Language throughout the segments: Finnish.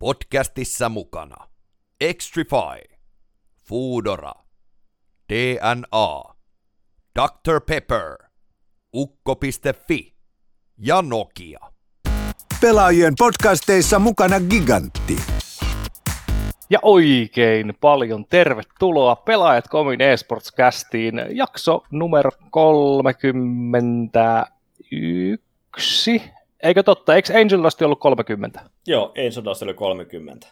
Podcastissa mukana Extrify, Foodora, DNA, Dr. Pepper, Ukko.fi ja Nokia. Pelaajien podcasteissa mukana Gigantti. Ja oikein paljon tervetuloa Pelaajat Komin eSports-kästiin. Jakso numero 31. Eikö totta? Eikö Angel Dust ollut 30? Joo, Angel Dust oli 30.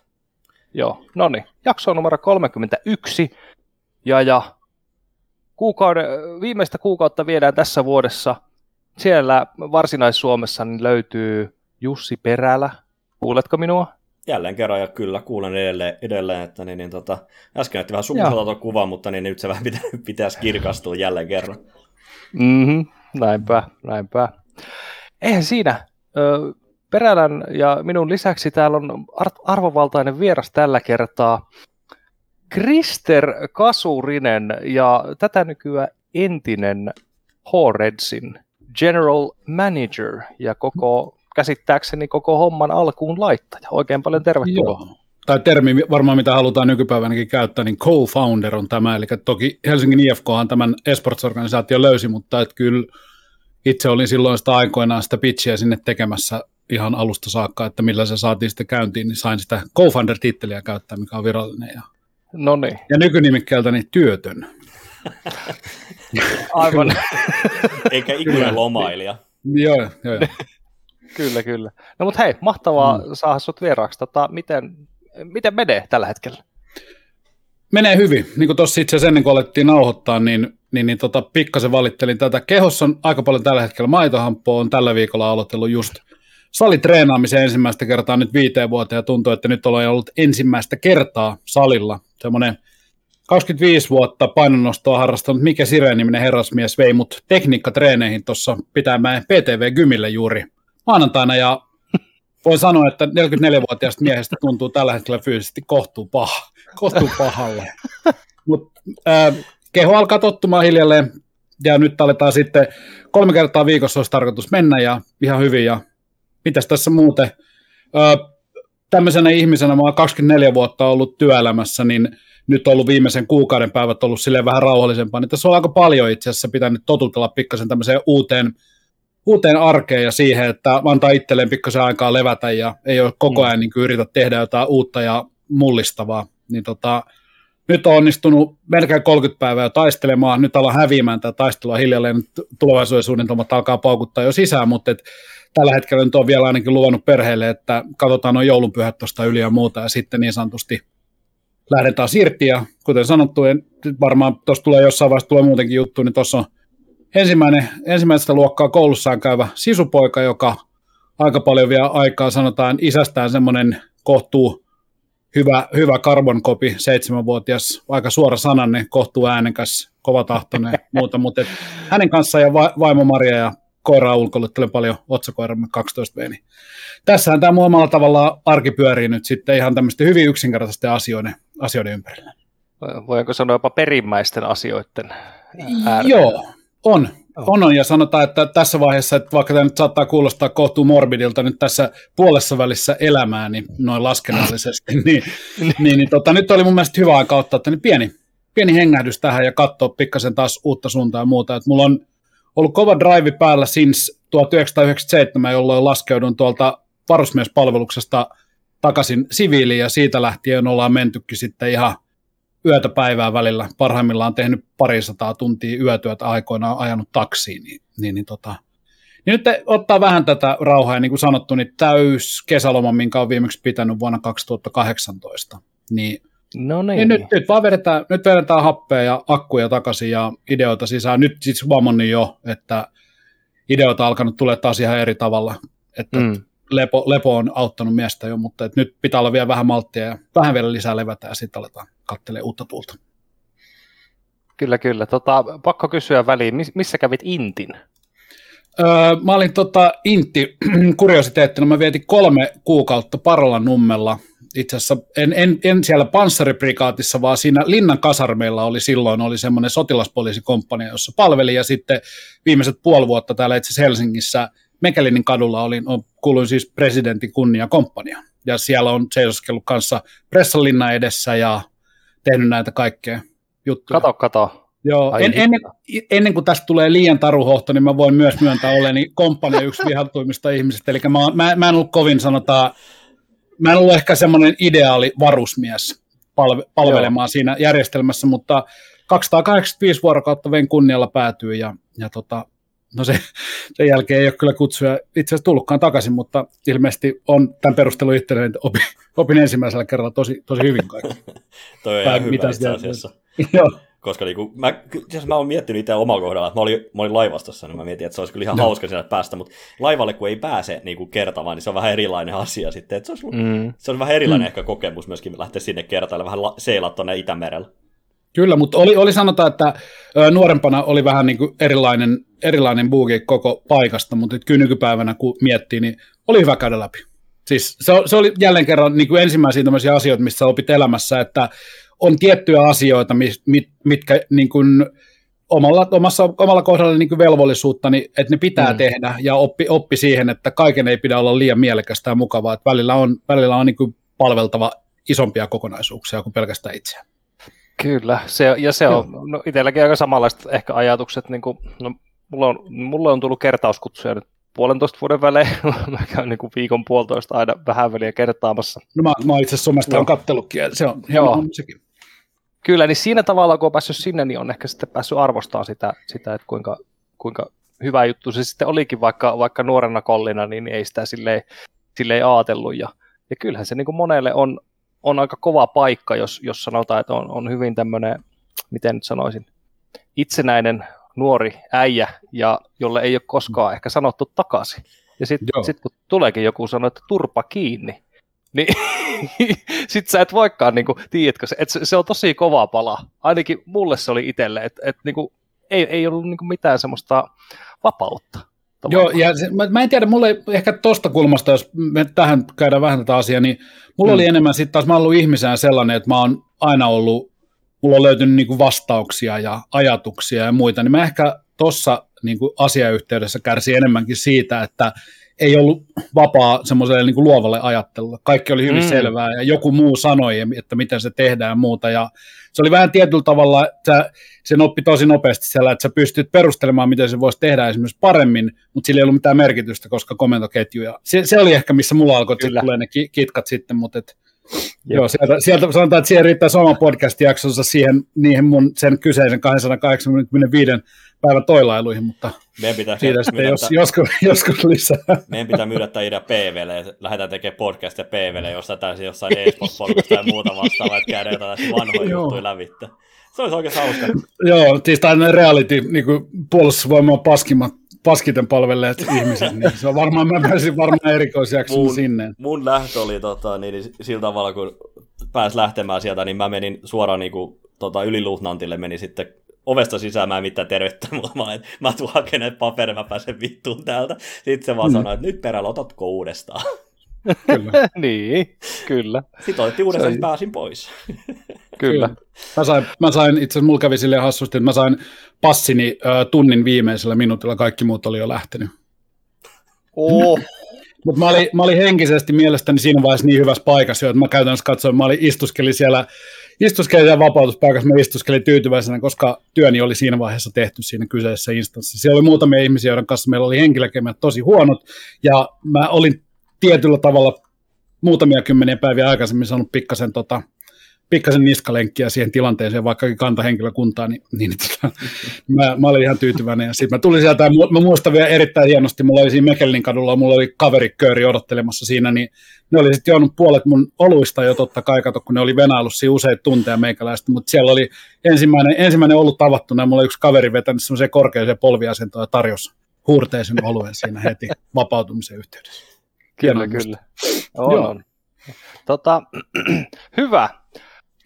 Joo, no niin. Jakso numero 31. Ja, ja kuukauden, viimeistä kuukautta viedään tässä vuodessa. Siellä Varsinais-Suomessa niin löytyy Jussi Perälä. Kuuletko minua? Jälleen kerran, ja kyllä kuulen edelleen, edelleen että niin, niin, tota, äsken näytti vähän sumusalta kuva, mutta niin, nyt se vähän pitä, pitäisi kirkastua jälleen kerran. Mhm, näinpä, näinpä. Eihän siinä. Perälän ja minun lisäksi täällä on arvovaltainen vieras tällä kertaa. Krister Kasurinen ja tätä nykyään entinen Horedsin general manager ja koko käsittääkseni koko homman alkuun laittaja. Oikein paljon tervetuloa. Joo. Tai termi varmaan mitä halutaan nykypäivänäkin käyttää, niin co-founder on tämä, eli toki Helsingin IFKhan tämän esports-organisaatio löysi, mutta et kyllä itse olin silloin sitä aikoinaan sitä pitchiä sinne tekemässä ihan alusta saakka, että millä se saatiin sitten käyntiin, niin sain sitä co-founder-titteliä käyttää, mikä on virallinen. Ja, no niin. ja nykynimikkeeltäni työtön. Aivan. Eikä ikinä lomailija. Joo, joo. Kyllä, kyllä. No mutta hei, mahtavaa mm. saada sut vieraaksi. Tota, miten, miten menee tällä hetkellä? Menee hyvin. Niin kuin tuossa itse asiassa ennen kuin alettiin nauhoittaa, niin, niin, niin tota, pikkasen valittelin tätä. Kehossa on aika paljon tällä hetkellä maitohampoa. On tällä viikolla aloitellut just salitreenaamisen ensimmäistä kertaa nyt viiteen vuoteen ja tuntuu, että nyt olen ollut ensimmäistä kertaa salilla. Semmoinen 25 vuotta painonnostoa harrastanut Mikä Sireen-niminen herrasmies vei mut tekniikkatreeneihin tuossa pitämään PTV-gymille juuri maanantaina ja voin sanoa, että 44-vuotiaasta miehestä tuntuu tällä hetkellä fyysisesti kohtuu, paha, kohtuu pahalle. Mut, äh, keho alkaa tottumaan hiljalleen ja nyt aletaan sitten kolme kertaa viikossa olisi tarkoitus mennä ja ihan hyvin ja mitäs tässä muuten. Äh, tämmöisenä ihmisenä, mä oon 24 vuotta ollut työelämässä, niin nyt on ollut viimeisen kuukauden päivät ollut silleen vähän rauhallisempaa, niin tässä on aika paljon itse asiassa pitänyt totutella pikkasen tämmöiseen uuteen uuteen arkeen ja siihen, että antaa itselleen pikkasen aikaa levätä ja ei ole koko ajan niin yritä tehdä jotain uutta ja mullistavaa. Niin tota, nyt on onnistunut melkein 30 päivää taistelemaan, nyt ollaan häviämään tätä taistelua hiljalleen, tulevaisuuden suunnitelmat alkaa paukuttaa jo sisään, mutta et tällä hetkellä nyt on vielä ainakin luvannut perheelle, että katsotaan noin joulunpyhät tuosta yli ja muuta, ja sitten niin sanotusti lähdetään irti, ja kuten sanottu, varmaan tuossa tulee jossain vaiheessa tulee muutenkin juttu, niin tuossa on ensimmäinen, ensimmäistä luokkaa koulussaan käyvä sisupoika, joka aika paljon vielä aikaa sanotaan isästään semmoinen kohtuu hyvä, hyvä carbon-kopi, seitsemänvuotias, aika suora sananne, kohtuu äänekäs, kovatahtoinen muuta, mutta et hänen kanssaan ja va- vaimo Maria ja koiraa ulkoiluttelen paljon otsakoiramme 12 v niin tässähän tämä muomalla tavalla arki pyörii nyt sitten ihan tämmöisten hyvin yksinkertaisten asioiden, asioiden ympärillä. Voinko sanoa jopa perimmäisten asioiden äärellä? Joo, on, on, on, ja sanotaan, että tässä vaiheessa, että vaikka tämä nyt saattaa kuulostaa kohtuu morbidilta nyt tässä puolessa välissä elämää, niin noin laskennallisesti, niin, niin, niin tota, nyt oli mun mielestä hyvä aika ottaa tänne pieni, pieni hengähdys tähän ja katsoa pikkasen taas uutta suuntaa ja muuta. Et mulla on ollut kova drive päällä since 1997, jolloin laskeudun tuolta varusmiespalveluksesta takaisin siviiliin ja siitä lähtien ollaan mentykin sitten ihan – yötä päivää välillä. Parhaimmillaan tehnyt parisataa tuntia yötyötä aikoinaan ajanut taksiin, niin, niin, niin, tota, niin nyt ottaa vähän tätä rauhaa, ja niin kuin sanottu, niin täys kesäloma, minkä on viimeksi pitänyt vuonna 2018, niin No niin. niin nyt, nyt, vaan vedetään, nyt vedetään happea ja akkuja takaisin ja ideoita sisään. Nyt siis huomannut jo, että ideoita on alkanut tulla taas ihan eri tavalla. Että mm. Lepo, lepo, on auttanut miestä jo, mutta et nyt pitää olla vielä vähän malttia ja vähän vielä lisää levätä ja sitten aletaan kattelee uutta tuulta. Kyllä, kyllä. Tota, pakko kysyä väliin, missä kävit Intin? Öö, mä olin tota, Intti kuriositeettina, mä vietin kolme kuukautta Parolan nummella. Itse asiassa en, en, en siellä panssariprikaatissa, vaan siinä Linnan kasarmeilla oli silloin oli semmoinen sotilaspoliisikomppania, jossa palveli, ja sitten viimeiset puoli vuotta täällä itse asiassa Helsingissä Mekelinin kadulla olin, kuuluin siis presidentin kunnia komppania. ja siellä on seisoskellut kanssa pressalinna edessä ja tehnyt näitä kaikkea juttuja. Kato, kato. Joo, Ai en, ennen, ennen kuin tästä tulee liian taruhohto, niin mä voin myös myöntää oleni komppania yksi vihatuimmista ihmisistä. Eli mä, mä, mä en ollut kovin, sanotaan, mä en ollut ehkä semmoinen ideaali varusmies palve, palvelemaan siinä järjestelmässä, mutta 285 vuorokautta vein kunnialla päätyy ja, ja tota, no se, sen jälkeen ei ole kyllä kutsuja itse asiassa tullutkaan takaisin, mutta ilmeisesti on tämän perustelun itselleni, että opin, opin ensimmäisellä kerralla tosi, tosi hyvin kaikki. Toi on ihan hyvä mitä itse asiassa. Joo. Koska niinku, mä, asiassa mä oon miettinyt itse omalla kohdalla, että mä olin, mä olin laivastossa, niin mä mietin, että se olisi kyllä ihan No. hauska siellä päästä, mutta laivalle kun ei pääse niinku kertamaan, niin se on vähän erilainen asia sitten. Että se, olisi, Mm. se on vähän erilainen Mm. ehkä kokemus myöskin lähteä sinne kertaille, vähän la- seilaa tuonne Itämerellä. Kyllä, mutta oli, oli sanotaan, että nuorempana oli vähän niin kuin erilainen, erilainen buugi koko paikasta, mutta nyt kyllä nykypäivänä kun miettii, niin oli hyvä käydä läpi. Siis se, se oli jälleen kerran niin kuin ensimmäisiä tämmöisiä asioita, missä opit elämässä, että on tiettyjä asioita, mis, mit, mitkä niin kuin omalla, omassa, omalla kohdalla niin kuin velvollisuutta, niin, että ne pitää mm. tehdä ja oppi, oppi siihen, että kaiken ei pidä olla liian mielekästä ja mukavaa, että välillä on, välillä on niin kuin palveltava isompia kokonaisuuksia kuin pelkästään itseään. Kyllä, se, ja se on no itselläkin aika samanlaiset ehkä ajatukset, niin kuin, no, mulla, on, mulla on tullut kertauskutsuja nyt puolentoista vuoden välein, mä käyn niin kuin viikon puolitoista aina vähän väliä kertaamassa. No mä, mä itse asiassa somesta Joo. on kattelutkin, ja se on Joo. homma sekin. Kyllä, niin siinä tavalla, kun on päässyt sinne, niin on ehkä sitten päässyt arvostamaan sitä, sitä että kuinka, kuinka hyvä juttu se sitten olikin, vaikka, vaikka nuorena kollina, niin ei sitä silleen, silleen ajatellut. Ja, ja kyllähän se niin kuin monelle on, on aika kova paikka, jos, jos sanotaan, että on, on hyvin tämmöinen, miten nyt sanoisin, itsenäinen nuori äijä, ja jolle ei ole koskaan ehkä sanottu takaisin. Ja sitten sit kun tuleekin joku sanoo, että turpa kiinni, niin sit sä et voikaan, niin kuin, tiedätkö, se, että se, se on tosi kova pala. Ainakin mulle se oli itselle, että, niin kuin, ei, ei ollut niin kuin mitään semmoista vapautta. Joo, tavallaan. ja se, mä, mä en tiedä, mulle ehkä tosta kulmasta, jos me tähän käydään vähän tätä asiaa, niin mulla Mm. oli enemmän sitten taas, mä oon ollut ihmisenä sellainen, että mä oon aina ollut, mulla on löytynyt niinku vastauksia ja ajatuksia ja muita, niin mä ehkä tuossa niinku asiayhteydessä kärsin enemmänkin siitä, että ei ollut vapaa semmoiselle niinku luovalle ajattelulle. Kaikki oli hyvin mm. selvää ja joku muu sanoi, että miten se tehdään ja muuta. Ja se oli vähän tietyllä tavalla, että sen oppi tosi nopeasti siellä, että sä pystyt perustelemaan, miten se voisi tehdä esimerkiksi paremmin, mutta sillä ei ollut mitään merkitystä, koska komentoketjuja. Se, se oli ehkä, missä mulla alkoi tulee ne ki- kitkat sitten, mutta et, Jep. joo, sieltä, sieltä, sanotaan, että siihen riittää sama podcast-jaksonsa siihen, niihin mun sen kyseisen 285 päivän toilailuihin, mutta Meidän pitää, siitä sitten myydä, jos, jos, joskus, joskus lisää. meidän pitää myydä tämä idea PVlle, että lähdetään tekemään podcastia PVlle, jossain täysin jossain eSport-porukasta tai muuta vastaavaa, että käydään jotain vanhoja juttuja lävittä. Se olisi oikein hauska. Joo, siis tämä reality, niin kuin puolustusvoimaa paskimmat, paskiten palvelleet ihmiset, niin se on varmaan, mä pääsin varmaan erikoisjakson Mun- sinne. Mun lähtö oli tota, niin, niin sillä tavalla, kun pääs lähtemään sieltä, niin mä menin suoraan niin kuin, tota, yliluutnantille, meni sitten ovesta sisään, mä en mitään tervettä, mutta mä, että mä tuun hakemaan paperin, mä pääsen vittuun täältä. Sitten se vaan Mm. sanoi, että nyt perällä otatko uudestaan. Kyllä. niin, kyllä, Sitten otettiin uudestaan, oli- pääsin pois. kyllä. Mä sain, mä sain itse asiassa mulla kävi silleen hassusti, että mä sain passini ö, tunnin viimeisellä minuutilla, kaikki muut oli jo lähtenyt. Oh. Mutta mä, olin- mä olin henkisesti mielestäni siinä vaiheessa niin hyvässä paikassa, jo, että mä käytännössä katsoin, mä olin istuskelin siellä, istuskelin siellä vapautuspaikassa, mä istuskelin tyytyväisenä, koska työni oli siinä vaiheessa tehty siinä kyseisessä instanssissa. Siellä oli muutamia ihmisiä, joiden kanssa meillä oli henkilökemät tosi huonot, ja mä olin tietyllä tavalla muutamia kymmeniä päiviä aikaisemmin saanut pikkasen tota, pikkasen niskalenkkiä siihen tilanteeseen, vaikkakin kantahenkilökuntaa, niin, niin tota, mä, mä, olin ihan tyytyväinen. Ja sitten mä tulin sieltä, ja mä muistan vielä erittäin hienosti, mulla oli siinä Mekelin kadulla, mulla oli kaverikööri odottelemassa siinä, niin ne oli sitten juonut puolet mun oluista jo totta kai, kato, kun ne oli venailut siinä useita tunteja meikäläistä, mutta siellä oli ensimmäinen, ensimmäinen ollut tavattuna, ja mulla oli yksi kaveri vetänyt semmoiseen korkeaseen polviasentoon ja tarjosi huurteisen oluen siinä heti vapautumisen yhteydessä. Kyllä, kyllä. On, on. Tota, hyvä.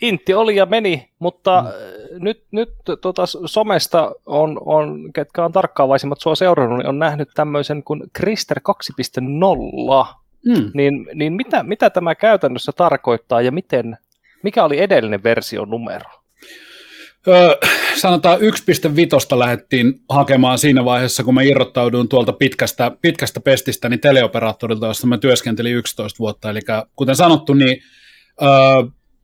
Intti oli ja meni, mutta mm. nyt, nyt tota, somesta on, on, ketkä on tarkkaavaisimmat sua seurannut, niin on nähnyt tämmöisen kuin Krister 2.0. Mm. Niin, niin mitä, mitä tämä käytännössä tarkoittaa ja miten, mikä oli edellinen version numero? Öö, sanotaan 1.5 lähdettiin hakemaan siinä vaiheessa, kun mä irrottauduin tuolta pitkästä, pitkästä pestistä niin teleoperaattorilta, josta mä työskentelin 11 vuotta. Eli kuten sanottu, niin öö,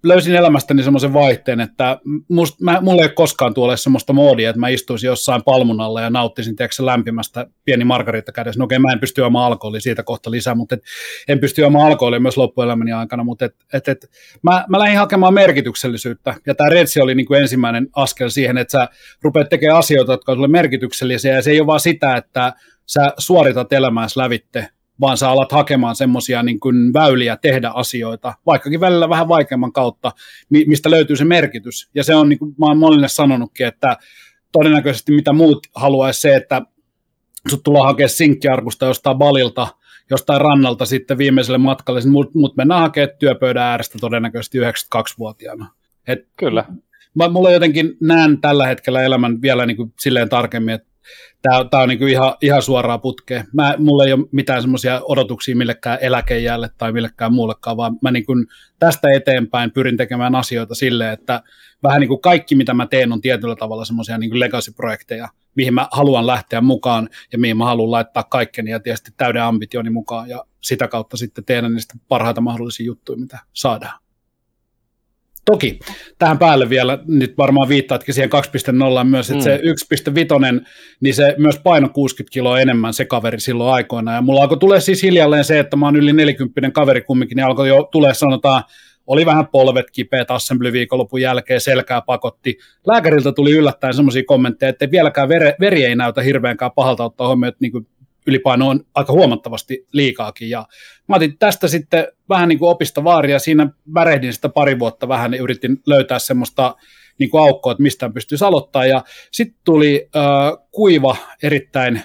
löysin elämästäni semmoisen vaihteen, että must, mä, mulla ei ole koskaan tuolla semmoista moodia, että mä istuisin jossain palmun alla ja nauttisin tiedätkö, lämpimästä pieni margarita kädessä. No okei, mä en pysty juomaan alkoholia siitä kohta lisää, mutta et, en pysty juomaan alkoholia myös loppuelämäni aikana, mutta et, et, et, mä, mä lähdin hakemaan merkityksellisyyttä, ja tämä Redsi oli niin kuin ensimmäinen askel siihen, että sä rupeat tekemään asioita, jotka on merkityksellisiä, ja se ei ole vaan sitä, että sä suoritat elämääsi lävitte, vaan sä alat hakemaan semmoisia niin kuin väyliä tehdä asioita, vaikkakin välillä vähän vaikeamman kautta, mistä löytyy se merkitys. Ja se on, niin kuin mä oon monille sanonutkin, että todennäköisesti mitä muut haluaisi se, että sut tullaan hakea sinkkiarkusta jostain balilta, jostain rannalta sitten viimeiselle matkalle, mutta mut mennään hakemaan työpöydän äärestä todennäköisesti 92-vuotiaana. Et Kyllä. Mä, mulla jotenkin näen tällä hetkellä elämän vielä niin kuin silleen tarkemmin, että tämä, on niin kuin ihan, ihan suoraa putkea. Mä, mulla ei ole mitään semmoisia odotuksia millekään eläkejälle tai millekään muullekaan, vaan mä niin kuin tästä eteenpäin pyrin tekemään asioita silleen, että vähän niin kuin kaikki, mitä mä teen, on tietyllä tavalla semmoisia niin legacy-projekteja, mihin mä haluan lähteä mukaan ja mihin mä haluan laittaa kaikkeni ja tietysti täyden ambitioni mukaan ja sitä kautta sitten tehdä niistä parhaita mahdollisia juttuja, mitä saadaan. Toki tähän päälle vielä, nyt varmaan viittaatkin siihen 2.0 myös, että mm. se 1.5, niin se myös paino 60 kiloa enemmän se kaveri silloin aikoina. Ja mulla alkoi tulee siis hiljalleen se, että mä oon yli 40 kaveri kumminkin, niin alkoi jo tulee sanotaan, oli vähän polvet kipeät assembly viikonlopun jälkeen, selkää pakotti. Lääkäriltä tuli yllättäen semmoisia kommentteja, että vieläkään veri, veri ei näytä hirveänkään pahalta ottaa huomioon, että niin ylipaino on aika huomattavasti liikaakin. Ja mä otin tästä sitten vähän niin kuin opista vaaria, siinä värehdin sitä pari vuotta vähän, niin yritin löytää semmoista niin kuin aukkoa, että mistä pystyisi aloittaa. Ja sitten tuli äh, kuiva, erittäin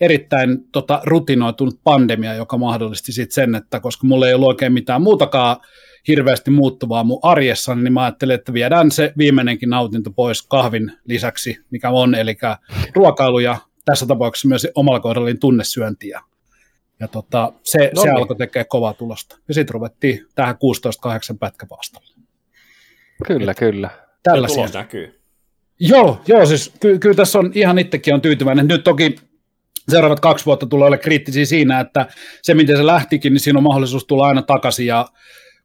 erittäin tota, rutinoitunut pandemia, joka mahdollisti sitten sen, että koska mulla ei ollut oikein mitään muutakaan hirveästi muuttuvaa mun arjessa, niin mä ajattelin, että viedään se viimeinenkin nautinto pois kahvin lisäksi, mikä on, eli ruokailu ja tässä tapauksessa myös omalla kohdallani tunnesyöntiä. Ja tota, se, no se niin. alkoi tekemään kovaa tulosta. Ja sitten ruvettiin tähän 16-8 pätkäpaastalle. Kyllä, Et kyllä. Tällaisia. tulos näkyy. Joo, joo siis ky- kyllä tässä on ihan itsekin on tyytyväinen. Nyt toki seuraavat kaksi vuotta tulee olla kriittisiä siinä, että se miten se lähtikin, niin siinä on mahdollisuus tulla aina takaisin ja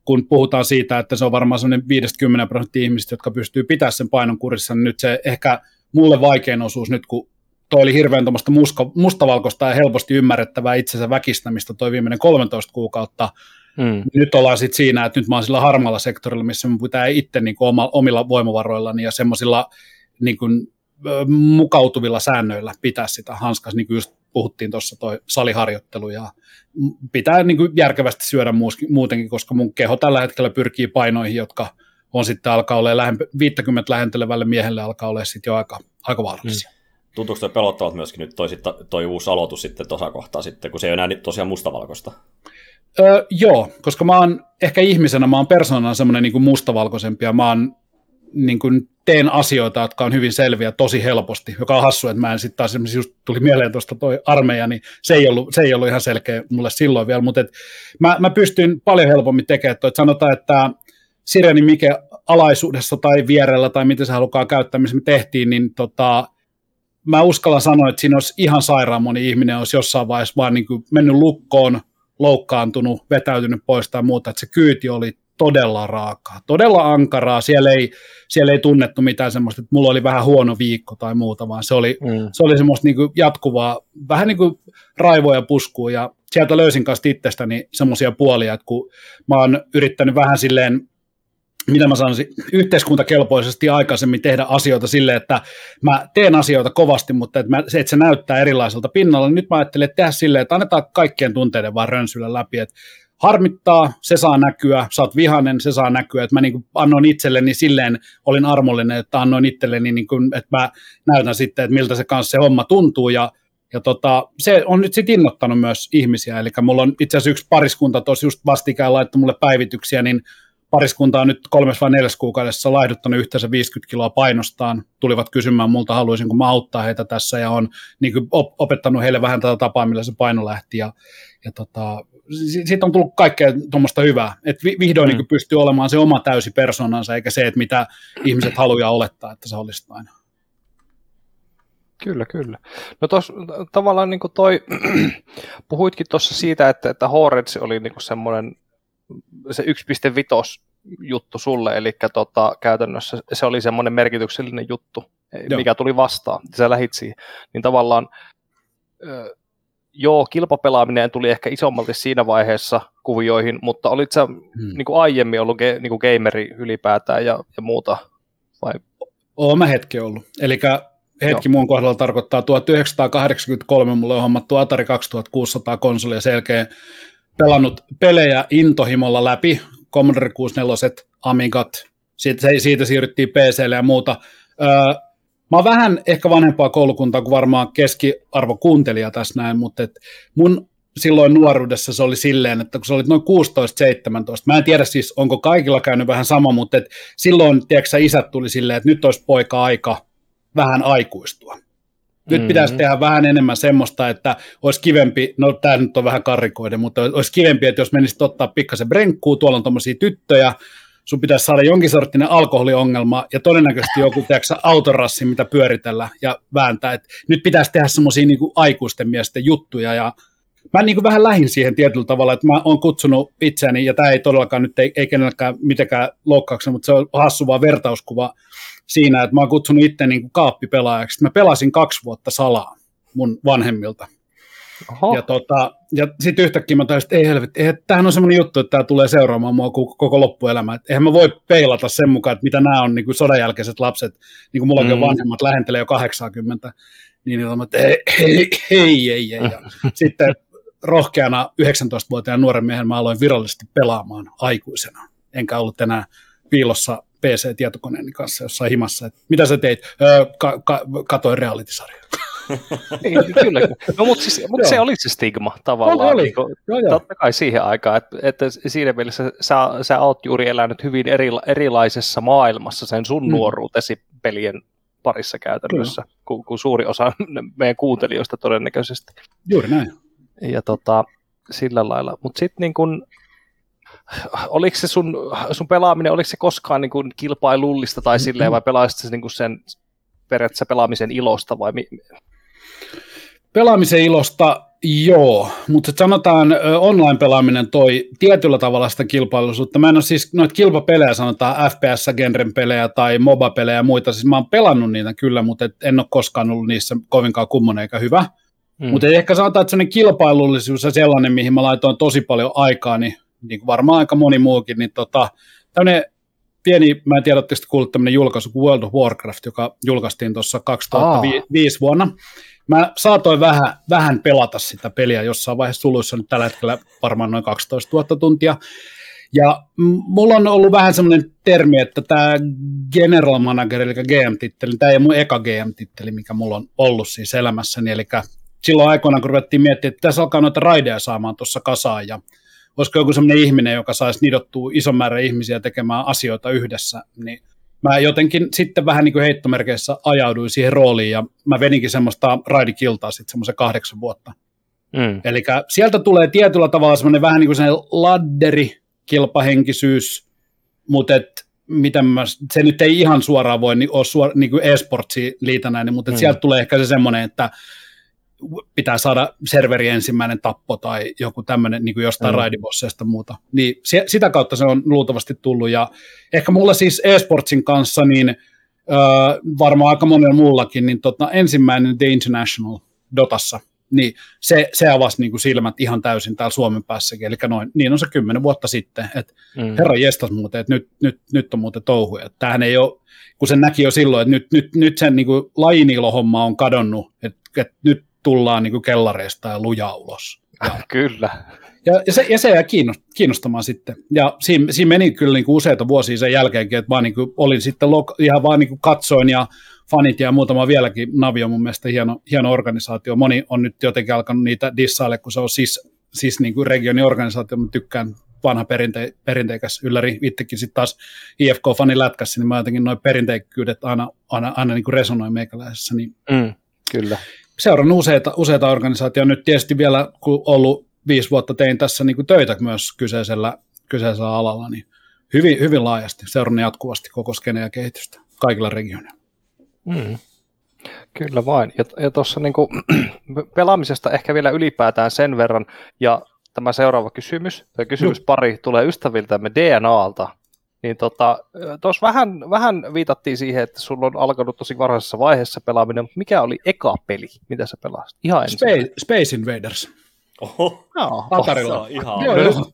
kun puhutaan siitä, että se on varmaan sellainen 50 prosenttia ihmistä, jotka pystyy pitämään sen painon kurissa, niin nyt se ehkä mulle vaikein osuus nyt, kun toi oli hirveän tuommoista mustavalkoista ja helposti ymmärrettävää itsensä väkistämistä toi viimeinen 13 kuukautta. Mm. Nyt ollaan sitten siinä, että nyt mä oon sillä harmalla sektorilla, missä mun pitää itse niin kuin omilla voimavaroillani ja semmoisilla niin kuin, mukautuvilla säännöillä pitää sitä hanskas, niin kuin just puhuttiin tuossa toi saliharjoittelu ja pitää niin kuin järkevästi syödä muutenkin, koska mun keho tällä hetkellä pyrkii painoihin, jotka on sitten alkaa olla 50 lähentelevälle miehelle alkaa olla sitten jo aika, aika vaarallisia. Mm tuntuuko toi pelottavat myöskin nyt toi, toi uusi aloitus sitten tuossa kohtaa sitten, kun se ei enää tosiaan mustavalkoista? Öö, joo, koska mä oon ehkä ihmisenä, mä oon persoonana semmoinen niin mustavalkoisempi ja mä oon niin kuin teen asioita, jotka on hyvin selviä tosi helposti, joka on hassu, että mä en sitten taas just tuli mieleen tuosta toi armeija, niin se ei ollut, se ei ollut ihan selkeä mulle silloin vielä, mutta et mä, mä pystyn paljon helpommin tekemään toi, että sanotaan, että Sireni Mike alaisuudessa tai vierellä tai miten se halukaa käyttää, missä me tehtiin, niin tota, mä uskallan sanoa, että siinä olisi ihan sairaan moni ihminen olisi jossain vaiheessa vaan niin kuin mennyt lukkoon, loukkaantunut, vetäytynyt pois tai muuta, että se kyyti oli todella raakaa, todella ankaraa, siellä ei, siellä ei tunnettu mitään semmoista, että mulla oli vähän huono viikko tai muuta, vaan se oli, mm. se oli semmoista niin kuin jatkuvaa, vähän niin kuin raivoa ja puskua, ja sieltä löysin kanssa itsestäni semmoisia puolia, että kun mä oon yrittänyt vähän silleen mitä mä sanoisin, yhteiskuntakelpoisesti aikaisemmin tehdä asioita sille, että mä teen asioita kovasti, mutta että, mä, se, että se näyttää erilaiselta pinnalla, niin nyt mä ajattelin, että tehdä silleen, että annetaan kaikkien tunteiden vaan rönsyllä läpi, että harmittaa, se saa näkyä, sä oot vihanen, se saa näkyä, että mä niin annoin itselleni silleen, olin armollinen, että annoin itselleni, niin kuin, että mä näytän sitten, että miltä se kanssa se homma tuntuu, ja ja tota, se on nyt sitten innottanut myös ihmisiä, eli mulla on itse asiassa yksi pariskunta tuossa just vastikään laittanut mulle päivityksiä, niin pariskunta on nyt kolmes vai neljäs kuukaudessa laihduttanut yhteensä 50 kiloa painostaan. Tulivat kysymään multa, haluaisin kun mä auttaa heitä tässä ja on niin opettanut heille vähän tätä tapaa, millä se paino lähti. Ja, ja tota, siitä on tullut kaikkea tuommoista hyvää, että vihdoin Mm. niin pystyy olemaan se oma täysi persoonansa, eikä se, että mitä ihmiset haluaa olettaa, että se olisi aina. Kyllä, kyllä. No tos, tavallaan niin toi, puhuitkin tuossa siitä, että, että Horeds oli niin semmoinen se 1.5 juttu sulle, eli tota, käytännössä se oli semmoinen merkityksellinen juttu, Joo. mikä tuli vastaan, sä lähit siihen, niin tavallaan joo, kilpapelaaminen tuli ehkä isommalti siinä vaiheessa kuvioihin, mutta olit sä Hmm. niin kuin aiemmin ollut ge, niin kuin gameri ylipäätään ja, ja muuta, vai Oon mä hetki ollut. Eli hetki mun kohdalla tarkoittaa 1983 mulle on hommattu Atari 2600 konsoli ja sen jälkeen pelannut pelejä intohimolla läpi, Commodore 64, Amigat, siitä, siitä siirryttiin PClle ja muuta. Öö, mä oon vähän ehkä vanhempaa koulukuntaa kuin varmaan keskiarvo kuuntelija tässä näin, mutta et mun silloin nuoruudessa se oli silleen, että kun sä olit noin 16-17, mä en tiedä siis, onko kaikilla käynyt vähän sama, mutta et silloin, tiedätkö sä, isät tuli silleen, että nyt olisi poika aika vähän aikuistua. Nyt Mhm. pitäisi tehdä vähän enemmän semmoista, että olisi kivempi, no tämä nyt on vähän karrikoiden, mutta olisi kivempi, että jos menisit ottaa pikkasen brenkkuu, tuolla on tuommoisia tyttöjä, sun pitäisi saada jonkin sorttinen alkoholiongelma ja todennäköisesti joku tiedätkö, autorassi, mitä pyöritellä ja vääntää. Et nyt pitäisi tehdä semmoisia niin aikuisten miesten juttuja ja mä niin kuin vähän lähin siihen tietyllä tavalla, että mä oon kutsunut itseäni, ja tämä ei todellakaan nyt, ei, ei kenelläkään mitenkään loukkauksena, mutta se on hassu vaan vertauskuva siinä, että mä oon kutsunut itse niin kuin kaappipelaajaksi. Mä pelasin kaksi vuotta salaa mun vanhemmilta. Oho, Ja, tota, ja sitten yhtäkkiä mä tajusin, että ei helvetti, ei, tämähän on semmoinen juttu, että tämä tulee seuraamaan mua koko, loppuelämä. Et eihän mä voi peilata sen mukaan, että mitä nämä on niin kuin sodan jälkeiset lapset, niin kuin mullakin mm. On vanhemmat, lähentelee jo 80, niin niin että ei, ei, ei, ei, ei. Ja sitten rohkeana 19-vuotiaan nuoren miehen mä aloin virallisesti pelaamaan aikuisena. Enkä ollut enää piilossa PC-tietokoneeni kanssa jossain himassa. Et mitä sä teit? Öö, ka- ka- katoin reality-sarjaa. Niin, kyllä. No, mutta siis, mut se oli se stigma tavallaan. oli. Niin Joo, joo. totta kai siihen aikaan, että, että siinä mielessä sä, sä oot juuri elänyt hyvin eri, erilaisessa maailmassa sen sun Mm. mm. nuoruutesi pelien parissa käytännössä, kuin, kuin suuri osa meidän kuuntelijoista todennäköisesti. Juuri näin. Ja tota, sillä lailla. Mutta sitten niin kun, oliko se sun, sun pelaaminen, oliko se koskaan niin kun kilpailullista tai silleen, vai pelaisit se niin sen periaatteessa pelaamisen ilosta vai mi- Pelaamisen ilosta joo, mutta sanotaan online-pelaaminen toi tietyllä tavalla sitä kilpailullisuutta. Mä en ole siis noita kilpapelejä, sanotaan FPS-genren pelejä tai MOBA-pelejä ja muita, siis mä oon pelannut niitä kyllä, mutta en ole koskaan ollut niissä kovinkaan kummonen eikä hyvä. Mm. Mutta ehkä sanotaan, että sellainen kilpailullisuus ja sellainen, mihin mä laitoin tosi paljon aikaa, niin, niin kuin varmaan aika moni muukin, niin tota, tämmöinen pieni, mä en tiedä, oletteko te kuullut tämmöinen julkaisu kuin World of Warcraft, joka julkaistiin tuossa 2005 vuonna. Mä saatoin vähän, vähän pelata sitä peliä jossain vaiheessa suluissa nyt tällä hetkellä varmaan noin 12 000 tuntia. Ja mulla on ollut vähän semmoinen termi, että tämä General Manager, eli GM-titteli, tämä ei ole mun eka GM-titteli, mikä mulla on ollut siis elämässäni, eli silloin aikoinaan, kun ruvettiin miettimään, että tässä alkaa noita raideja saamaan tuossa kasaan, ja olisiko joku semmoinen ihminen, joka saisi nidottua ison määrän ihmisiä tekemään asioita yhdessä, niin mä jotenkin sitten vähän niin kuin heittomerkeissä ajauduin siihen rooliin, ja mä veninkin semmoista raidikiltaa sitten semmoisen kahdeksan vuotta. Mm. Eli sieltä tulee tietyllä tavalla semmoinen vähän niin kuin sellainen ladderi, kilpahenkisyys, mutta et, miten mä, se nyt ei ihan suoraan voi niin, ole suor, niin kuin e-sportsiin liitännäinen, mutta Mm. sieltä tulee ehkä se semmoinen, että pitää saada serveri ensimmäinen tappo tai joku tämmöinen niin kuin jostain mm. Raidibosseista muuta. Niin se, sitä kautta se on luultavasti tullut ja ehkä mulla siis e-sportsin kanssa niin öö, varmaan aika monella muullakin, niin tota, ensimmäinen The International Dotassa, niin se, se avasi niin kuin silmät ihan täysin täällä Suomen päässäkin, eli noin, niin on se kymmenen vuotta sitten, että Mm. herra jestas muuten, että nyt, nyt, nyt on muuten touhuja. Tämähän ei ole, kun sen näki jo silloin, että nyt, nyt, nyt sen niin lajinilohomma on kadonnut, että, että nyt tullaan niin kuin kellareista ja lujaa ulos. Kyllä. Ja, ja, se, ja se kiinnost- kiinnostamaan sitten. Ja siinä, siinä meni kyllä niin kuin useita vuosia sen jälkeenkin, että vaan niin kuin olin sitten lok- ihan vaan niin kuin katsoin ja fanit ja muutama vieläkin. Navi on mun mielestä hieno, hieno organisaatio. Moni on nyt jotenkin alkanut niitä dissaille, kun se on siis, siis niin kuin regionin organisaatio. Mä tykkään vanha perinte- perinteikäs ylläri. Itsekin sitten taas IFK-fanin lätkässä, niin mä jotenkin noin perinteikkyydet aina, aina, aina niin kuin resonoi meikäläisessä. Niin Mm. Kyllä. Seurannut useita, useita organisaatioita. Nyt tietysti vielä, kun ollut viisi vuotta tein tässä niin kuin töitä myös kyseisellä, kyseisellä alalla, niin hyvin, hyvin laajasti seurannut jatkuvasti koko skeneä ja kehitystä kaikilla regioneilla. Mm. Kyllä vain. Ja, ja tuossa niinku, pelaamisesta ehkä vielä ylipäätään sen verran, ja tämä seuraava kysymys, tai kysymyspari tulee ystäviltämme DNAlta, niin tota, tuossa vähän, vähän viitattiin siihen, että sulla on alkanut tosi varhaisessa vaiheessa pelaaminen, mutta mikä oli eka peli, mitä sä pelasit? Ihan ensin. Space, Space Invaders. Oho, Joo, Atarilla. se on ihan... Joo, joo.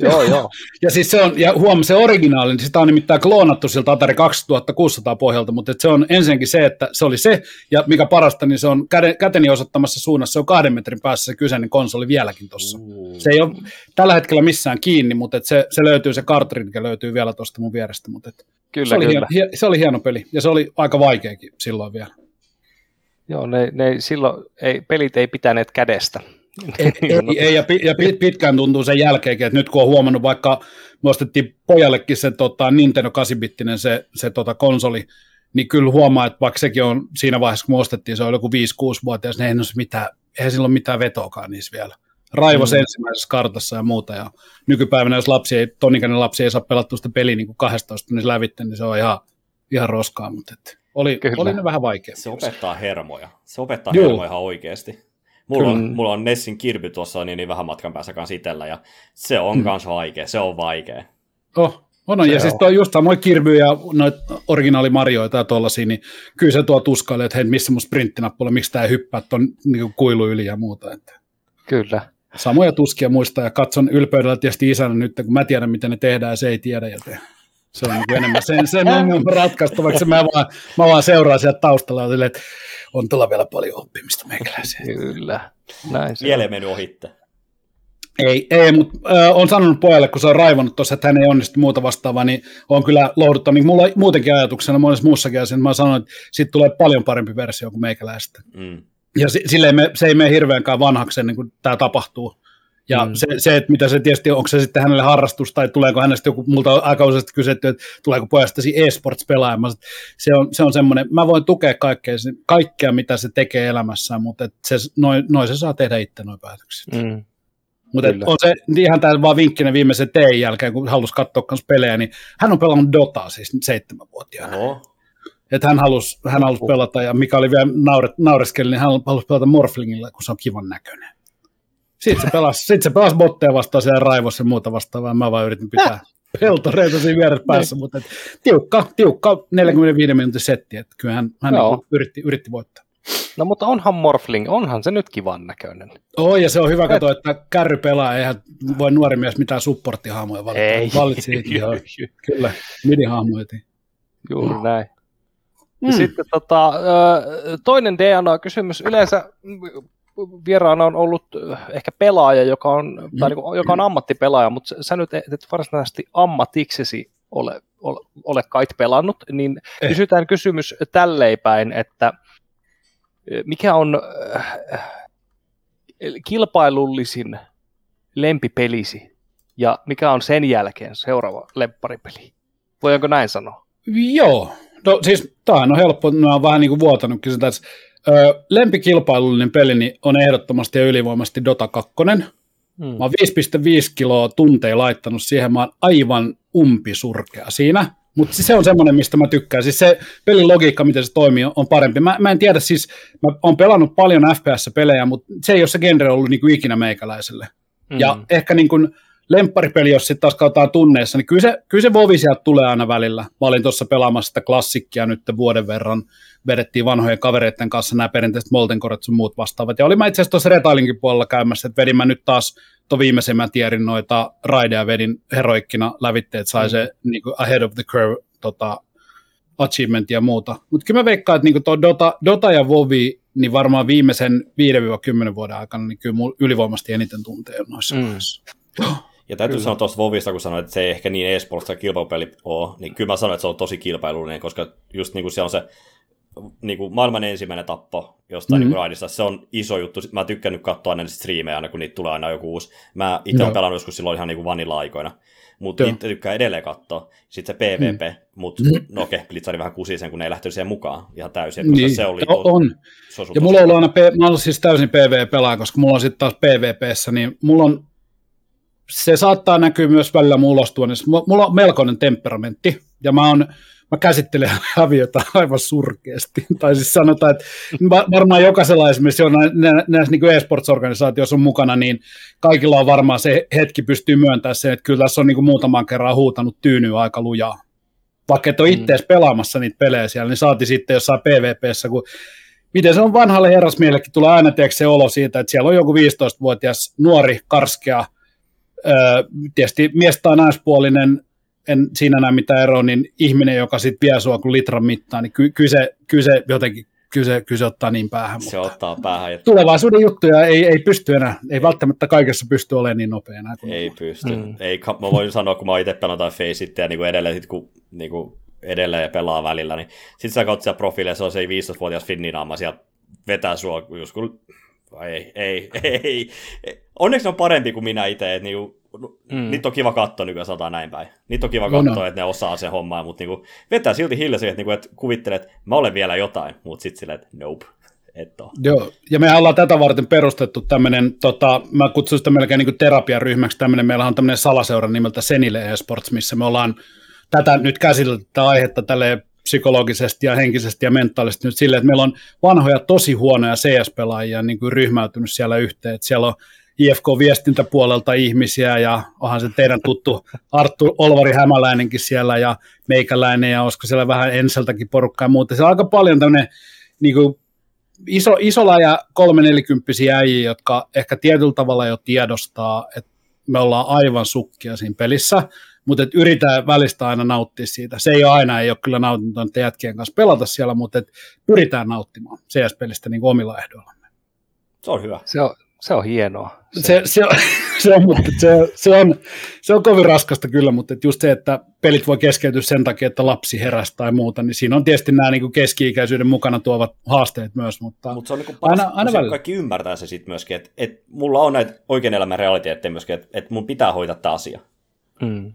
Joo, joo. Ja siis se on, ja huom, se originaali, niin sitä on nimittäin kloonattu siltä Atari 2600 pohjalta, mutta se on ensinnäkin se, että se oli se, ja mikä parasta, niin se on käde, käteni osoittamassa suunnassa, se on kahden metrin päässä se kyseinen konsoli vieläkin tuossa. Uh. Se ei ole tällä hetkellä missään kiinni, mutta et se, se löytyy, se cartridge löytyy vielä tuosta mun vierestä, mutta et Kyllä, se, oli kyllä. hieno, hie- se oli hieno peli, ja se oli aika vaikeakin silloin vielä. Joo, ne, ne silloin ei, pelit ei pitäneet kädestä. Ei, ei, ei ja, pi, ja pit- pitkään tuntuu sen jälkeenkin, että nyt kun on huomannut, vaikka me ostettiin pojallekin se tota, Nintendo 8-bittinen se, se tota, konsoli, niin kyllä huomaa, että vaikka sekin on siinä vaiheessa, kun me ostettiin, se oli joku 5-6-vuotias, niin olisi mitään, eihän sillä ole mitään vetoakaan niissä vielä. Raivos mm. ensimmäisessä kartassa ja muuta, ja nykypäivänä, jos lapsi ei, tonikäinen lapsi ei saa pelattua sitä peliä niin kuin 12 tunnissa lävitte, niin se on ihan, ihan roskaa, mutta et, oli, Kyllä. oli ne vähän vaikea. Se opettaa hermoja. Se opettaa Joo. hermoja ihan oikeasti. Mulla on, mulla on Nessin Kirby tuossa niin, niin vähän matkan päässä kanssa itsellä, ja se on mm. kanssa vaikea. Se on vaikea. Oh, on, on. ja siis on. tuo just samoin Kirby ja noita originaalimarjoita ja tuollaisia, niin kyllä se tuo tuskailee, että hei, missä mun sprinttinappula, miksi tämä ei hyppää tuon niin kuilu yli ja muuta. Että Kyllä. samoja tuskia muistaa ja katson ylpeydellä tietysti isänä nyt, kun mä tiedän, miten ne tehdään ja se ei tiedä, joten se on niin enemmän sen, sen ongelman ratkaistavaksi. Mä vaan, mä vaan seuraan sieltä taustalla että on tuolla vielä paljon oppimista meikäläisiä. Kyllä. Näin se Vielä mennyt ohitte. Ei, ei mutta äh, on sanonut pojalle, kun se on raivannut tuossa, että hän ei onnistu muuta vastaavaa, niin on kyllä lohduttanut. Niin mulla on muutenkin ajatuksena monessa muussakin asiassa, mä sanoin, että siitä tulee paljon parempi versio kuin meikäläistä. Mm. Ja si- silleen me, se ei mene hirveänkään vanhaksi ennen kuin tämä tapahtuu. Ja Mm. se, se, että mitä se tietysti, onko se sitten hänelle harrastus tai tuleeko hänestä joku, multa aika useasti kysytty, että tuleeko pojastasi e-sports pelaamaan. Se on, se on semmoinen, mä voin tukea kaikkea, kaikkea mitä se tekee elämässään, mutta et se, noin, noin se saa tehdä itse noin päätökset. Mm. Mutta on se ihan täällä vaan vinkkinä viimeisen tein jälkeen, kun halusi katsoa myös pelejä, niin hän on pelannut Dotaa siis seitsemänvuotiaana. Oho. Että hän halusi, hän halusi pelata, ja mikä oli vielä naure, naureskeli, niin hän halusi pelata Morflingilla, kun se on kivan näköinen. Sitten se pelasi, sit se pelasi botteja vastaan siellä raivossa ja muuta vastaavaa, mä vaan yritin pitää peltoreita siinä vieressä päässä, mutta et, tiukka, tiukka 45 minuutin setti, että kyllä hän, hän Joo. yritti, yritti voittaa. No mutta onhan Morphling, onhan se nyt kivan näköinen. Oh, ja se on hyvä katsoa, että kärry pelaa, eihän voi nuori mies mitään supporttihahmoja valita. Ei. Valitsi joo. Kyllä, midi-hahmo heti. Juuri näin. Mm. Ja sitten tota, toinen DNA-kysymys. Yleensä mm, vieraana on ollut ö, ehkä pelaaja, joka on, tai Mm. niinku, joka on ammattipelaaja, mutta sä- nyt et varsinaisesti ammatiksesi ole, ole, ole kait pelannut, niin Eh. kysytään kysymys tälleen päin, että ö, mikä on ö, kilpailullisin lempipelisi ja mikä on sen jälkeen seuraava lempparipeli? Voidaanko näin sanoa? Joo, no siis tämähän on helppo, mä oon vähän niin kuin vuotanutkin sitä, että ö, lempikilpailullinen peli niin on ehdottomasti ja ylivoimaisesti Dota 2. Hmm. Mä oon 5,5 kiloa tunteja laittanut siihen, mä oon aivan umpisurkea siinä, mutta se on semmoinen, mistä mä tykkään. Siis se pelin logiikka, miten se toimii, on parempi. Mä, mä en tiedä, siis mä oon pelannut paljon FPS-pelejä, mutta se ei ole se genre ollut niin kuin ikinä meikäläiselle. Mm. Ja ehkä niin kuin lempparipeli, jos sitten taas katsotaan tunneissa, niin kyllä se, kyllä se Vovi sieltä tulee aina välillä. Mä olin tuossa pelaamassa sitä klassikkia nyt vuoden verran, vedettiin vanhojen kavereiden kanssa nämä perinteiset Moltenkoret sun muut vastaavat. Ja olin mä itse asiassa tuossa retailinkin puolella käymässä, että vedin mä nyt taas tuon viimeisemmän tierin noita raideja vedin heroikkina lävitteet, sai se niin kuin ahead of the curve tota, achievement ja muuta. Mutta kyllä mä veikkaan, että niin tuo Dota, Dota ja Vovi, niin varmaan viimeisen 5-10 vuoden aikana, niin kyllä mulla ylivoimasti eniten tuntee noissa Mm. mm. Ja täytyy sanoa tuosta Vovista, kun sanoit, että se ei ehkä niin e-sports tai kilpailupeli ole, niin kyllä mä sanoin, että se on tosi kilpailullinen, koska just niin kuin se on se niin kuin maailman ensimmäinen tappo jostain Mhm. mm-hmm. niin raidista, se on iso juttu. Mä tykkään nyt katsoa aina niitä striimejä aina, kun niitä tulee aina joku uusi. Mä itse olen Joo. pelannut joskus silloin ihan niin kuin vanilla-aikoina. mutta niitä tykkää edelleen katsoa. Sitten se PvP, mm. mutta no okei, okay, Blitzari vähän kusi sen, kun ne ei lähtenyt siihen mukaan ihan täysin, koska Niin, se oli... o- on. Se on Ja mulla on aina, P- mä olen siis täysin PvP-pelaaja, koska mulla on sitten taas PvPssä, niin mulla on, se saattaa näkyä myös välillä mun ulostuonnissa. Mulla on melkoinen temperamentti, ja mä, on, mä käsittelen aviota aivan surkeasti. tai siis sanotaan, että va- varmaan jokaisella esimerkiksi on nä- nä- näissä niin e-sports-organisaatioissa on mukana, niin kaikilla on varmaan se hetki pystyy myöntämään sen, että kyllä tässä on niin kuin muutaman kerran huutanut tyynyä aika lujaa. Vaikka et ole itse edes pelaamassa niitä pelejä siellä, niin saati sitten jossain PvPssä, kun miten se on vanhalle herrasmiehellekin, tulee aina se olo siitä, että siellä on joku 15-vuotias nuori, karskea, öö, tietysti mies tai naispuolinen, en siinä näe mitään eroa, niin ihminen, joka sitten vie sua kuin litran mittaan, niin ky- kyllä se, kyllä se jotenkin, kyllä se, kyllä se ottaa niin päähän. Se mutta ottaa päähän ja Tulevaisuuden juttuja ei, ei pysty enää, ei välttämättä kaikessa pysty olemaan niin nopea enää. Kuin Ei pysty. Mm. Ei, mä voin sanoa, kun mä oon itse pelannut tai Faceitia niin kuin edelleen, sit kun niin kuin edelleen pelaa välillä, niin sit sä katsot siellä profiileissa, se on se 15-vuotias finninaama, sieltä vetää sua, just kun ei, ei, ei, ei. Onneksi ne on parempi kuin minä itse, että niinku, Mm. niitä on kiva katsoa nykyään sataa näin päin. Niitä on kiva No, no. katsoa, että ne osaa se homma, mutta niinku, vetää silti hiljaisesti, että, niinku, että kuvittelet, että mä olen vielä jotain, mutta sitten silleen, että nope, et ole. Joo, ja me ollaan tätä varten perustettu tämmöinen, tota, mä kutsun sitä melkein niin terapiaryhmäksi, tämmöinen, meillä on tämmöinen salaseura nimeltä Senile Esports, missä me ollaan tätä nyt käsitelty tätä aihetta tälle psykologisesti ja henkisesti ja mentaalisesti nyt silleen, että meillä on vanhoja tosi huonoja CS-pelaajia niin kuin ryhmäytynyt siellä yhteen, että siellä on IFK-viestintäpuolelta ihmisiä ja onhan se teidän tuttu Arttu Olvari Hämäläinenkin siellä ja meikäläinen ja olisiko siellä vähän Enseltäkin porukkaa ja muuta. Siellä on aika paljon tämmöinen niin kuin iso, isolla ja kolmenelikymppisiä äijiä, jotka ehkä tietyllä tavalla jo tiedostaa, että me ollaan aivan sukkia siinä pelissä, mutta et yritetään välistä aina nauttia siitä. Se ei ole aina, ei ole kyllä nautinto niiden jätkien kanssa pelata siellä, mutta et pyritään nauttimaan CS-pelistä niin omilla ehdoilla. Se on hyvä. Se on, se on hienoa. Se, se, on, se, on, mutta se, se, on, se on kovin raskasta kyllä, mutta et just se, että pelit voi keskeytyä sen takia, että lapsi heräsi tai muuta, niin siinä on tietysti nämä niin keski-ikäisyyden mukana tuovat haasteet myös, mutta Mutta se on niinku paras, aina, aina välillä. kaikki ymmärtää se sitten myöskin, että et mulla on näitä oikean elämän realiteetteja myöskin, että et mun pitää hoitaa tämä asia. Mm.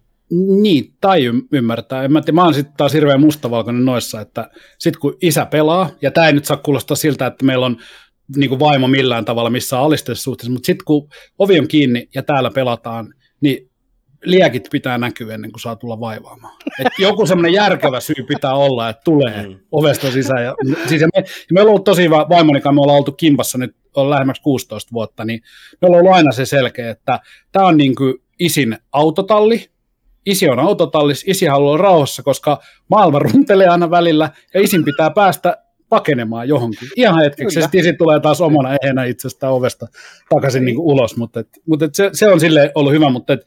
Niin, tai ymmärtää. En mä, tiedä, mä oon sitten taas hirveän mustavalkoinen noissa, että sit kun isä pelaa, ja tämä ei nyt saa kuulostaa siltä, että meillä on niin kuin vaimo millään tavalla missään alisteisessa suhteessa, mutta sitten kun ovi on kiinni ja täällä pelataan, niin liekit pitää näkyä ennen kuin saa tulla vaivaamaan. Et joku semmoinen järkevä syy pitää olla, että tulee Mm. ovesta sisään. Ja, siis ja me, ja me ollaan ollut tosi hyvä, vaimoni kanssa me ollaan oltu kimpassa nyt on lähemmäksi 16 vuotta, niin me ollaan ollut aina se selkeä, että tämä on niin kuin isin autotalli, isi on autotallis, isi haluaa rauhassa, koska maailma runtelee aina välillä ja isin pitää päästä pakenemaan johonkin. Ihan hetkeksi, sitten isi tulee taas omana ehänä itsestä ovesta takaisin niin kuin ulos, mutta, et, mutta et se, se, on sille ollut hyvä, mutta et,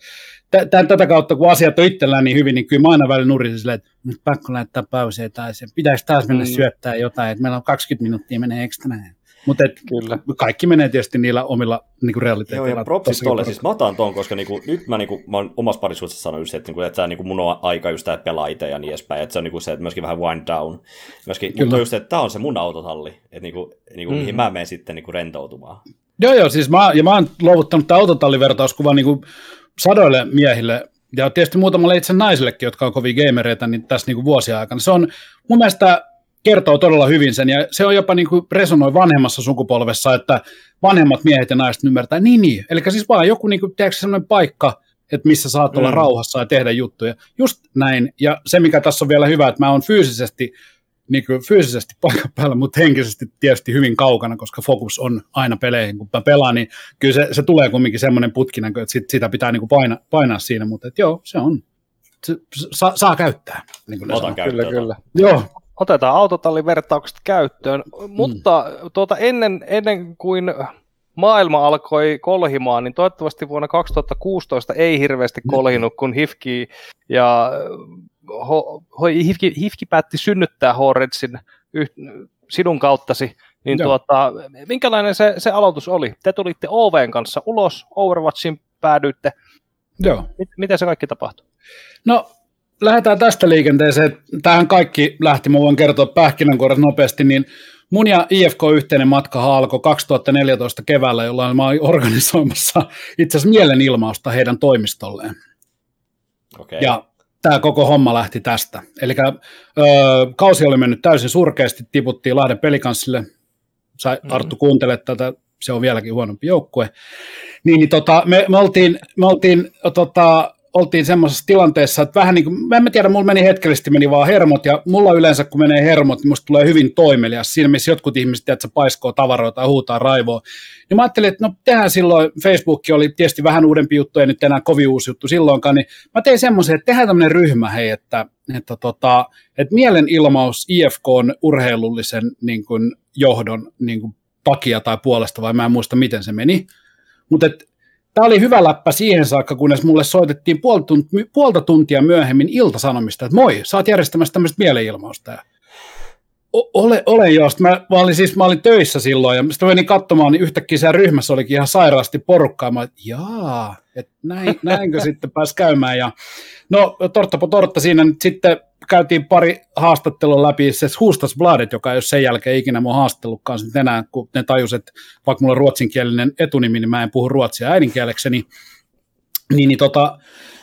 tä- tä- tätä kautta, kun asiat on itsellään niin hyvin, niin kyllä mä aina välillä nurisin silleen, että nyt pakko laittaa pauseja tai se pitäisi taas mennä Mm. syöttää jotain, että meillä on 20 minuuttia menee ekstra näin. Mutta et, Kyllä. kaikki menee tietysti niillä omilla niin kuin realiteeteilla. Joo, ja propsit tolle. Siis mä otan ton, koska niinku, nyt mä, niinku, mä oon omassa parisuudessa sanonut just, että, niinku, että, niinku, mun on aika just tää, itse ja niin edespäin. Että se on niinku, se, että myöskin vähän wind down. Myöskin, Kyllä. mutta just, että tää on se mun autotalli, että niinku, niinku, Mm. mihin mä menen sitten niinku, rentoutumaan. Joo, joo, siis mä, ja mä oon luovuttanut tämän autotallivertauskuvan niin sadoille miehille, ja tietysti muutamalle itse naisillekin, jotka on kovin gamereita, niin tässä niin kuin vuosien aikana. Se on mun mielestä kertoo todella hyvin sen, ja se on jopa niin kuin resonoi vanhemmassa sukupolvessa, että vanhemmat miehet ja naiset ymmärtää, niin niin, eli siis vaan joku niin kuin, tiedätkö, sellainen paikka, että missä saat olla Mm. rauhassa ja tehdä juttuja. Just näin, ja se mikä tässä on vielä hyvä, että mä oon fyysisesti niin kuin fyysisesti paikan päällä, mutta henkisesti tietysti hyvin kaukana, koska fokus on aina peleihin. Kun mä pelaan, niin kyllä se, se tulee kumminkin semmoinen putkinäkö, että sit, sitä pitää niin kuin paina, painaa siinä, mutta et joo, se on. Se, saa, saa käyttää. Niin kuin otan käyttöön. Kyllä, kyllä. Joo, Otetaan autotallivertaukset käyttöön, mutta tuota, ennen, ennen kuin maailma alkoi kolhimaan, niin toivottavasti vuonna 2016 ei hirveästi kolhinut, kun Hifki ja ho, ho, Hifki, Hifki päätti synnyttää Horredsin yh, sinun kauttasi. Niin Joo. tuota, minkälainen se, se aloitus oli? Te tulitte OVn kanssa ulos, Overwatchin päädyitte. joo. Mit, miten se kaikki tapahtui? No, lähdetään tästä liikenteeseen. Tähän kaikki lähti, mä voin kertoa pähkinänkuoret nopeasti, niin mun ja IFK yhteinen matka alkoi 2014 keväällä, jolloin mä olin organisoimassa itse asiassa mielenilmausta heidän toimistolleen. Okay. Ja tämä koko homma lähti tästä. Eli kausi oli mennyt täysin surkeasti, tiputtiin Lahden pelikanssille, Sai, mm-hmm. Arttu kuuntele tätä, se on vieläkin huonompi joukkue. Niin, niin tota, me, me, oltiin, me oltiin tota, oltiin semmoisessa tilanteessa, että vähän niin kuin, mä en tiedä, mulla meni hetkellisesti meni vaan hermot, ja mulla yleensä kun menee hermot, niin musta tulee hyvin toimelias, siinä missä jotkut ihmiset, että se paiskoo tavaroita ja huutaa raivoa. Niin mä ajattelin, että no tehdään silloin, Facebook oli tietysti vähän uudempi juttu, ei nyt enää kovin uusi juttu silloinkaan, niin mä tein semmoisen, että tehdään tämmöinen ryhmä, hei, että, että, tota, että mielenilmaus IFK on urheilullisen niin kuin, johdon niin kuin, takia tai puolesta, vai mä en muista miten se meni, mutta Tämä oli hyvä läppä siihen saakka, kunnes mulle soitettiin puolta, tuntia, puolta tuntia myöhemmin iltasanomista, että moi, sä oot järjestämässä tämmöistä mielenilmausta. ole, ole joo. Mä, mä, olin siis, mä olin töissä silloin ja sitten menin katsomaan, niin yhtäkkiä siellä ryhmässä olikin ihan sairaasti porukkaa. Mä olin, että näin, näinkö sitten pääsi käymään. Ja, no, tortta po tortta siinä nyt sitten käytiin pari haastattelua läpi, se Hustas Bladet, joka ei ole sen jälkeen ikinä mua haastatellutkaan sitten enää, kun ne tajus, että vaikka mulla on ruotsinkielinen etunimi, niin mä en puhu ruotsia äidinkielekseni, niin, niin, tota,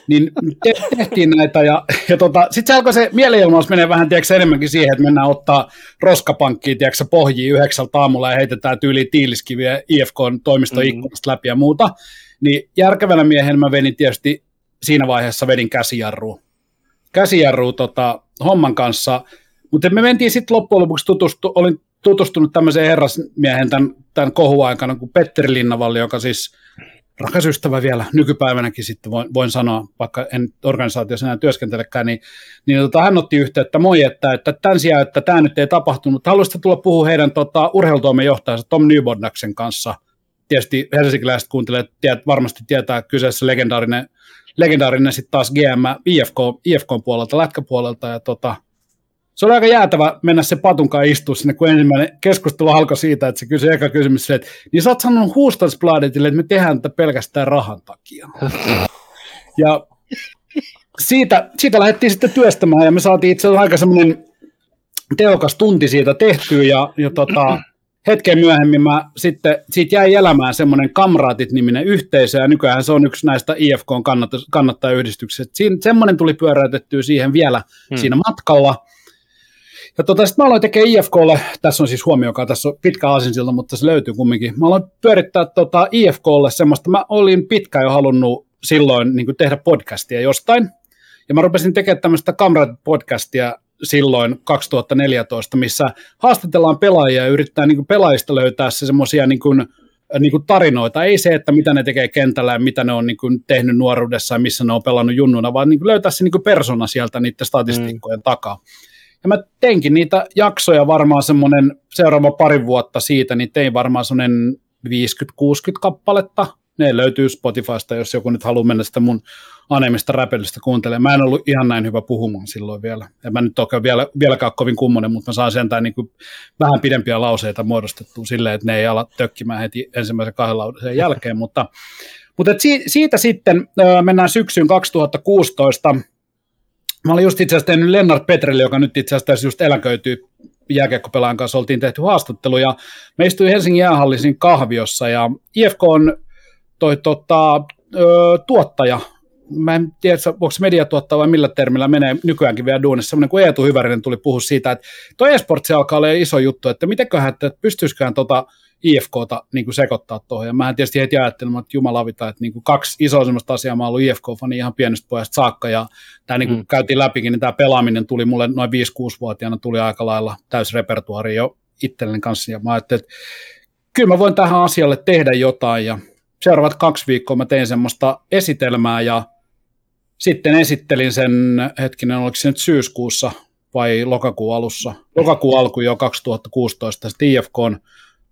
niin te, tehtiin näitä, ja, ja tota, sitten se alkoi se mielenilmaus menee vähän tiedätkö, enemmänkin siihen, että mennään ottaa roskapankkiin, tiedätkö, pohjiin yhdeksältä aamulla ja heitetään tyyli tiiliskiviä IFK-toimiston mm-hmm. ikkunasta läpi ja muuta, niin järkevänä miehen mä venin tietysti siinä vaiheessa vedin käsijarruun käsijarru tota, homman kanssa, mutta me mentiin sitten loppujen lopuksi tutustu, olin tutustunut tämmöiseen herrasmiehen tämän, tämän kohuaikana kuin Petteri Linnavalli, joka siis rakas ystävä vielä nykypäivänäkin sitten voin, voin sanoa, vaikka en organisaatiossa enää työskentelekään, niin, niin tota, hän otti yhteyttä, moi, että, että tämän sijaan, että tämä nyt ei tapahtunut, mutta haluaisitte tulla puhua heidän tota, urheilutoimen johtajansa Tom Nybodnaksen kanssa. Tietysti helsinkiläiset kuuntelijat tiedät, varmasti tietää kyseessä legendaarinen legendaarinen sitten taas GM IFK, IFK puolelta, lätkäpuolelta, ja tota, se oli aika jäätävä mennä se patunkaan istua sinne, kun ensimmäinen keskustelu alkoi siitä, että se kysyi eka kysymys, että niin sä oot sanonut Hustansbladetille, että me tehdään tätä pelkästään rahan takia. Ja siitä, siitä lähdettiin sitten työstämään, ja me saatiin itse asiassa aika semmoinen teokas tunti siitä tehtyä, ja, ja tota, hetken myöhemmin mä sitten, siitä jäi elämään semmoinen Kamraatit-niminen yhteisö, ja nykyään se on yksi näistä IFK kannattajayhdistyksistä. Siin, semmoinen tuli pyöräytettyä siihen vielä hmm. siinä matkalla. Ja tota, sitten mä aloin tekemään IFKlle, tässä on siis huomioikaa, tässä on pitkä aasinsilta, mutta se löytyy kumminkin. Mä aloin pyörittää tota IFKlle semmoista, mä olin pitkään jo halunnut silloin niin tehdä podcastia jostain, ja mä rupesin tekemään tämmöistä Kamrat-podcastia silloin 2014, missä haastatellaan pelaajia ja yrittää niin kuin pelaajista löytää se semmoisia niin kuin, niin kuin tarinoita. Ei se, että mitä ne tekee kentällä ja mitä ne on niin kuin tehnyt nuoruudessa ja missä ne on pelannut junnuna, vaan niin kuin löytää se niin kuin persona sieltä niiden statistiikkojen mm. takaa. Ja mä teinkin niitä jaksoja varmaan semmoinen seuraava pari vuotta siitä, niin tein varmaan semmoinen 50-60 kappaletta. Ne löytyy Spotifysta, jos joku nyt haluaa mennä sitä mun anemista räpelystä kuuntelemaan. Mä en ollut ihan näin hyvä puhumaan silloin vielä. En mä nyt ole vielä, vieläkään kovin kummonen, mutta mä saan sentään niin vähän pidempiä lauseita muodostettua silleen, että ne ei ala tökkimään heti ensimmäisen kahden lauseen jälkeen. mutta mutta et si, siitä sitten mennään syksyyn 2016. Mä olin just itse asiassa tehnyt Lennart Petrelle, joka nyt itse asiassa just eläköityy jääkiekkopelaajan kanssa oltiin tehty haastattelu, ja me istuin Helsingin jäähallisin kahviossa, ja IFK on toi tota, ö, tuottaja mä en tiedä, onko se mediatuottaja vai millä termillä menee nykyäänkin vielä duunissa, semmoinen kuin Eetu Hyvärinen tuli puhua siitä, että toi esportsi alkaa olla iso juttu, että mitenköhän, että pystyisikään tota IFKta niin kuin sekoittaa tuohon. Ja mä tietysti heti ajattelin, että jumalavita, että niin kuin kaksi isoa semmoista asiaa, mä oon ollut IFK-fani ihan pienestä pojasta saakka, ja tämä niin kuin mm. käytiin läpikin, niin tämä pelaaminen tuli mulle noin 5-6-vuotiaana, tuli aika lailla täysrepertuaari jo itselleni kanssa, ja mä ajattelin, että kyllä mä voin tähän asialle tehdä jotain, ja seuraavat kaksi viikkoa mä tein semmoista esitelmää, ja sitten esittelin sen, hetkinen, oliko se nyt syyskuussa vai lokakuun alussa, lokakuun alku jo 2016 sitten IFKn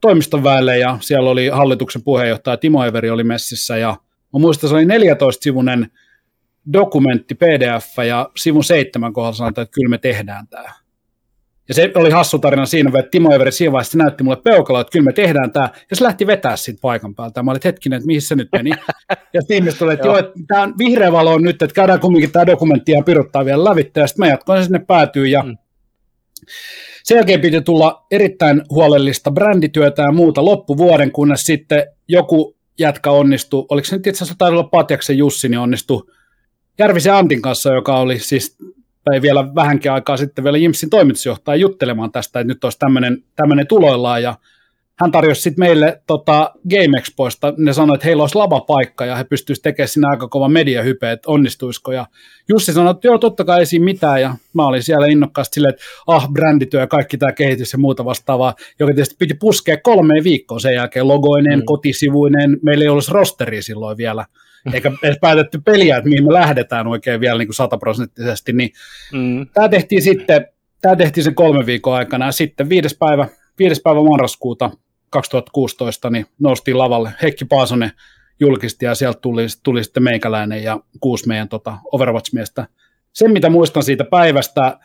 toimiston väelle ja siellä oli hallituksen puheenjohtaja Timo Everi oli messissä ja mä muistan, se oli 14-sivunen dokumentti PDF ja sivun seitsemän kohdalla sanotaan, että kyllä me tehdään tämä. Ja se oli hassu tarina siinä, että Timo Everi siinä vaiheessa näytti mulle peukaloa, että kyllä me tehdään tämä, ja se lähti vetää siitä paikan päältä. Mä olin, että hetkinen, että mihin se nyt meni. ja sitten ihmiset tuli, että joo, että tämä on vihreä valo on nyt, että käydään kumminkin tämä dokumentti ja piruttaa vielä lävittä, ja sitten mä jatkoin sinne päätyy, ja mm. sen jälkeen piti tulla erittäin huolellista brändityötä ja muuta loppuvuoden, kunnes sitten joku jätkä onnistui, oliko se nyt itse asiassa taisi olla Patjaksen Jussi, niin onnistui Järvisen Antin kanssa, joka oli siis tai vielä vähänkin aikaa sitten vielä Jimsin toimitusjohtaja juttelemaan tästä, että nyt olisi tämmöinen tuloillaan ja hän tarjosi sitten meille tota, Game Expoista, ne sanoi, että heillä olisi lavapaikka ja he pystyisivät tekemään siinä aika kova mediahype, että onnistuisiko. Ja Jussi sanoi, että joo, totta kai ei siinä mitään. Ja mä olin siellä innokkaasti silleen, että ah, brändityö ja kaikki tämä kehitys ja muuta vastaavaa, joka tietysti piti puskea kolmeen viikkoon sen jälkeen, logoinen, mm. kotisivuinen, meillä ei olisi rosteri silloin vielä eikä edes päätetty peliä, että mihin me lähdetään oikein vielä niin kuin sataprosenttisesti, niin mm. tämä tehtiin sitten, tämä tehtiin sen kolmen viikon aikana, ja sitten viides päivä, viides päivä marraskuuta 2016, niin noustiin lavalle. Heikki Paasonen julkisti ja sieltä tuli, tuli sitten meikäläinen ja kuusi meidän tota, Overwatch-miestä. Sen, mitä muistan siitä päivästä,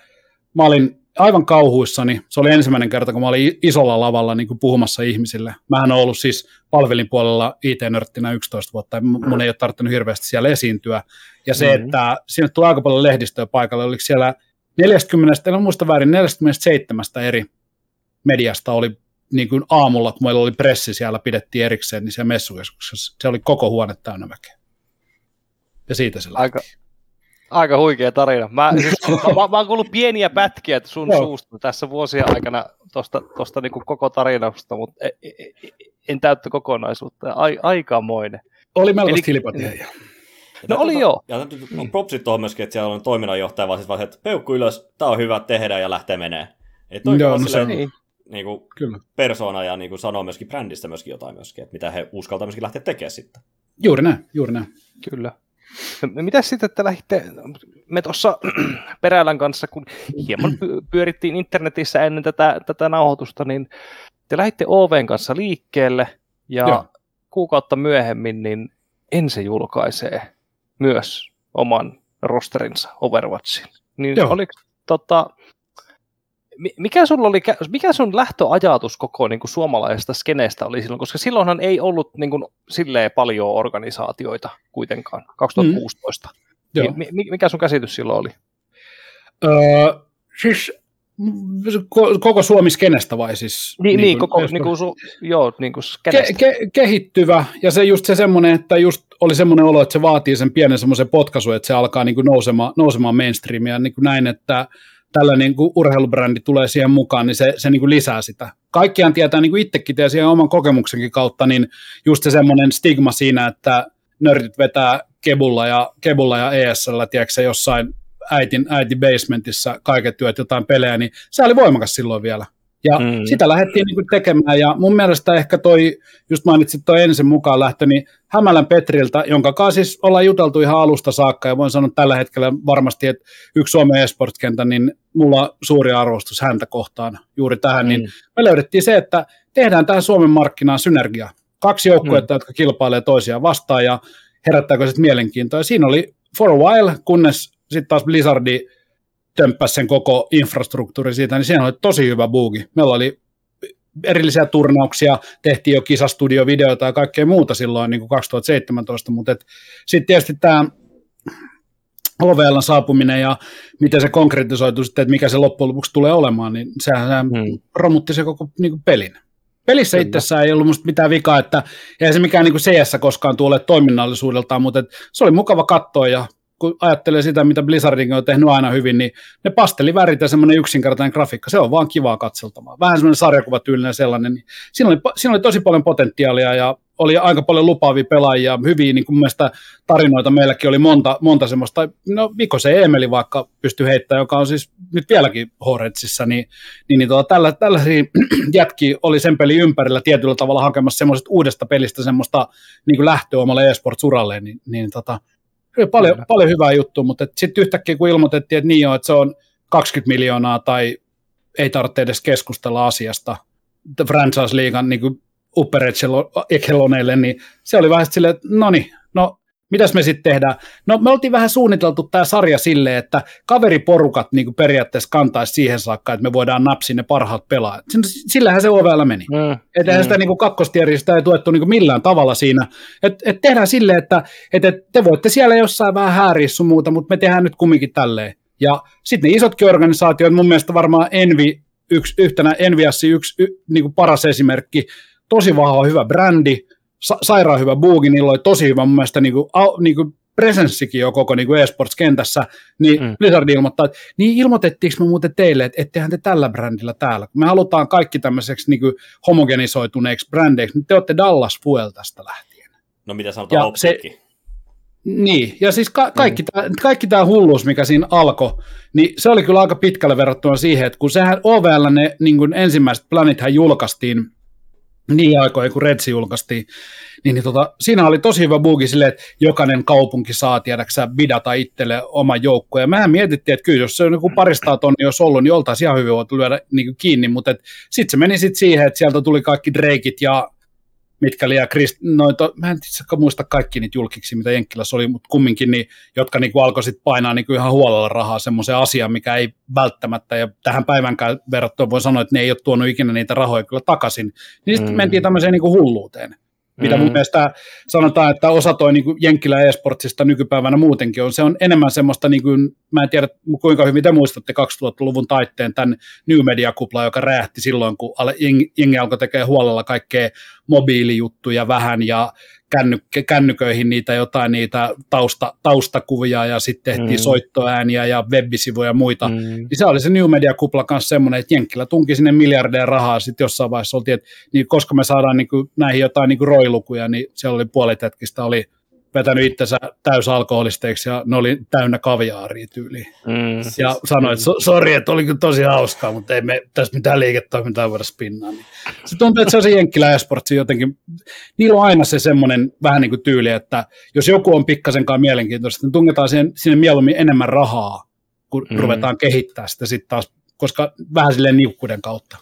mä olin aivan kauhuissani. Se oli ensimmäinen kerta, kun mä olin isolla lavalla niin kuin puhumassa ihmisille. Mähän olen ollut siis palvelin puolella IT-nörttinä 11 vuotta, ja mun ei ole tarvinnut hirveästi siellä esiintyä. Ja se, mm-hmm. että sinne tuli aika paljon lehdistöä paikalle, oliko siellä 40, en muista väärin, 47 eri mediasta oli niin kuin aamulla, kun meillä oli pressi siellä, pidettiin erikseen, niin siellä messukeskuksessa, se oli koko huone täynnä väkeä. Ja siitä se Aika, aika huikea tarina. Mä, siis, mä, mä, mä oon kuullut pieniä pätkiä sun no. suusta tässä vuosien aikana tuosta tosta niinku koko tarinasta, mutta en, en täyttä kokonaisuutta. Ai, aikamoinen. Oli melko kilpatia. No oli joo. Ja on propsit tuohon myöskin, että siellä on toiminnanjohtaja vaan, siis vaan että peukku ylös, tämä on hyvä tehdä ja lähtee menee. Että joo, no se niin. Niin kuin Kyllä. persona ja niin kuin sanoo myöskin brändistä myöskin jotain myöskin, että mitä he uskaltaa myöskin lähteä tekemään sitten. Juuri näin, juuri näin. Kyllä. No, mitä sitten, että lähditte, me tuossa Perälän kanssa, kun hieman pyörittiin internetissä ennen tätä, tätä nauhoitusta, niin te lähditte OVn kanssa liikkeelle, ja Joo. kuukautta myöhemmin niin Ense julkaisee myös oman rosterinsa Overwatchin. Niin Joo. oliko tota, mikä, sulla oli, mikä sun lähtöajatus koko niin kuin suomalaisesta skeneestä oli silloin, koska silloinhan ei ollut niin kuin, silleen paljon organisaatioita kuitenkaan, 2016. Mm. Niin, mikä sun käsitys silloin oli? Öö, siis koko Suomi skenestä vai siis? Niin, niin, niin koko, niin kuin, su, joo, niin kuin ke, ke, kehittyvä, ja se just se semmoinen, että just oli semmoinen olo, että se vaatii sen pienen semmoisen potkaisun, että se alkaa niin kuin nousemaan, nousemaan mainstreamia, niin kuin näin, että tällä niin kuin urheilubrändi tulee siihen mukaan, niin se, se niin kuin lisää sitä. Kaikkiaan tietää niin kuin itsekin ja siihen oman kokemuksenkin kautta, niin just se semmoinen stigma siinä, että nörtit vetää kebulla ja, kebulla ja ESL, tiedätkö jossain äitin, äiti basementissa kaiket työt jotain pelejä, niin se oli voimakas silloin vielä. Ja mm. sitä lähdettiin niin tekemään, ja mun mielestä ehkä toi, just mainitsit toi ensin mukaan lähtö, niin Hämälän Petriltä, jonka kanssa siis ollaan juteltu ihan alusta saakka, ja voin sanoa tällä hetkellä varmasti, että yksi Suomen esports-kenttä, niin mulla on suuri arvostus häntä kohtaan juuri tähän, niin mm. niin me löydettiin se, että tehdään tähän Suomen markkinaan synergia. Kaksi joukkuetta, mm. jotka kilpailee toisiaan vastaan, ja herättääkö sitten mielenkiintoa. Ja siinä oli for a while, kunnes sitten taas Blizzardi tömppäsi sen koko infrastruktuuri siitä, niin siinä oli tosi hyvä buugi. Meillä oli erillisiä turnauksia, tehtiin jo kisastudiovideoita ja kaikkea muuta silloin niin kuin 2017, mutta sitten tietysti tämä OVL saapuminen ja miten se konkretisoitu sitten, että mikä se loppujen lopuksi tulee olemaan, niin sehän, sehän hmm. romutti se koko niin kuin pelin. Pelissä Kyllä. itsessään ei ollut musta mitään vikaa, että ei se mikään niin kuin CS koskaan tule toiminnallisuudeltaan, mutta se oli mukava katsoa ja kun ajattelee sitä, mitä Blizzardin on tehnyt aina hyvin, niin ne pastelivärit ja semmoinen yksinkertainen grafiikka, se on vaan kivaa katseltavaa. Vähän semmoinen sarjakuvatyylinen sellainen. Niin siinä, oli, siinä oli tosi paljon potentiaalia ja oli aika paljon lupaavia pelaajia, hyviä niin kuin mielestä tarinoita. Meilläkin oli monta, monta semmoista, no Viko se Emeli vaikka pystyi heittämään, joka on siis nyt vieläkin Horetsissa, niin, niin, niin tota, tällä, tällaisia jätki oli sen pelin ympärillä tietyllä tavalla hakemassa semmoisesta uudesta pelistä semmoista niin kuin lähtöä omalle esports-uralle, niin, niin tota, Kyllä paljon, Kyllä. paljon hyvää juttua, mutta sitten yhtäkkiä kun ilmoitettiin, että niin on, että se on 20 miljoonaa tai ei tarvitse edes keskustella asiasta franchise-liigan niin upper echeloneille, niin se oli vähän silleen, että no niin, no mitäs me sitten tehdään? No me oltiin vähän suunniteltu tämä sarja silleen, että kaveriporukat niin kuin periaatteessa kantaisi siihen saakka, että me voidaan napsia ne parhaat pelaajat. Sillähän se OVL meni. Mm. Että mm. sitä niin kakkostieriä ei tuettu niin kuin millään tavalla siinä. Että et tehdään silleen, että et, et te voitte siellä jossain vähän hääriä sun muuta, mutta me tehdään nyt kumminkin tälleen. Ja sitten ne isotkin organisaatiot, mun mielestä varmaan Envi, yksi, yhtenä Enviassi yksi y, niin kuin paras esimerkki, tosi vahva hyvä brändi, sa- sairaan hyvä buugi, niillä oli tosi hyvä mun mielestä niin kuin, au, niin kuin presenssikin jo koko niin kuin esports-kentässä, niin mm. Blizzard ilmoittaa, että niin ilmoitettiinko me muuten teille, että ettehän te tällä brändillä täällä, me halutaan kaikki tämmöiseksi niin kuin homogenisoituneeksi brändeiksi, niin te olette Dallas Fuel tästä lähtien. No mitä sanotaan se, niin, ja siis ka- kaikki, mm. tämä, kaikki tämä hulluus, mikä siinä alkoi, niin se oli kyllä aika pitkälle verrattuna siihen, että kun sehän OVL ne niin kuin ensimmäiset planithän julkaistiin niin aikoina, kun Redsi julkaistiin, niin, niin tota, siinä oli tosi hyvä bugi sille, että jokainen kaupunki saa tiedäksä bidata itselle oma joukko. Ja mehän mietittiin, että kyllä jos se on joku parista tonni jos ollut, niin oltaisiin ihan hyvin voitu lyödä niin kiinni, mutta sitten se meni sitten siihen, että sieltä tuli kaikki Drakeit ja mitkä liian Krist, noita, mä en itse muista kaikki niitä julkiksi, mitä Jenkkilässä oli, mutta kumminkin, niin, jotka niin alkoi sitten painaa niin ihan huolella rahaa semmoiseen asiaan, mikä ei välttämättä, ja tähän päivänkään verrattuna voi sanoa, että ne ei ole tuonut ikinä niitä rahoja kyllä takaisin, niin sitten mm. mentiin tämmöiseen niin hulluuteen mitä mm. mun mielestä sanotaan, että osa toi niin Jenkkilä eSportsista nykypäivänä muutenkin on. Se on enemmän semmoista, niin kuin, mä en tiedä kuinka hyvin te muistatte 2000-luvun taitteen tämän New Media-kupla, joka räjähti silloin, kun jengi alkoi tekemään huolella kaikkea mobiilijuttuja vähän ja känny- kännyköihin niitä jotain niitä tausta, taustakuvia ja sitten tehtiin mm. soittoääniä ja webbisivuja ja muita. Mm. Niin se oli se New Media-kupla kanssa semmoinen, että Jenkkilä tunki sinne miljardeja rahaa, sitten jossain vaiheessa oltiin, että niin koska me saadaan niin kuin, näihin jotain niin kuin roilukuja, niin se oli puolitetkistä, oli vetänyt itsensä täysalkoholisteiksi ja ne oli täynnä kaviaaria tyyliin. Mm, ja sanoi, että so, sori, että oli kyllä tosi hauskaa, mutta ei me tässä mitään liiketoimintaa voida spinnaa. Niin. Se tuntuu, että se on se Jenkkilä esportsi jotenkin, niillä on aina se semmoinen vähän niin kuin tyyli, että jos joku on pikkasenkaan mielenkiintoista, niin tungetaan sinne, sinne mieluummin enemmän rahaa, kun mm. ruvetaan kehittää sitä sitten taas, koska vähän silleen niukkuuden kautta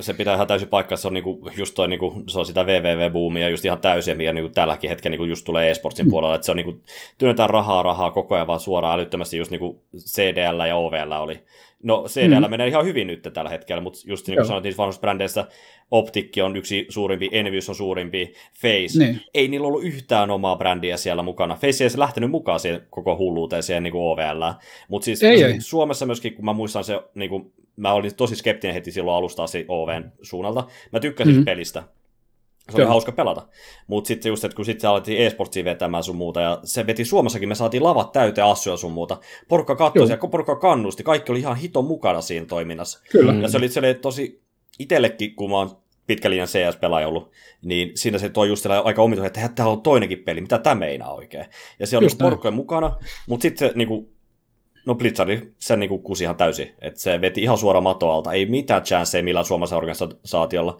se pitää ihan täysin paikkaa, se on niinku, just toi, niinku, se on sitä www-boomia just ihan täysin, mikä niinku tälläkin hetkellä niinku just tulee esportsin mm. puolella, että se on niinku, työnnetään rahaa rahaa koko ajan vaan suoraan älyttömästi, just niinku CDL ja OVL oli. No CDL mm. menee ihan hyvin nyt tällä hetkellä, mutta just niin kuin sanoit niissä brändeissä, Optikki on yksi suurimpi, Envious on suurimpi, Face. Niin. Ei niillä ollut yhtään omaa brändiä siellä mukana. Face ei se lähtenyt mukaan siihen koko hulluuteen siihen niin OVL. Mutta siis ei, ei. Suomessa myöskin, kun mä muistan se, niin kuin, mä olin tosi skeptinen heti silloin alusta asti OVn suunnalta. Mä tykkäsin mm-hmm. pelistä. Se oli Joo. hauska pelata. Mutta sitten just, että kun sitten alettiin e-sportsia vetämään sun muuta, ja se veti Suomessakin, me saatiin lavat täyteen assuja sun muuta. Porukka katsoi ja porukka kannusti, kaikki oli ihan hito mukana siinä toiminnassa. Kyllä. Ja se oli, se oli tosi itsellekin, kun mä oon pitkä linjan CS-pelaaja ollut, niin siinä se toi just aika omituinen, että täällä on toinenkin peli, mitä tämä meinaa oikein. Ja se oli porukkojen mukana, mutta sitten se niinku, no Blitzard, se niinku kusi ihan täysin, että se veti ihan suoraan matoalta, ei mitään chanceja millään suomalaisella organisaatiolla.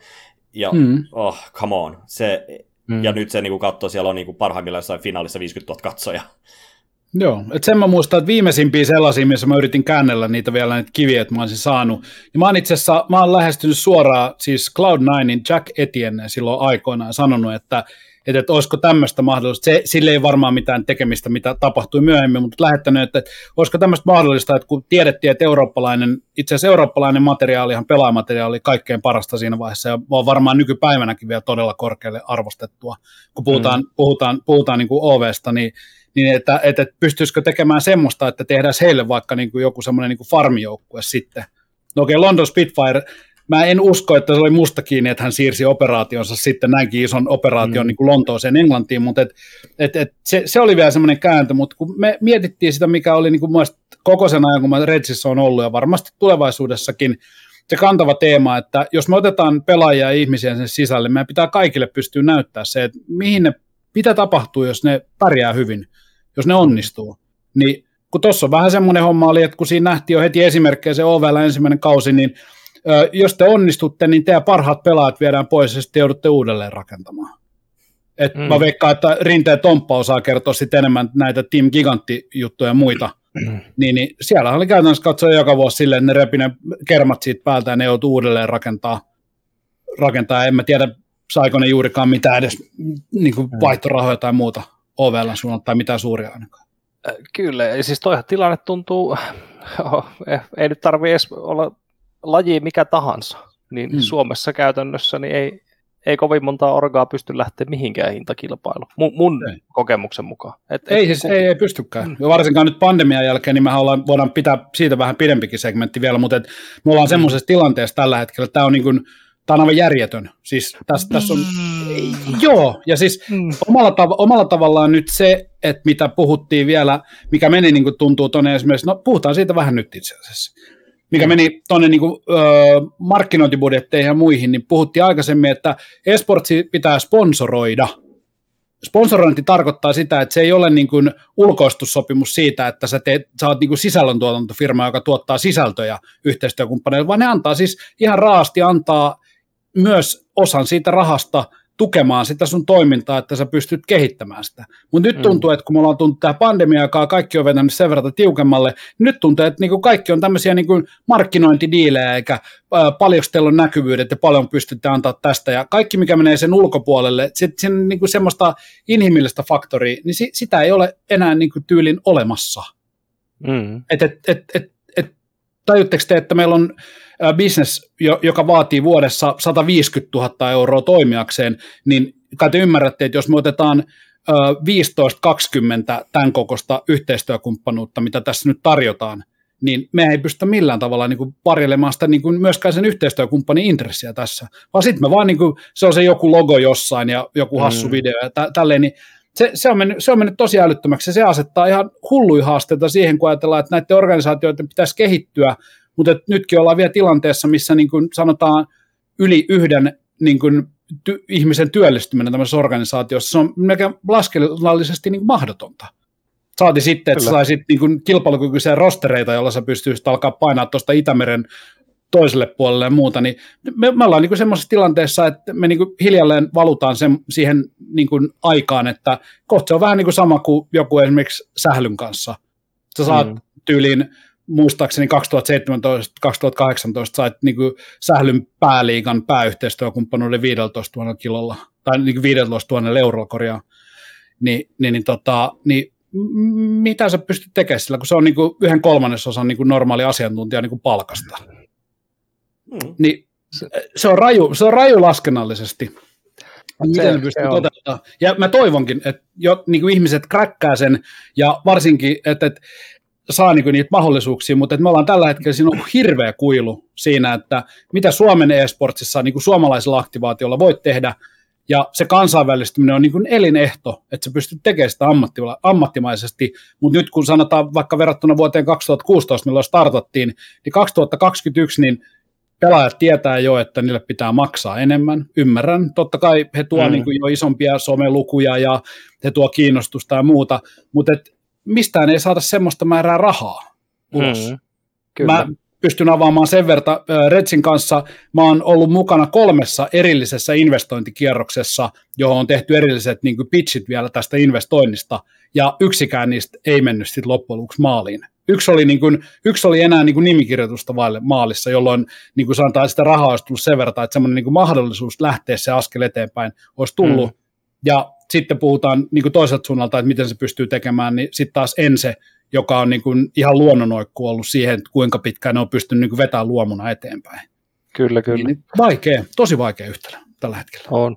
Ja mm. oh, come on. Se, mm. Ja nyt se niinku katsoo, siellä on niinku parhaimmillaan jossain finaalissa 50 000 katsoja. Joo, että sen mä muistan, että viimeisimpiä sellaisia, missä mä yritin käännellä niitä vielä näitä kiviä, että mä olisin saanut. Ja mä oon itse asiassa, mä oon lähestynyt suoraan siis Cloud9in Jack Etienne silloin aikoinaan sanonut, että, että, että olisiko tämmöistä mahdollista. Se, sille ei varmaan mitään tekemistä, mitä tapahtui myöhemmin, mutta lähettänyt, että, että olisiko tämmöistä mahdollista, että kun tiedettiin, että eurooppalainen, itse asiassa eurooppalainen materiaalihan pelaamateriaali kaikkein parasta siinä vaiheessa, ja on varmaan nykypäivänäkin vielä todella korkealle arvostettua, kun puhutaan, mm. puhutaan, puhutaan niin kuin OVsta, niin niin että, että pystyisikö tekemään semmoista, että tehdään heille vaikka niin kuin joku semmoinen niin farmijoukkue sitten. No okei, okay, London Spitfire, mä en usko, että se oli musta kiinni, että hän siirsi operaationsa sitten näinkin ison operaation mm. niin kuin Lontooseen Englantiin, mutta et, et, et se, se, oli vielä semmoinen kääntö, mutta kun me mietittiin sitä, mikä oli niin kuin koko sen ajan, kun mä Redsissä on ollut ja varmasti tulevaisuudessakin, se kantava teema, että jos me otetaan pelaajia ja ihmisiä sen sisälle, meidän pitää kaikille pystyä näyttää se, että mihin ne, mitä tapahtuu, jos ne pärjää hyvin jos ne onnistuu. Niin kun tuossa on vähän semmoinen homma oli, että kun siinä nähtiin jo heti esimerkkejä se OVL ensimmäinen kausi, niin jos te onnistutte, niin teidän parhaat pelaajat viedään pois ja sitten joudutte uudelleen rakentamaan. Et mm. Mä veikkaan, että Rinteen Tomppa osaa kertoa sitten enemmän näitä Team Gigantti-juttuja ja muita. Mm. Niin, niin siellä oli käytännössä katsoa joka vuosi silleen, että ne repi ne kermat siitä päältä ja ne joutuu uudelleen rakentaa. rakentaa. En mä tiedä, saiko ne juurikaan mitään edes niin kuin mm. vaihtorahoja tai muuta OVL suunnalta tai mitään suuria ainakaan. Äh, kyllä, ja siis toihan tilanne tuntuu, oh, ei nyt tarvitse edes olla laji mikä tahansa, niin hmm. Suomessa käytännössä niin ei, ei kovin monta orgaa pysty lähteä mihinkään hintakilpailuun, mun, mun ei. kokemuksen mukaan. Et, ei, et, siis, kun... ei, ei pystykään. Hmm. Ja varsinkaan nyt pandemian jälkeen, niin me ollaan, voidaan pitää siitä vähän pidempikin segmentti vielä, mutta et me ollaan hmm. semmoisessa tilanteessa tällä hetkellä, että tämä on niin kuin, Tämä on aivan järjetön. Siis tässä, tässä on, joo, ja siis omalla, tav- omalla tavallaan nyt se, että mitä puhuttiin vielä, mikä meni niin kuin tuntuu tuonne esimerkiksi, no puhutaan siitä vähän nyt itse asiassa, mikä meni tuonne niin kuin, ö, markkinointibudjetteihin ja muihin, niin puhuttiin aikaisemmin, että esportsi pitää sponsoroida. Sponsorointi tarkoittaa sitä, että se ei ole niin kuin ulkoistussopimus siitä, että sä, teet, sä oot niin kuin sisällöntuotantofirma, joka tuottaa sisältöjä yhteistyökumppaneille, vaan ne antaa siis ihan raasti antaa myös osan siitä rahasta tukemaan sitä sun toimintaa, että sä pystyt kehittämään sitä. Mutta nyt tuntuu, että kun me ollaan tullut tähän pandemiakaan, kaikki on vetänyt sen verran tiukemmalle, niin nyt tuntuu, että niinku kaikki on tämmöisiä niinku markkinointidiilejä, eikä äh, paljon teillä on näkyvyydet ja paljon pystytte antaa tästä, ja kaikki mikä menee sen ulkopuolelle, se, sen niinku semmoista inhimillistä faktoria, niin si, sitä ei ole enää niinku tyylin olemassa. Mm. Et, et, et, et, et, tajutteko te, että meillä on jo- joka vaatii vuodessa 150 000 euroa toimijakseen, niin kai te ymmärrätte, että jos me otetaan ä, 15-20 tämän kokoista yhteistyökumppanuutta, mitä tässä nyt tarjotaan, niin me ei pystytä millään tavalla niin kuin parjelemaan sitä niin kuin myöskään sen yhteistyökumppanin intressiä tässä, vaan sitten me vaan niin kuin, se on se joku logo jossain ja joku hassu Mm. video ja tä- tälleen, niin se, se, on mennyt, se on mennyt tosi älyttömäksi ja se asettaa ihan hulluja haasteita siihen, kun ajatellaan, että näiden organisaatioiden pitäisi kehittyä, mutta nytkin ollaan vielä tilanteessa, missä niin kuin sanotaan yli yhden niin kuin ty- ihmisen työllistyminen tämmöisessä organisaatiossa, se on melkein laskennallisesti niin mahdotonta. Saati sitten, että Kyllä. saisit niin kuin kilpailukykyisiä rostereita, joilla sä pystyisit alkaa painaa tuosta Itämeren toiselle puolelle ja muuta, niin me, me ollaan niin kuin semmoisessa tilanteessa, että me niin kuin hiljalleen valutaan sen, siihen niin kuin aikaan, että kohta se on vähän niin kuin sama kuin joku esimerkiksi sählyn kanssa. Sä saat mm. tyyliin, muistaakseni 2017-2018 sait niin kuin sählyn pääliigan pääyhteistyökumppanuuden 15 000 kilolla, tai niin kuin 15 000 eurolla korjaa. Ni, niin, niin, tota, niin mitä sä pystyt tekemään sillä, kun se on niin kuin yhden kolmannesosan niin kuin normaali asiantuntija niin kuin palkasta Mm. niin se on raju, se on raju laskennallisesti. Miten Se- pystyy toteuttamaan. Ja mä toivonkin, että jo, niin kuin ihmiset kräkkää sen, ja varsinkin, että, että saa niin niitä mahdollisuuksia, mutta että me ollaan tällä hetkellä, siinä on hirveä kuilu siinä, että mitä Suomen e-sportsissa niin suomalaisella aktivaatiolla voit tehdä, ja se kansainvälistyminen on niin kuin elinehto, että sä pystyt tekemään sitä ammattimaisesti, mutta nyt kun sanotaan vaikka verrattuna vuoteen 2016, milloin startattiin, niin 2021, niin pelaajat tietää jo, että niille pitää maksaa enemmän, ymmärrän. Totta kai he tuo Mm. mm. niin kuin jo isompia somelukuja ja he tuo kiinnostusta ja muuta, mutta et mistään ei saada semmoista määrää rahaa ulos. Mm. Kyllä. Mä pystyn avaamaan sen verran. Redsin kanssa mä oon ollut mukana kolmessa erillisessä investointikierroksessa, johon on tehty erilliset niin kuin pitchit vielä tästä investoinnista, ja yksikään niistä ei mennyt sitten loppujen lopuksi maaliin. Yksi oli, niin kuin, yksi oli enää niin kuin nimikirjoitusta vaille maalissa, jolloin niin kuin sanotaan, että sitä rahaa olisi tullut sen verran, että semmoinen niin mahdollisuus lähteä se askel eteenpäin olisi tullut. Mm. Ja sitten puhutaan niin kuin toiselta suunnalta, että miten se pystyy tekemään, niin sitten taas Ense, joka on niin kuin ihan luonnonoikku ollut siihen, kuinka pitkään ne on pystynyt niin kuin vetämään luomuna eteenpäin. Kyllä, kyllä. Niin, vaikea, tosi vaikea yhtälö tällä hetkellä. On.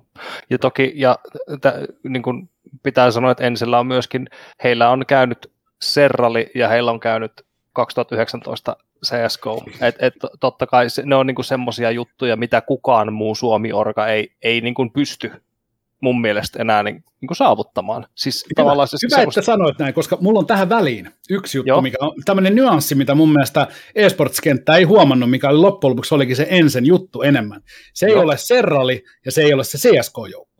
Ja toki, ja tä, niin kuin pitää sanoa, että Ensellä on myöskin, heillä on käynyt Serrali ja heillä on käynyt 2019 CSGO. Et, et, totta kai se, ne on niin semmoisia juttuja, mitä kukaan muu Suomi-orga ei, ei niin kuin pysty mun mielestä enää niin, niin kuin saavuttamaan. Siis Hyvä, tavallaan se, hyvä että sanoit näin, koska mulla on tähän väliin yksi juttu, Joo. Mikä on tämmöinen nyanssi, mitä mun mielestä esports-kenttä ei huomannut, mikä oli loppujen lopuksi olikin se ensin juttu enemmän. Se ei Joo. ole Serrali ja se ei ole se CSK-joukkue,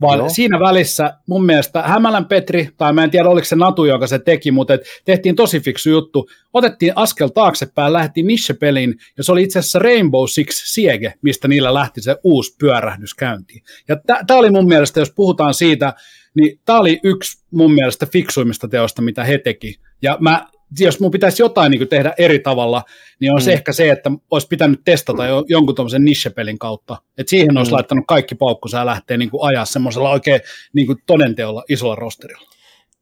vaan Joo. Siinä välissä mun mielestä Hämälän Petri, tai mä en tiedä oliko se Natu, joka se teki, mutta et tehtiin tosi fiksu juttu. Otettiin askel taaksepäin, lähti niche-peliin, ja se oli itse asiassa Rainbow Six Siege, mistä niillä lähti se uusi pyörähdys käyntiin. Ja tämä oli mun mielestä, jos puhutaan siitä, niin tämä oli yksi mun mielestä fiksuimmista teosta, mitä he teki. Ja mä, jos mun pitäisi jotain niin tehdä eri tavalla, niin on mm. se Mm. ehkä se, että olisi pitänyt testata jo, jonkun tuommoisen niche-pelin kautta. Että siihen olisi Mm. laittanut kaikki paukkunsa ja lähtee niin kuin ajaa semmoisella oikein niin kuin todenteolla isolla rosterilla.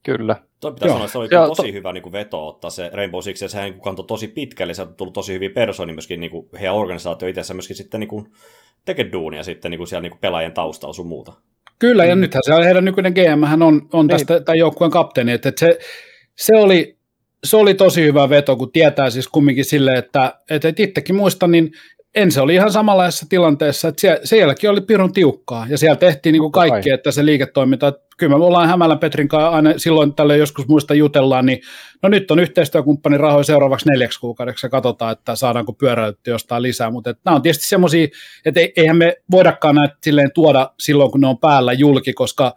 Kyllä. Toi pitää Joo. sanoa, että se oli Ja tosi to- hyvä niin kuin veto ottaa se Rainbow Six, ja sehän niin kuin kantoi tosi pitkälle, se on tullut tosi hyviä persoonia myöskin niin kuin heidän organisaatio itse myöskin sitten niin kuin tekee duunia sitten niin kuin siellä niin kuin pelaajien taustalla sun muuta. Kyllä, ja Mm. nythän se heidän nykyinen GM hän on, on Niin. tästä tämän joukkueen kapteeni, että, että se, se, oli, se oli tosi hyvä veto, kun tietää siis kumminkin sille, että, että, että itsekin muistan, niin ensin oli ihan samanlaisessa tilanteessa, että siellä, sielläkin oli pirun tiukkaa, ja siellä tehtiin niin kuin kaikki, että se liiketoiminta, että kyllä me ollaan Hämälän Petrin kanssa aina silloin tälle joskus muista jutellaan, niin no nyt on yhteistyökumppani rahoja seuraavaksi neljäksi kuukaudeksi ja katsotaan, että saadaanko pyöräytty jostain lisää, mutta että nämä on tietysti semmoisia, että eihän me voidakaan näitä silleen tuoda silloin, kun ne on päällä julki, koska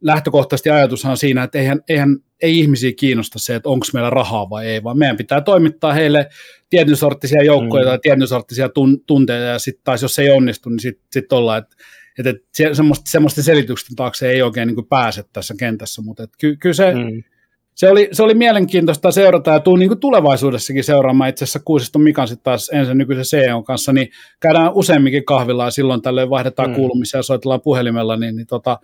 lähtökohtaisesti ajatushan on siinä, että eihän, eihän ei ihmisiä kiinnosta se, että onko meillä rahaa vai ei, vaan meidän pitää toimittaa heille tietyn sorttisia joukkoja mm. tai tietyn sorttisia tun, tunteja, ja sitten taas jos se ei onnistu, niin sitten sit ollaan, että että et semmoista, semmoisten selitysten taakse ei oikein niin pääse tässä kentässä, mutta ky, kyllä se, mm. se, oli, se oli mielenkiintoista seurata ja tuun niin tulevaisuudessakin seuraamaan itse asiassa Kuusiston Mikan sitten taas ensin nykyisen CEO kanssa, niin käydään useamminkin kahvilla ja silloin tälle vaihdetaan mm. kuulumisia ja soitellaan puhelimella, niin, niin tota,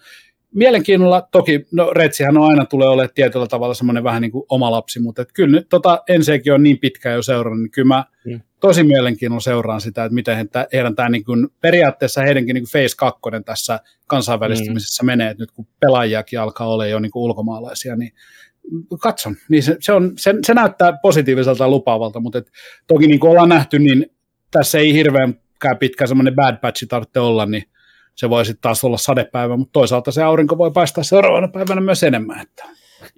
mielenkiinnolla, toki no Retsihän on aina tulee olemaan tietyllä tavalla semmoinen vähän niin kuin oma lapsi, mutta et kyllä nyt tota, ensinnäkin on niin pitkään jo seurannut, niin kyllä mä mm. tosi mielenkiinnolla seuraan sitä, että miten he, heidän tämä niin kuin, periaatteessa heidänkin niin Face 2 tässä kansainvälistymisessä mm. menee, että nyt kun pelaajiakin alkaa olla jo niin kuin ulkomaalaisia, niin katson, niin se, se, on, se, se näyttää positiiviselta ja lupaavalta, mutta et, toki niin kuin ollaan nähty, niin tässä ei hirveän pitkä semmoinen bad patch tarvitse olla, niin se voi sitten taas olla sadepäivä, mutta toisaalta se aurinko voi paistaa seuraavana päivänä myös enemmän. Että.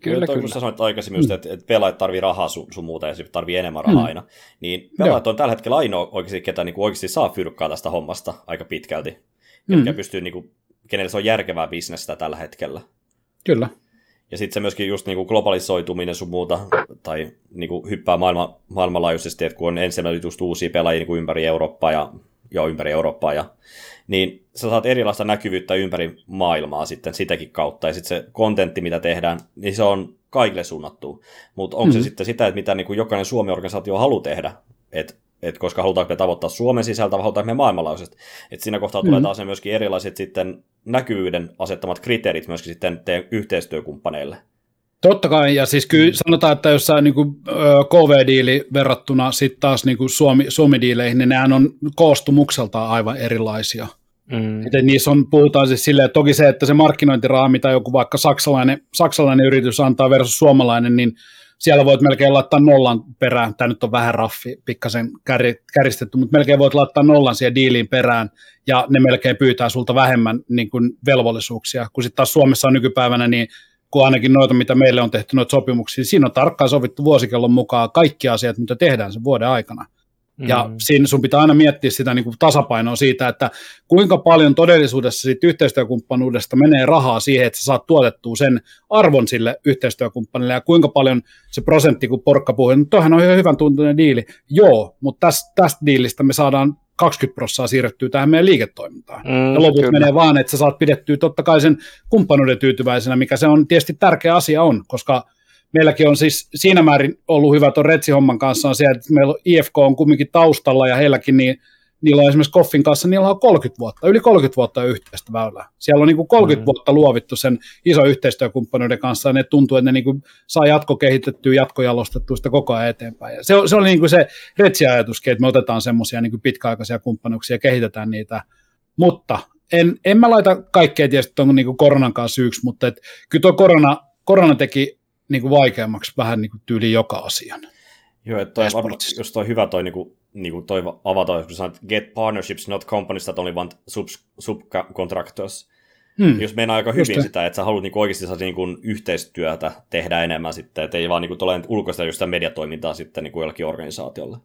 Kyllä, kyllä. Kun sä sanoit aikaisemmin, just, että, että pelaajat tarvii rahaa sun, sun muuta ja se tarvii enemmän rahaa mm. aina, niin pelaajat Joo. on tällä hetkellä ainoa oikeasti, ketä niin kuin oikeasti saa fyrkkaa tästä hommasta aika pitkälti, mm. pystyy, niin kuin, kenelle se on järkevää bisnestä tällä hetkellä. Kyllä. Ja sitten se myöskin just niin kuin globalisoituminen sun muuta, tai niin kuin hyppää maailma, maailmanlaajuisesti, että kun on ensimmäinen just uusia pelaajia niin kuin ympäri Eurooppaa ja, ja ympäri Eurooppaa ja niin sä saat erilaista näkyvyyttä ympäri maailmaa sitten sitäkin kautta, ja sitten se kontentti, mitä tehdään, niin se on kaikille suunnattu. Mutta onko mm. se sitten sitä, että mitä niin kuin jokainen Suomi-organisaatio haluaa tehdä, että et koska halutaanko me tavoittaa Suomen sisältä vai halutaanko me maailmanlaajuisesti. Että siinä kohtaa mm. tulee taas myöskin erilaiset sitten näkyvyyden asettamat kriteerit myöskin sitten teidän yhteistyökumppaneille. Totta kai, ja siis kyllä sanotaan, että jossain niin kuin, KV-diili verrattuna sitten taas niin kuin Suomi, Suomi-diileihin, niin nehän on koostumukseltaan aivan erilaisia. Mm. Että niissä on, puhutaan siis silleen, että toki se, että se markkinointiraha, mitä joku vaikka saksalainen, saksalainen yritys antaa versus suomalainen, niin siellä voit melkein laittaa nollan perään, tämä nyt on vähän raffi, pikkasen käristetty, mutta melkein voit laittaa nollan siihen diiliin perään, ja ne melkein pyytää sulta vähemmän niin kuin velvollisuuksia, kun sitten taas Suomessa on nykypäivänä, niin kun ainakin noita, mitä meille on tehty, noita sopimuksia, niin siinä on tarkkaan sovittu vuosikellon mukaan kaikki asiat, mitä tehdään sen vuoden aikana. Mm. Ja siinä sun pitää aina miettiä sitä niin kuin tasapainoa siitä, että kuinka paljon todellisuudessa siitä yhteistyökumppanuudesta menee rahaa siihen, että sä saat tuotettua sen arvon sille yhteistyökumppanille ja kuinka paljon se prosentti, kun porkka puhuu, toihan on ihan hyvän tuntuinen diili. Joo, mutta tästä, tästä diilistä me saadaan 20 prosenttia siirrettyä tähän meidän liiketoimintaan. Mm, ja loput kyllä. menee vaan, että sä saat pidettyä totta kai sen kumppanuuden tyytyväisenä, mikä se on tietysti tärkeä asia on, koska meilläkin on siis siinä määrin ollut hyvä tuon Retsi-homman kanssa on se, että meillä IFK on kumminkin taustalla ja heilläkin niin niillä on esimerkiksi Koffin kanssa, niillä on 30 vuotta, yli 30 vuotta yhteistä väylää. Siellä on niin kuin 30 mm. vuotta luovittu sen iso yhteistyökumppanuuden kanssa, ja ne tuntuu, että ne niin kuin saa jatkokehitettyä, jatkojalostettua sitä koko ajan eteenpäin. Ja se, se oli niin kuin se Retsi-ajatuskin, että me otetaan semmoisia niin pitkäaikaisia kumppanuuksia ja kehitetään niitä, mutta en, en mä laita kaikkea tietysti tuon niin koronan kanssa syyksi, mutta et, kyllä tuo korona, korona teki niin kuin vaikeammaksi vähän niin kuin tyyli joka asian. Joo, että toi, jos toi hyvä toi, niin kuin, niin kuin toi avata, kun sanot, get partnerships, not companies that only want sub, subcontractors. Hmm. Jos meinaa aika hyvin sitä, että sä haluat niin oikeasti saa niin kuin yhteistyötä tehdä enemmän sitten, että ei vaan niin kuin, ulkoista just sitä mediatoimintaa sitten niin kuin jollakin organisaatiolle.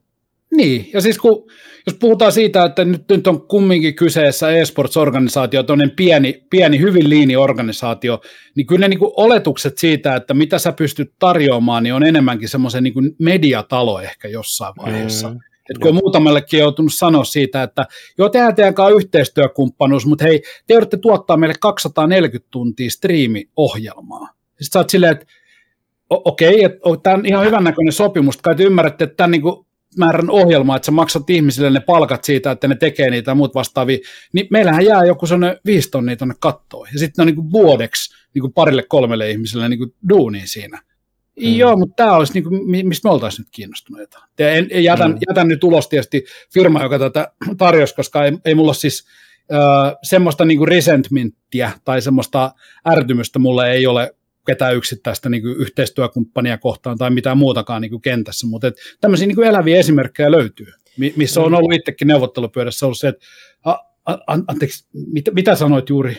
Niin, ja siis kun, jos puhutaan siitä, että nyt, nyt on kumminkin kyseessä esports-organisaatio, toinen pieni, pieni hyvin liini organisaatio, niin kyllä ne niin kuin oletukset siitä, että mitä sä pystyt tarjoamaan, niin on enemmänkin semmoisen niin mediatalo ehkä jossain vaiheessa. Mm. Et kun on muutamallekin joutunut sanoa siitä, että joo, tehdään teidän kanssa yhteistyökumppanuus, mutta hei, te joudutte tuottaa meille 240 tuntia striimiohjelmaa. Sitten sä oot silleen, että okei, okay, tämä on ihan hyvän näköinen sopimus, kai te ymmärrätte, että tämän niin kuin määrän ohjelmaa, että sä maksat ihmisille ne palkat siitä, että ne tekee niitä ja muut vastaavia, niin meillähän jää joku sellainen viisi tonnia tuonne kattoon. Ja sitten on niin vuodeksi niin parille kolmelle ihmiselle niin duuniin siinä. Mm. Joo, mutta tämä olisi, niin kuin, mistä me oltaisiin nyt kiinnostuneita. En, en, jätän, mm. jätän nyt ulos tietysti firma, joka tätä tarjosi, koska ei, ei mulla siis äh, semmoista niin resentmenttiä tai semmoista ärtymystä mulle ei ole ketään yksittäistä niin kuin yhteistyökumppania kohtaan tai mitään muutakaan niin kuin kentässä, mutta et tämmöisiä niin kuin eläviä esimerkkejä löytyy. missä on ollut itsekin neuvottelupyörässä ollut se, että a, a, anteeksi, mitä, mitä sanoit juuri?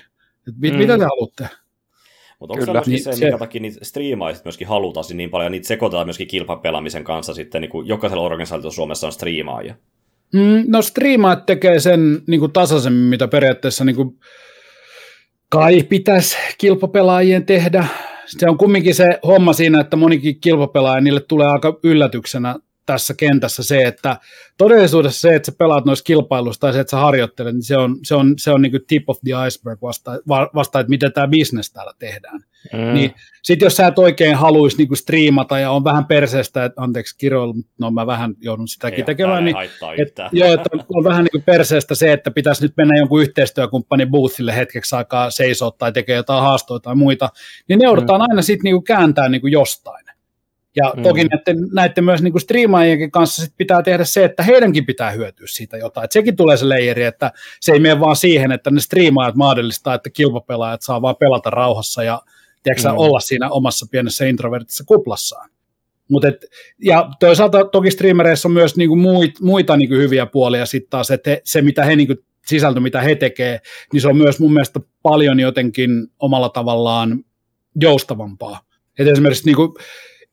Mit, mm. Mitä te haluatte? Mutta onko se myöskin niin, se, se, minkä takia niitä striimaiset myöskin halutaan niin paljon, niitä sekoitetaan myöskin kilpapelaamisen kanssa sitten, niin kuin jokaisella organisaatiolla Suomessa on striimaajia? Mm, no striimaat tekee sen niin kuin tasaisemmin, mitä periaatteessa niin kuin, kai pitäisi kilpapelaajien tehdä. Se on kumminkin se homma siinä, että monikin kilpapelaaja, niille tulee aika yllätyksenä tässä kentässä se, että todellisuudessa se, että sä pelaat noissa kilpailuissa tai se, että sä harjoittelet, niin se on, se on, se on niin kuin tip of the iceberg vasta, vasta että miten tämä business täällä tehdään. Mm. Niin sitten jos sä et oikein haluaisi niin striimata ja on vähän perseestä, että anteeksi kiroilu, no mä vähän joudun sitäkin ei, tekemään, niin, et, joo, että on, on vähän niin perseestä se, että pitäisi nyt mennä jonkun yhteistyökumppanin boothille hetkeksi aikaa seisoa tai tekee jotain haastoja tai muita, niin ne joudutaan mm. aina sitten niin kääntää niin jostain. Ja mm. toki näiden, näiden myös niin kuin striimaajienkin kanssa sit pitää tehdä se, että heidänkin pitää hyötyä siitä jotain. Et sekin tulee se leijeri, että se ei mene vaan siihen, että ne striimaajat mahdollistaa, että kilpapelaajat saa vaan pelata rauhassa ja tiedätkö, mm. olla siinä omassa pienessä introvertissa kuplassaan. Mut et, ja toisaalta toki streamereissa on myös niinku muit, muita niinku hyviä puolia sitten taas, että he, se mitä he niinku, sisältö, mitä he tekee, niin se on myös mun mielestä paljon jotenkin omalla tavallaan joustavampaa. Et esimerkiksi niinku,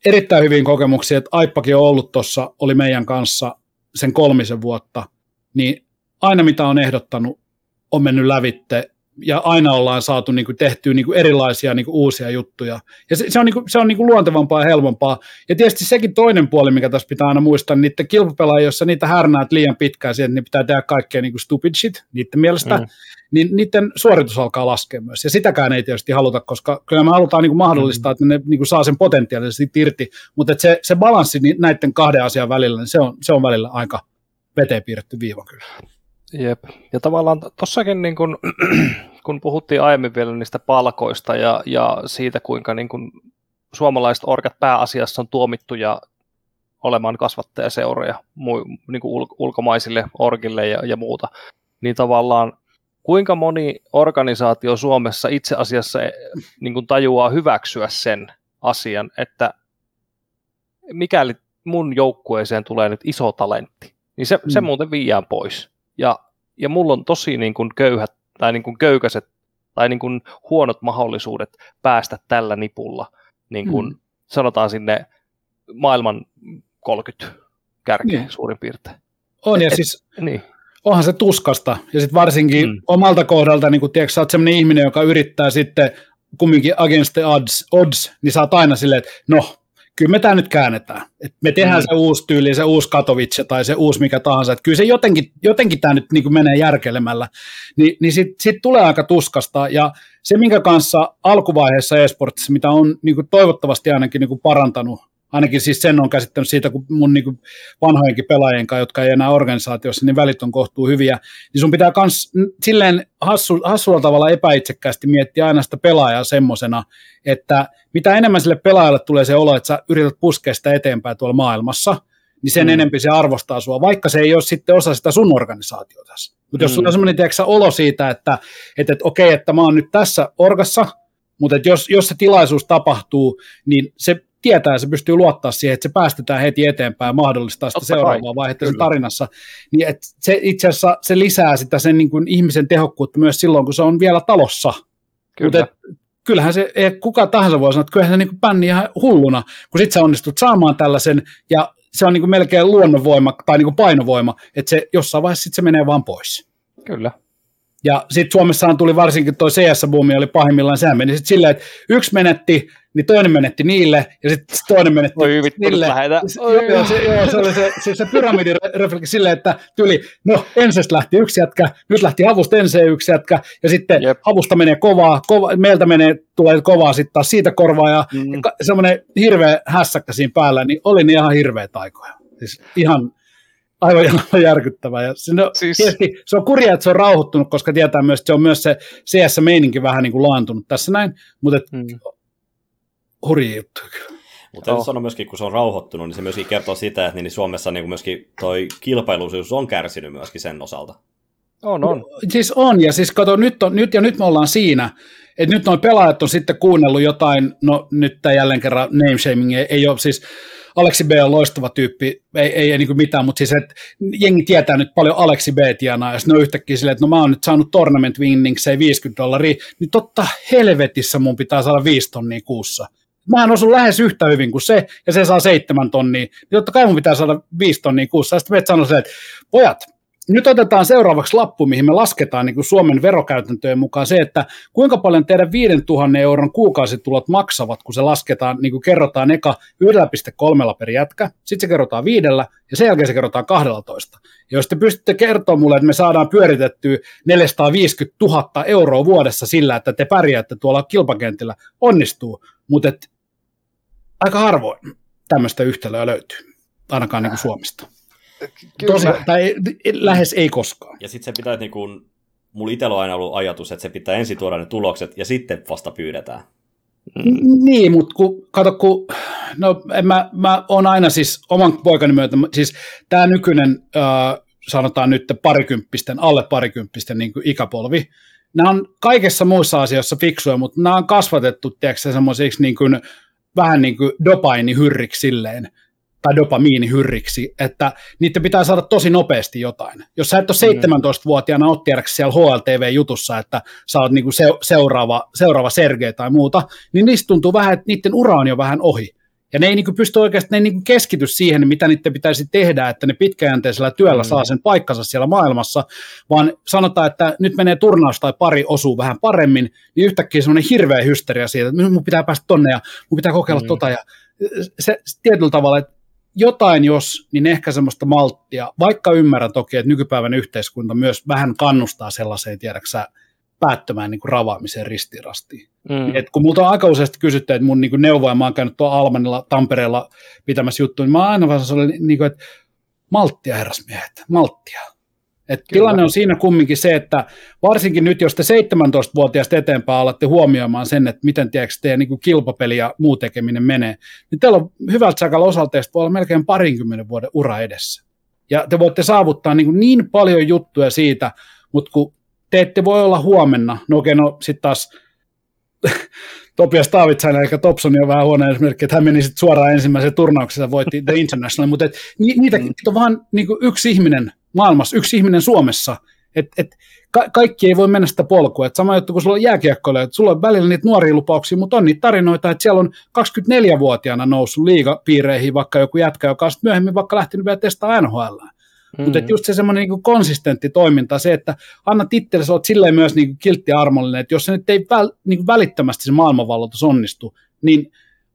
erittäin hyvin kokemuksia, että Aippakin on ollut tuossa, oli meidän kanssa sen kolmisen vuotta, niin aina mitä on ehdottanut, on mennyt lävitte ja aina ollaan saatu niin kuin, tehtyä niin kuin, erilaisia niin kuin, uusia juttuja. Ja se, se on, niin kuin, se on niin kuin, luontevampaa ja helpompaa. Ja tietysti sekin toinen puoli, mikä tässä pitää aina muistaa, niin niiden kilpapelaajia, joissa niitä härnäät liian pitkään siihen, niin pitää tehdä kaikkea niin kuin stupid shit niiden mielestä, mm. Niin niiden suoritus alkaa laskea myös. Ja sitäkään ei tietysti haluta, koska kyllä me halutaan niin kuin mahdollistaa, että ne niin kuin, saa sen potentiaalisesti irti, mutta että se, se balanssi näiden kahden asian välillä, niin se on, se on välillä aika veteen piirretty viiva kyllä. Jep. Ja tavallaan tossakin, niin kun, kun puhuttiin aiemmin vielä niistä palkoista ja, ja siitä, kuinka niin kun suomalaiset orkat pääasiassa on tuomittuja olemaan kasvattajaseuroja niin kuin ulkomaisille orgille ja, ja muuta, niin tavallaan kuinka moni organisaatio Suomessa itse asiassa eh, niin kuin tajuaa hyväksyä sen asian, että mikäli mun joukkueeseen tulee nyt iso talentti, niin se, mm. se muuten viiään pois. Ja, ja mulla on tosi niin kuin köyhät tai niin kuin köykäiset tai niin kuin huonot mahdollisuudet päästä tällä nipulla, niin kuin mm. sanotaan sinne maailman 30 kärkeen niin. suurin piirtein. On, ja et, siis niin. Onhan se tuskasta, ja sitten varsinkin mm. omalta kohdalta, niin kun tiedätkö, sä oot sellainen ihminen, joka yrittää sitten kumminkin against the odds, odds niin sä oot aina silleen, että no, kyllä me tämä nyt käännetään. Et me tehdään mm. se uusi tyyli, se uusi Katowice tai se uusi mikä tahansa. Et kyllä se jotenkin, jotenkin tämä nyt niin menee järkelemällä. Ni, niin sitten sit tulee aika tuskasta. Ja se, minkä kanssa alkuvaiheessa esportissa, mitä on niin toivottavasti ainakin niin parantanut ainakin siis sen on käsittänyt siitä, kun mun niin vanhojenkin pelaajien kanssa, jotka ei enää organisaatiossa, niin välit on kohtuu hyviä, niin sun pitää myös silleen hassu, hassulla tavalla epäitsekkäästi miettiä aina sitä pelaajaa semmosena, että mitä enemmän sille pelaajalle tulee se olo, että sä yrität puskea sitä eteenpäin tuolla maailmassa, niin sen mm. enempi se arvostaa sua, vaikka se ei ole sitten osa sitä sun organisaatiota. Mutta jos mm. sulla on semmoinen tiedätkö, olo siitä, että, että, että okei, että mä oon nyt tässä orgassa, mutta jos, jos se tilaisuus tapahtuu, niin se tietää, se pystyy luottaa siihen, että se päästetään heti eteenpäin ja mahdollistaa sitä seuraavaa vaihetta sen tarinassa. Niin että se itse asiassa se lisää sitä sen niin kuin ihmisen tehokkuutta myös silloin, kun se on vielä talossa. Kyllä. Mutta kyllähän se, ei kuka tahansa voi sanoa, että kyllähän se niin kuin ihan hulluna, kun sit sä onnistut saamaan tällaisen, ja se on niin kuin melkein luonnonvoima tai niin kuin painovoima, että se jossain vaiheessa sit se menee vaan pois. Kyllä. Ja sitten Suomessahan tuli varsinkin tuo CS-buumi, oli pahimmillaan, sehän meni sitten silleen, että yksi menetti, niin toinen menetti niille, ja sitten toinen menetti Oi vittu, niille. Joo, joo, se, joo, se oli se, se, se pyramidin silleen, että tuli, no ensestä lähti yksi jätkä, nyt lähti havusta ensin yksi jätkä, ja sitten Jep. havusta menee kovaa, kova, meiltä menee, tulee kovaa sitten taas siitä korvaa, ja, mm. semmoinen hirveä hässäkkä siinä päällä, niin oli niin ihan hirveä taikoja. Siis ihan, aivan järkyttävää. Ja se, no, siis... tietysti, se on kurja, että se on rauhoittunut, koska tietää myös, että se on myös se CS-meininki vähän niin kuin laantunut tässä näin, mutta et, mm. hurja juttu kyllä. Mutta täytyy oh. sanoa myöskin, kun se on rauhoittunut, niin se myöskin kertoo sitä, että niin Suomessa niin myöskin toi kilpailuisuus on kärsinyt myöskin sen osalta. On, on. No, siis on, ja siis kato, nyt, on, nyt ja nyt me ollaan siinä, että nyt noin pelaajat on sitten kuunnellut jotain, no nyt tämä jälleen kerran name shaming ei, ei ole, siis Aleksi B on loistava tyyppi, ei, ei, ei niin mitään, mutta siis että jengi tietää nyt paljon Aleksi B tienaa, ja sitten on yhtäkkiä silleen, että no mä oon nyt saanut tournament winningsei 50 dollaria, niin totta helvetissä mun pitää saada 5 tonnia kuussa. Mä en osu lähes yhtä hyvin kuin se, ja se saa seitsemän tonnia, niin totta kai mun pitää saada 5 tonnia kuussa. Ja sitten me sanoo että pojat, nyt otetaan seuraavaksi lappu, mihin me lasketaan niin kuin Suomen verokäytäntöjen mukaan se, että kuinka paljon teidän 5000 euron kuukausitulot maksavat, kun se lasketaan, niin kuin kerrotaan eka 1,3 per jätkä, sitten se kerrotaan viidellä ja sen jälkeen se kerrotaan 12. Ja jos te pystytte kertoa mulle, että me saadaan pyöritettyä 450 000 euroa vuodessa sillä, että te pärjäätte tuolla kilpakentillä, onnistuu, mutta aika harvoin tämmöistä yhtälöä löytyy, ainakaan niin kuin Suomesta. Kyllä. Tosi, tai lähes ei koskaan. Ja sitten se pitää, niin kuin, mulla itsellä on aina ollut ajatus, että se pitää ensin tuoda ne tulokset ja sitten vasta pyydetään. Mm. Niin, mutta kun, kato, kun, no en mä, mä oon aina siis oman poikani myötä, siis tämä nykyinen, äh, sanotaan nyt parikymppisten, alle parikymppisten niin kuin ikäpolvi, nämä on kaikessa muissa asioissa fiksuja, mutta nämä on kasvatettu, tiedätkö, semmoisiksi niin kuin, vähän niin kuin dopainihyrriksi silleen, tai dopamiinihyrriksi, että niiden pitää saada tosi nopeasti jotain. Jos sä et ole 17-vuotiaana oot tiedäksi siellä HLTV-jutussa, että sä oot niinku se, seuraava, seuraava Sergei tai muuta, niin niistä tuntuu vähän, että niiden ura on jo vähän ohi. Ja ne ei niinku pysty oikeasti, ne ei niinku keskity siihen, mitä niiden pitäisi tehdä, että ne pitkäjänteisellä työllä mm. saa sen paikkansa siellä maailmassa, vaan sanotaan, että nyt menee turnaus tai pari osuu vähän paremmin, niin yhtäkkiä semmoinen hirveä hysteria siitä, että mun pitää päästä tonne ja mun pitää kokeilla mm. tota ja se, se tietyllä tavalla, että jotain jos, niin ehkä semmoista malttia, vaikka ymmärrän toki, että nykypäivän yhteiskunta myös vähän kannustaa sellaiseen, tiedäksä, päättömään niin kuin ravaamiseen ristirastiin. Mm. Et kun multa on aika useasti kysytty, että mun niin kuin neuvoja, mä oon käynyt tuolla Almanilla, Tampereella pitämässä juttuja, niin mä oon aina vaan sellainen, niin kuin, että malttia herrasmiehet, malttia. Et tilanne on siinä kumminkin se, että varsinkin nyt, jos te 17-vuotiaasta eteenpäin alatte huomioimaan sen, että miten tiedätkö, teidän niin kilpapeli ja muu tekeminen menee, niin teillä on hyvältä sakalla osalteesta voi olla melkein parinkymmenen vuoden ura edessä. Ja te voitte saavuttaa niin, niin paljon juttuja siitä, mutta kun te ette voi olla huomenna, no okei, no sitten taas Topias Taavitsainen, eli Topson on vähän huono esimerkki, että hän meni sitten suoraan ensimmäiseen turnaukseen voitti The International, mutta et, ni, niitä mm. on vaan niin yksi ihminen maailmassa, yksi ihminen Suomessa, että et, ka- kaikki ei voi mennä sitä polkua. Et sama juttu kuin sulla on jääkiekkoille, että sulla on välillä niitä nuoria lupauksia, mutta on niitä tarinoita, että siellä on 24-vuotiaana noussut liigapiireihin vaikka joku jätkä, joka on myöhemmin vaikka lähtenyt vielä testaa NHL. Mm-hmm. Mutta just se semmoinen niin konsistentti toiminta, se, että annat itsellesi, olet silleen myös niin kiltti armollinen, että jos se nyt ei väl, niin välittömästi se maailmanvalloitus onnistu, niin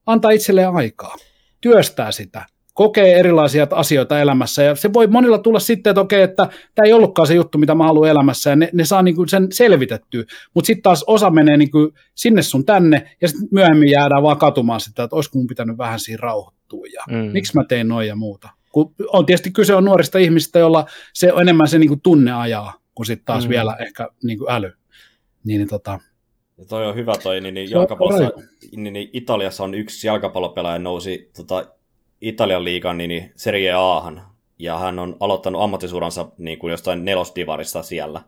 antaa itselleen aikaa, työstää sitä, kokee erilaisia asioita elämässä, ja se voi monilla tulla sitten, että okei, että tämä ei ollutkaan se juttu, mitä mä haluan elämässä, ja ne, ne saa niin kuin sen selvitettyä, mutta sitten taas osa menee niin kuin sinne sun tänne, ja sitten myöhemmin jäädään vaan katumaan sitä, että olisiko mun pitänyt vähän siinä rauhoittua, ja mm. miksi mä tein noin ja muuta. Kun on tietysti kyse on nuorista ihmisistä, joilla se on enemmän se niin kuin tunne ajaa, kuin sitten taas mm. vielä ehkä niin kuin äly. Niin, niin tota, ja toi on hyvä toi, niin, niin, jalkapallossa, niin, niin Italiassa on yksi jalkapallopelaaja nousi tota, Italian liigan niin Serie Ahan, ja hän on aloittanut ammattisuuransa niin kuin jostain nelosdivarista siellä.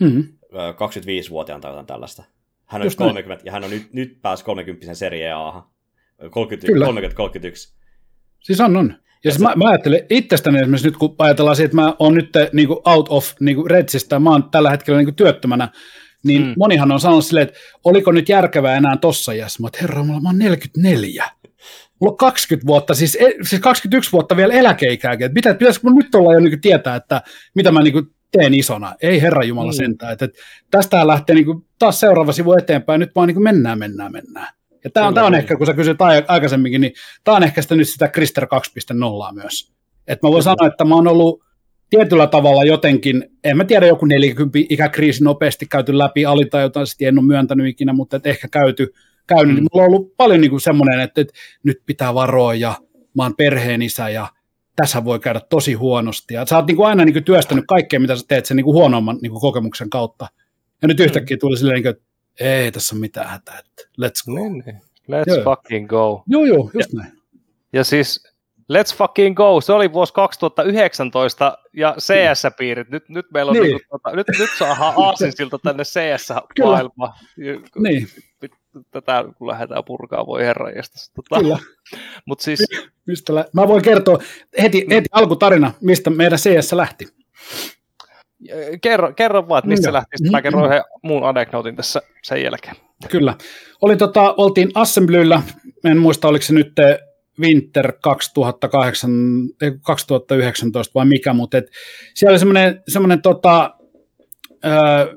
Mm-hmm. 25-vuotiaan tai jotain tällaista. Hän on 30, ja hän on nyt, nyt pääsi 30 Serie Ahan. 30-31. Siis on, on. Ja, siis mä, mä ajattelen itsestäni esimerkiksi nyt, kun ajatellaan siitä, että mä oon nyt niin kuin out of niin kuin Redsistä, mä oon tällä hetkellä niin kuin työttömänä, niin mm. monihan on sanonut silleen, että oliko nyt järkevää enää tossa iässä. Mä oon, herra, mä oon 44. Mulla on 20 vuotta, siis, e, siis 21 vuotta vielä eläkeikääkin. Että mitä, pitäisikö mun nyt olla jo niin tietää, että mitä mä niin teen isona. Ei herra Jumala mm. sentään. Että, että tästä lähtee niin kuin, taas seuraava sivu eteenpäin. Nyt vaan niin mennään, mennään, mennään. Ja tämä on, tämä on ehkä, kun sä kysyt aikaisemminkin, niin tämä on ehkä sitä nyt sitä Krister 2.0 myös. Että mä voin Kyllä. sanoa, että mä oon ollut tietyllä tavalla jotenkin, en mä tiedä, joku 40 ikäkriisi nopeasti käyty läpi, alitajutaisesti en ole myöntänyt ikinä, mutta et ehkä käyty, käynyt, niin mm. niin mulla on ollut paljon niin kuin semmoinen, että, että nyt pitää varoa ja mä oon perheen isä ja tässä voi käydä tosi huonosti. Ja sä oot niin kuin aina niin kuin työstänyt kaikkea, mitä sä teet sen niin kuin huonomman niin kuin kokemuksen kautta. Ja nyt yhtäkkiä tuli silleen, niin kuin, että ei tässä ole mitään hätää, että let's go. Niin, niin. Let's joo. fucking go. Joo, joo, just ja, näin. Ja siis Let's fucking go. Se oli vuosi 2019 ja CS-piirit. Nyt, nyt meillä on Niin. niin. tota, nyt, nyt saadaan aasinsilta tänne CS-maailmaan. Niin, Tätä kun lähdetään purkaa, voi herra Tota, kyllä. Mutta siis, Mistä lä- Mä voin kertoa heti, heti alkutarina, mistä meidän CS lähti. kerro, kerro vaan, että mistä Joo. lähti. Sitten mä kerron yhden muun anekdootin tässä sen jälkeen. Kyllä. Olin tota, oltiin Assemblyllä, en muista oliko se nyt Winter 2008, ei, 2019 vai mikä, mutta et siellä oli semmoinen, semmoinen tota, ö,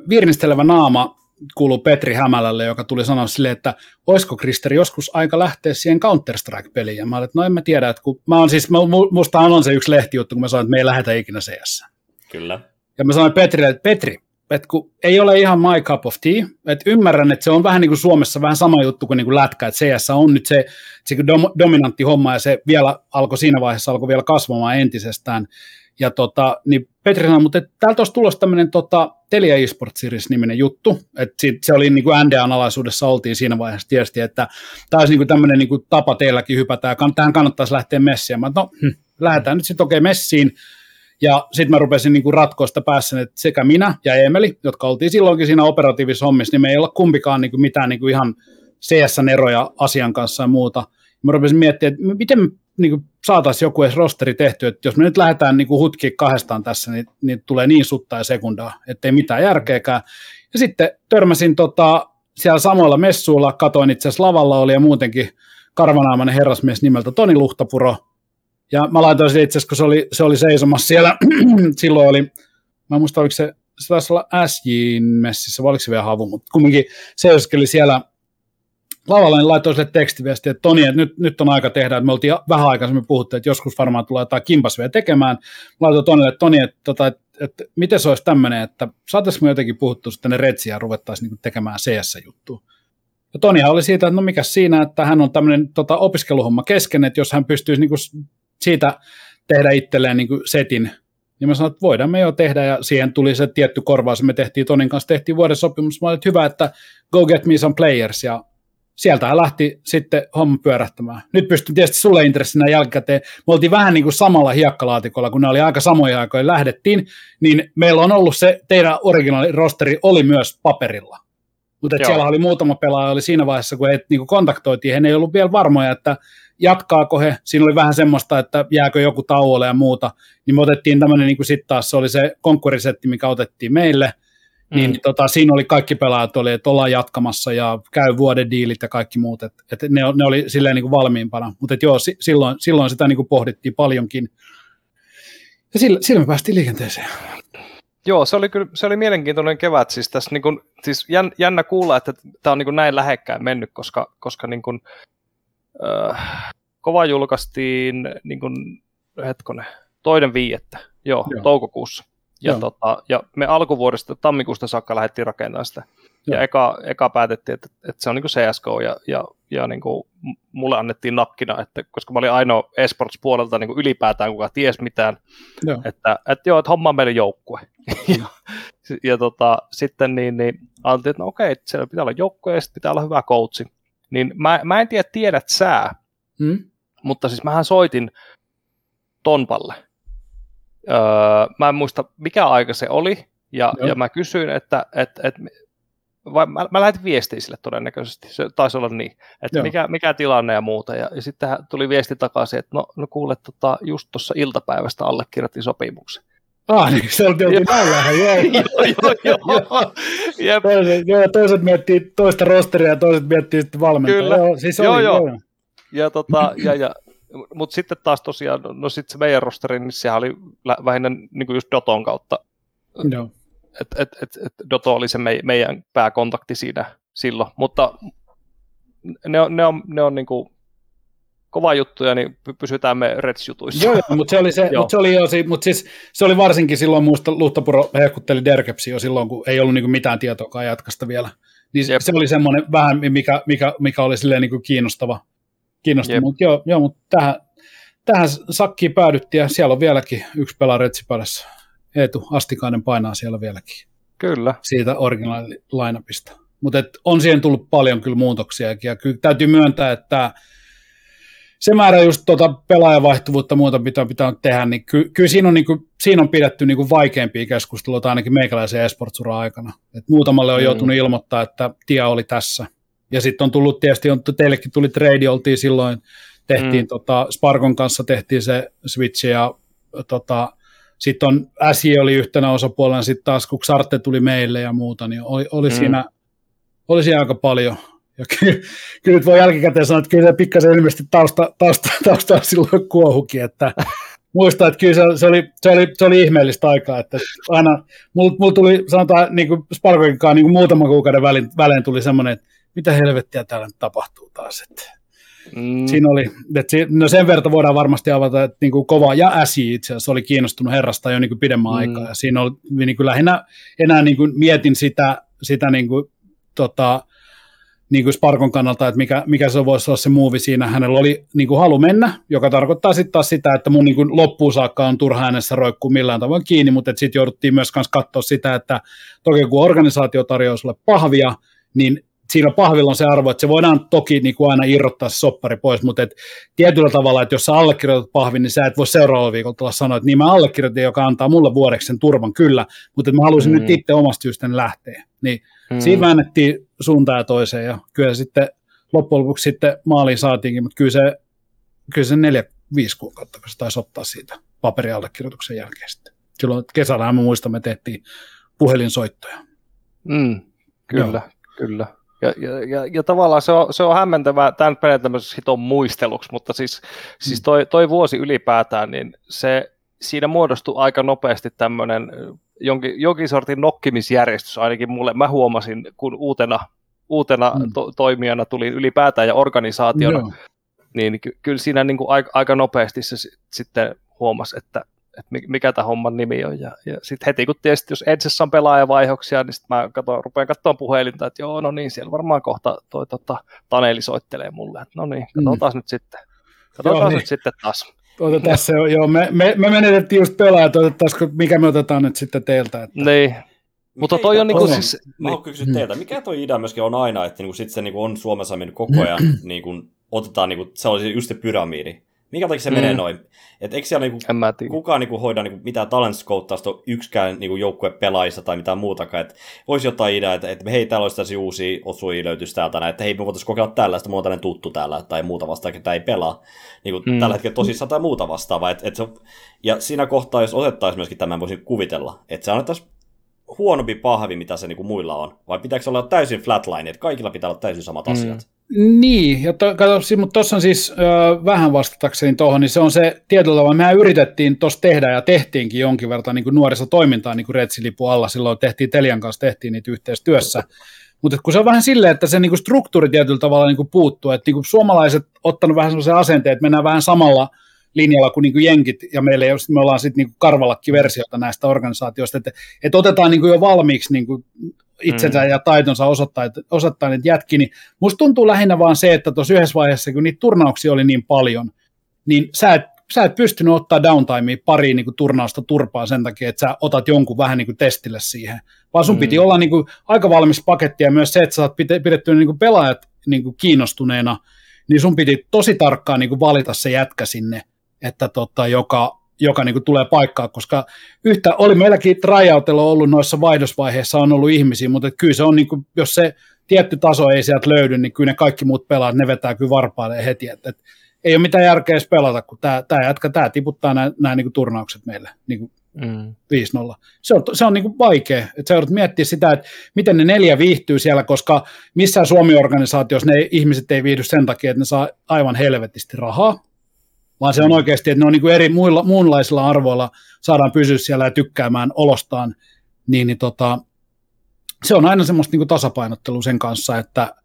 virnistelevä naama kuuluu Petri Hämälälle, joka tuli sanoa silleen, että olisiko Krister joskus aika lähteä siihen Counter-Strike-peliin. Ja mä olin, että no en mä tiedä, että kun mä oon siis, mä, mu- musta on se yksi lehtijuttu, kun mä sanoin, että me ei lähetä ikinä CS. Kyllä. Ja mä sanoin Petrille, että Petri, että kun ei ole ihan my cup of tea, että ymmärrän, että se on vähän niin kuin Suomessa vähän sama juttu kuin, niin kuin lätkä, että CS on nyt se, se dom, dominantti homma ja se vielä alkoi siinä vaiheessa alkoi vielä kasvamaan entisestään. Ja tota, niin Petri sanoi, mutta täältä olisi tulossa tämmöinen tota, Telia eSports Series-niminen juttu, että se oli niin kuin NDAn alaisuudessa oltiin siinä vaiheessa, tietysti, että tämä olisi niin kuin tämmöinen niin kuin tapa teilläkin hypätä, ja tähän kannattaisi lähteä messiin. Mä, no, hm, lähdetään nyt sitten okei okay, messiin, ja sitten mä rupesin niinku ratkoa sitä päässä, että sekä minä ja Emeli, jotka oltiin silloinkin siinä operatiivisessa hommissa, niin me ei olla kumpikaan niinku mitään niinku ihan CS-eroja asian kanssa ja muuta. Mä rupesin miettimään, että miten me niinku saataisiin joku edes rosteri tehty, että jos me nyt lähdetään niinku hutkiin kahdestaan tässä, niin, niin tulee niin suttaa ja sekundaa, ettei mitään järkeäkään. Ja sitten törmäsin tota, siellä samoilla messuilla, katoin itse asiassa lavalla oli ja muutenkin karvanaamainen herrasmies nimeltä Toni Luhtapuro, ja mä laitoin sen itse asiassa, kun se oli, se oli seisomassa siellä, silloin oli, mä en muista oliko se, se taisi olla SJin messissä, vai oliko se vielä havu, mutta kumminkin seisoskeli siellä lavalla, niin laitoin sille tekstiviestiä, että Toni, että nyt, nyt on aika tehdä, että me oltiin vähän aikaisemmin puhuttu, että joskus varmaan tulee jotain kimpas vielä tekemään. Mä laitoin Tonille, että Toni, että, tota, että, että miten se olisi tämmöinen, että saataisiinko me jotenkin puhuttu sitten ne retsiä ja ruvettaisiin niin tekemään CS-juttua. Ja Tonihan oli siitä, että no mikä siinä, että hän on tämmöinen tota, opiskeluhomma kesken, että jos hän pystyisi niin kuin siitä tehdä itselleen niin kuin setin, niin mä sanoin, että voidaan me jo tehdä, ja siihen tuli se tietty korvaus, me tehtiin Tonin kanssa, tehtiin vuoden sopimus, mä olin, että hyvä, että go get me some players, ja sieltähän lähti sitten homma pyörähtämään. Nyt pystyn tietysti sulle intressinä jälkikäteen. Me oltiin vähän niin kuin samalla hiekkalaatikolla, kun ne oli aika samoja aikoja lähdettiin, niin meillä on ollut se, teidän originaali rosteri oli myös paperilla. Mutta siellä oli muutama pelaaja, oli siinä vaiheessa, kun heitä niin kontaktoitiin, he ei ollut vielä varmoja, että jatkaako he, siinä oli vähän semmoista, että jääkö joku tauolle ja muuta, niin me otettiin tämmöinen, niin kuin sitten taas se oli se konkkurisetti, mikä otettiin meille, mm. niin tota, siinä oli kaikki pelaajat, oli, että ollaan jatkamassa ja käy vuoden diilit ja kaikki muut, että et ne, ne, oli silleen niin kuin valmiimpana, mutta joo, si, silloin, silloin sitä niin kuin pohdittiin paljonkin, ja sillä, sillä me päästiin liikenteeseen. Joo, se oli, kyllä, se oli mielenkiintoinen kevät. Siis, tässä, niin kuin, siis jän, jännä kuulla, että tämä on niin kuin näin lähekkäin mennyt, koska, koska niin kuin, äh, kova julkaistiin niin kuin, hetkonen, toinen viiettä, Joo. joo. toukokuussa. Ja, Joo. tota, ja me alkuvuodesta, tammikuusta saakka lähdettiin rakentamaan sitä. Joo. Ja eka, eka päätettiin, että, että se on niin CSGO ja, ja, ja niin kuin mulle annettiin nakkina, että, koska mä olin ainoa esports puolelta niin kuin ylipäätään, kuka ties mitään, Joo. että, että joo, että homma on meille joukkue. ja ja tota, sitten niin, niin ajattelin, että no okei, että siellä pitää olla joukkue ja sitten pitää olla hyvä coachi. Niin mä, mä en tiedä, tiedät sä, Hmm? mutta siis mähän soitin Tonpalle. Öö, mä en muista, mikä aika se oli, ja, Joo. ja mä kysyin, että, että, että vai, mä, mä lähetin viestiä sille todennäköisesti, se taisi olla niin, että Joo. mikä, mikä tilanne ja muuta, ja, ja sitten tuli viesti takaisin, että no, no kuule, tota, just tuossa iltapäivästä allekirjoitin sopimuksen. Ah, niin se oli oltiin näin lähellä, joo. joo, joo, joo. Toiset, joo, toiset miettii toista rosteria ja toiset miettii sitten valmentajaa. Kyllä. Joo, siis Joo, oli, joo. joo. Ja, tota, ja, ja, mutta sitten taas tosiaan, no sitten se meidän rosteri, niin sehän oli lä- vähinnä niin kuin just Doton kautta, joo. että et, et, et Doto oli se mei, meidän pääkontakti siinä silloin, mutta ne on, ne on, ne on niin kuin kova juttuja, niin py- pysytään me Reds-jutuissa. Joo, joo, mutta se oli, se, mutta se oli, jo, mutta siis, se oli varsinkin silloin, muista Luhtapuro hehkutteli Derkepsi jo silloin, kun ei ollut niin mitään tietoakaan jatkasta vielä. Niin Jep. se oli semmoinen vähän, mikä, mikä, mikä oli silleen niin kiinnostava. Kiinnostava. Jep. Mutta joo, joo, mutta tähän, tähän sakkiin päädyttiin ja siellä on vieläkin yksi pelaa Retsipädässä. Eetu Astikainen painaa siellä vieläkin Kyllä. siitä originaali lainapista. Mutta on siihen tullut paljon kyllä muutoksia ja kyllä täytyy myöntää, että se määrä just tuota pelaajavaihtuvuutta muuta pitää, pitää tehdä, niin ky, kyllä siinä on, niin kuin, siinä on pidetty niin kuin vaikeampia keskusteluita ainakin meikäläisen esportsuran aikana. Et muutamalle on mm. joutunut ilmoittaa, että tie oli tässä. Ja sitten on tullut tietysti, on, teillekin tuli trade, oltiin silloin, tehtiin mm. tota, Sparkon kanssa tehtiin se Switch ja tota, sitten on Äsi oli yhtenä osapuolena, sitten taas kun Xarte tuli meille ja muuta, niin oli, oli, mm. siinä, oli siinä aika paljon. Ja kyllä, kyllä nyt voi jälkikäteen sanoa, että kyllä se pikkasen ilmeisesti tausta, tausta, tausta silloin kuohukin, että muistan, että kyllä se, se, oli, se, oli, se oli ihmeellistä aikaa, että aina, mulla mul tuli sanotaan niin kuin Sparkokin kanssa niin kuin muutaman kuukauden välein, välein tuli semmoinen, että mitä helvettiä täällä nyt tapahtuu taas, että Mm. Siinä oli, että no sen verran voidaan varmasti avata, että niin kuin kova ja äsi itse asiassa oli kiinnostunut herrasta jo niin kuin pidemmän mm. aikaa. Ja siinä oli niin kuin lähinnä enää niin kuin mietin sitä, sitä niin kuin, tota, niin kuin Sparkon kannalta, että mikä, mikä se voisi olla se muuvi siinä. Hänellä oli niin kuin halu mennä, joka tarkoittaa sitten taas sitä, että mun niin kuin loppuun saakka on turha äänessä roikkuu millään tavoin kiinni, mutta sitten jouduttiin myös katsoa sitä, että toki kun organisaatio tarjoaa sulle pahvia, niin siinä pahvilla on se arvo, että se voidaan toki niin kuin aina irrottaa se soppari pois, mutta et tietyllä tavalla, että jos sä allekirjoitat pahvin, niin sä et voi seuraavalla viikolla tulla sanoa, että niin mä allekirjoitin, joka antaa mulle vuodeksi sen turvan, kyllä, mutta mä haluaisin mm. nyt itse omasta syystä lähteä. Niin mm. siinä väännettiin suuntaan ja toiseen, ja kyllä sitten loppujen lopuksi sitten maaliin saatiinkin, mutta kyllä se, kyllä se neljä, viisi kuukautta, kun se taisi ottaa siitä paperiallekirjoituksen jälkeen sitten. Silloin kesällä mä muistan, me tehtiin puhelinsoittoja. Mm, kyllä, Joo. kyllä. Ja, ja, ja, ja tavallaan se on, se on hämmentävää tämän pelin tämmöisessä hiton muisteluksi, mutta siis, mm. siis toi, toi vuosi ylipäätään, niin se, siinä muodostui aika nopeasti tämmöinen jonkin, jonkin sortin nokkimisjärjestys ainakin mulle. Mä huomasin, kun uutena, uutena mm. to, toimijana tuli ylipäätään ja organisaationa, no. niin ky, kyllä siinä niin kuin aika, aika nopeasti se sitten huomasi, että että mikä tämä homman nimi on. Ja, ja sitten heti kun tietysti, jos Edgessä on pelaajavaihoksia, niin sitten mä katson, rupean katsomaan puhelinta, että joo, no niin, siellä varmaan kohta toi tota, Taneli soittelee mulle, että no niin, katsotaan mm. nyt sitten. Katsotaan joo, nyt niin. sitten taas. Otetaan se, joo, me, me, me menetettiin just pelaajat, otettaisiko, mikä me otetaan nyt sitten teiltä. Että... Niin, mutta toi on niinku siis... Mä oon kysyä teiltä, mikä toi idea myöskin on aina, että niinku sit se niinku on Suomessa mennyt koko ajan, niinku, otetaan, niinku, se olisi just se pyramidi. Minkä takia se mm. menee noin? Et eikö siellä niinku, kukaan niinku hoida niinku mitään talent scouttausta yksikään niinku joukkue pelaajista tai mitään muutakaan. Et voisi jotain idea, että, että hei, täällä olisi tällaisia uusia osuja löytyisi täältä näin, että hei, me voitaisiin kokeilla tällaista, mulla on tällainen tuttu täällä tai muuta vastaan, että ei pelaa. Niinku, mm. Tällä hetkellä tosissaan tai muuta vastaavaa. Et, et se, ja siinä kohtaa, jos otettaisiin myöskin tämän, voisin kuvitella, että se annettaisiin huonompi pahvi, mitä se niinku muilla on. Vai pitääkö olla täysin flatline, että kaikilla pitää olla täysin samat mm. asiat? Niin, ja to, kato, mutta tuossa on siis ö, vähän vastatakseni tuohon, niin se on se tietyllä tavalla, mehän yritettiin tuossa tehdä ja tehtiinkin jonkin verran niin nuorisotoimintaa niin kuin Retsilipun alla, silloin tehtiin Telian kanssa, tehtiin niitä yhteistyössä, mutta kun se on vähän silleen, että se niin kuin struktuuri tietyllä tavalla niin kuin puuttuu, että niin kuin suomalaiset ottanut vähän sellaisen asenteen, että mennään vähän samalla linjalla kuin, niin kuin jenkit, ja meille me ollaan sitten niin karvalakki-versiota näistä organisaatioista, että, että otetaan niin kuin jo valmiiksi niin kuin itsensä mm. ja taitonsa niitä jätki, niin musta tuntuu lähinnä vaan se, että tuossa yhdessä vaiheessa, kun niitä turnauksia oli niin paljon, niin sä et, sä et pystynyt ottaa downtimea pariin niin kuin turnausta turpaa sen takia, että sä otat jonkun vähän niin kuin testille siihen, vaan sun mm. piti olla niin kuin aika valmis paketti ja myös se, että sä oot pidetty niin kuin pelaajat niin kuin kiinnostuneena, niin sun piti tosi tarkkaan niin kuin valita se jätkä sinne, että tota, joka, joka niin kuin tulee paikkaan, koska yhtä oli meilläkin tryoutilla ollut noissa vaihdosvaiheissa on ollut ihmisiä, mutta kyllä se on, niin kuin, jos se tietty taso ei sieltä löydy, niin kyllä ne kaikki muut pelaat, ne vetää kyllä varpaille heti, että, että ei ole mitään järkeä edes pelata, kun tämä, tämä jätkä, tämä tiputtaa nämä, nämä niin kuin turnaukset meille niin kuin mm. 5-0. Se on, se on niin kuin vaikea, että sä joudut miettiä sitä, että miten ne neljä viihtyy siellä, koska missään Suomi-organisaatiossa ne ihmiset ei viihdy sen takia, että ne saa aivan helvetisti rahaa, vaan se on oikeasti, että ne on niin kuin eri muilla, muunlaisilla arvoilla saadaan pysyä siellä ja tykkäämään olostaan, niin, niin tota, se on aina semmoista niin kuin tasapainottelua sen kanssa, että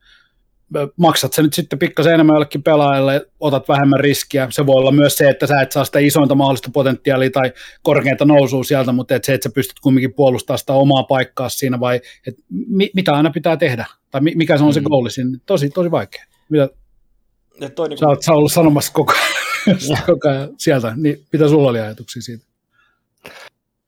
maksat sä nyt sitten pikkasen enemmän jollekin pelaajalle, otat vähemmän riskiä. Se voi olla myös se, että sä et saa sitä isointa mahdollista potentiaalia tai korkeinta nousua sieltä, mutta et se, että sä pystyt kumminkin puolustamaan sitä omaa paikkaa siinä vai et mi, mitä aina pitää tehdä tai mikä se on se mm. goali siinä. Tosi, tosi vaikea. Mitä, toi niin kuin... sä, oot, sä ollut sanomassa koko ajan. koko ajan sieltä, niin mitä sulla oli ajatuksia siitä?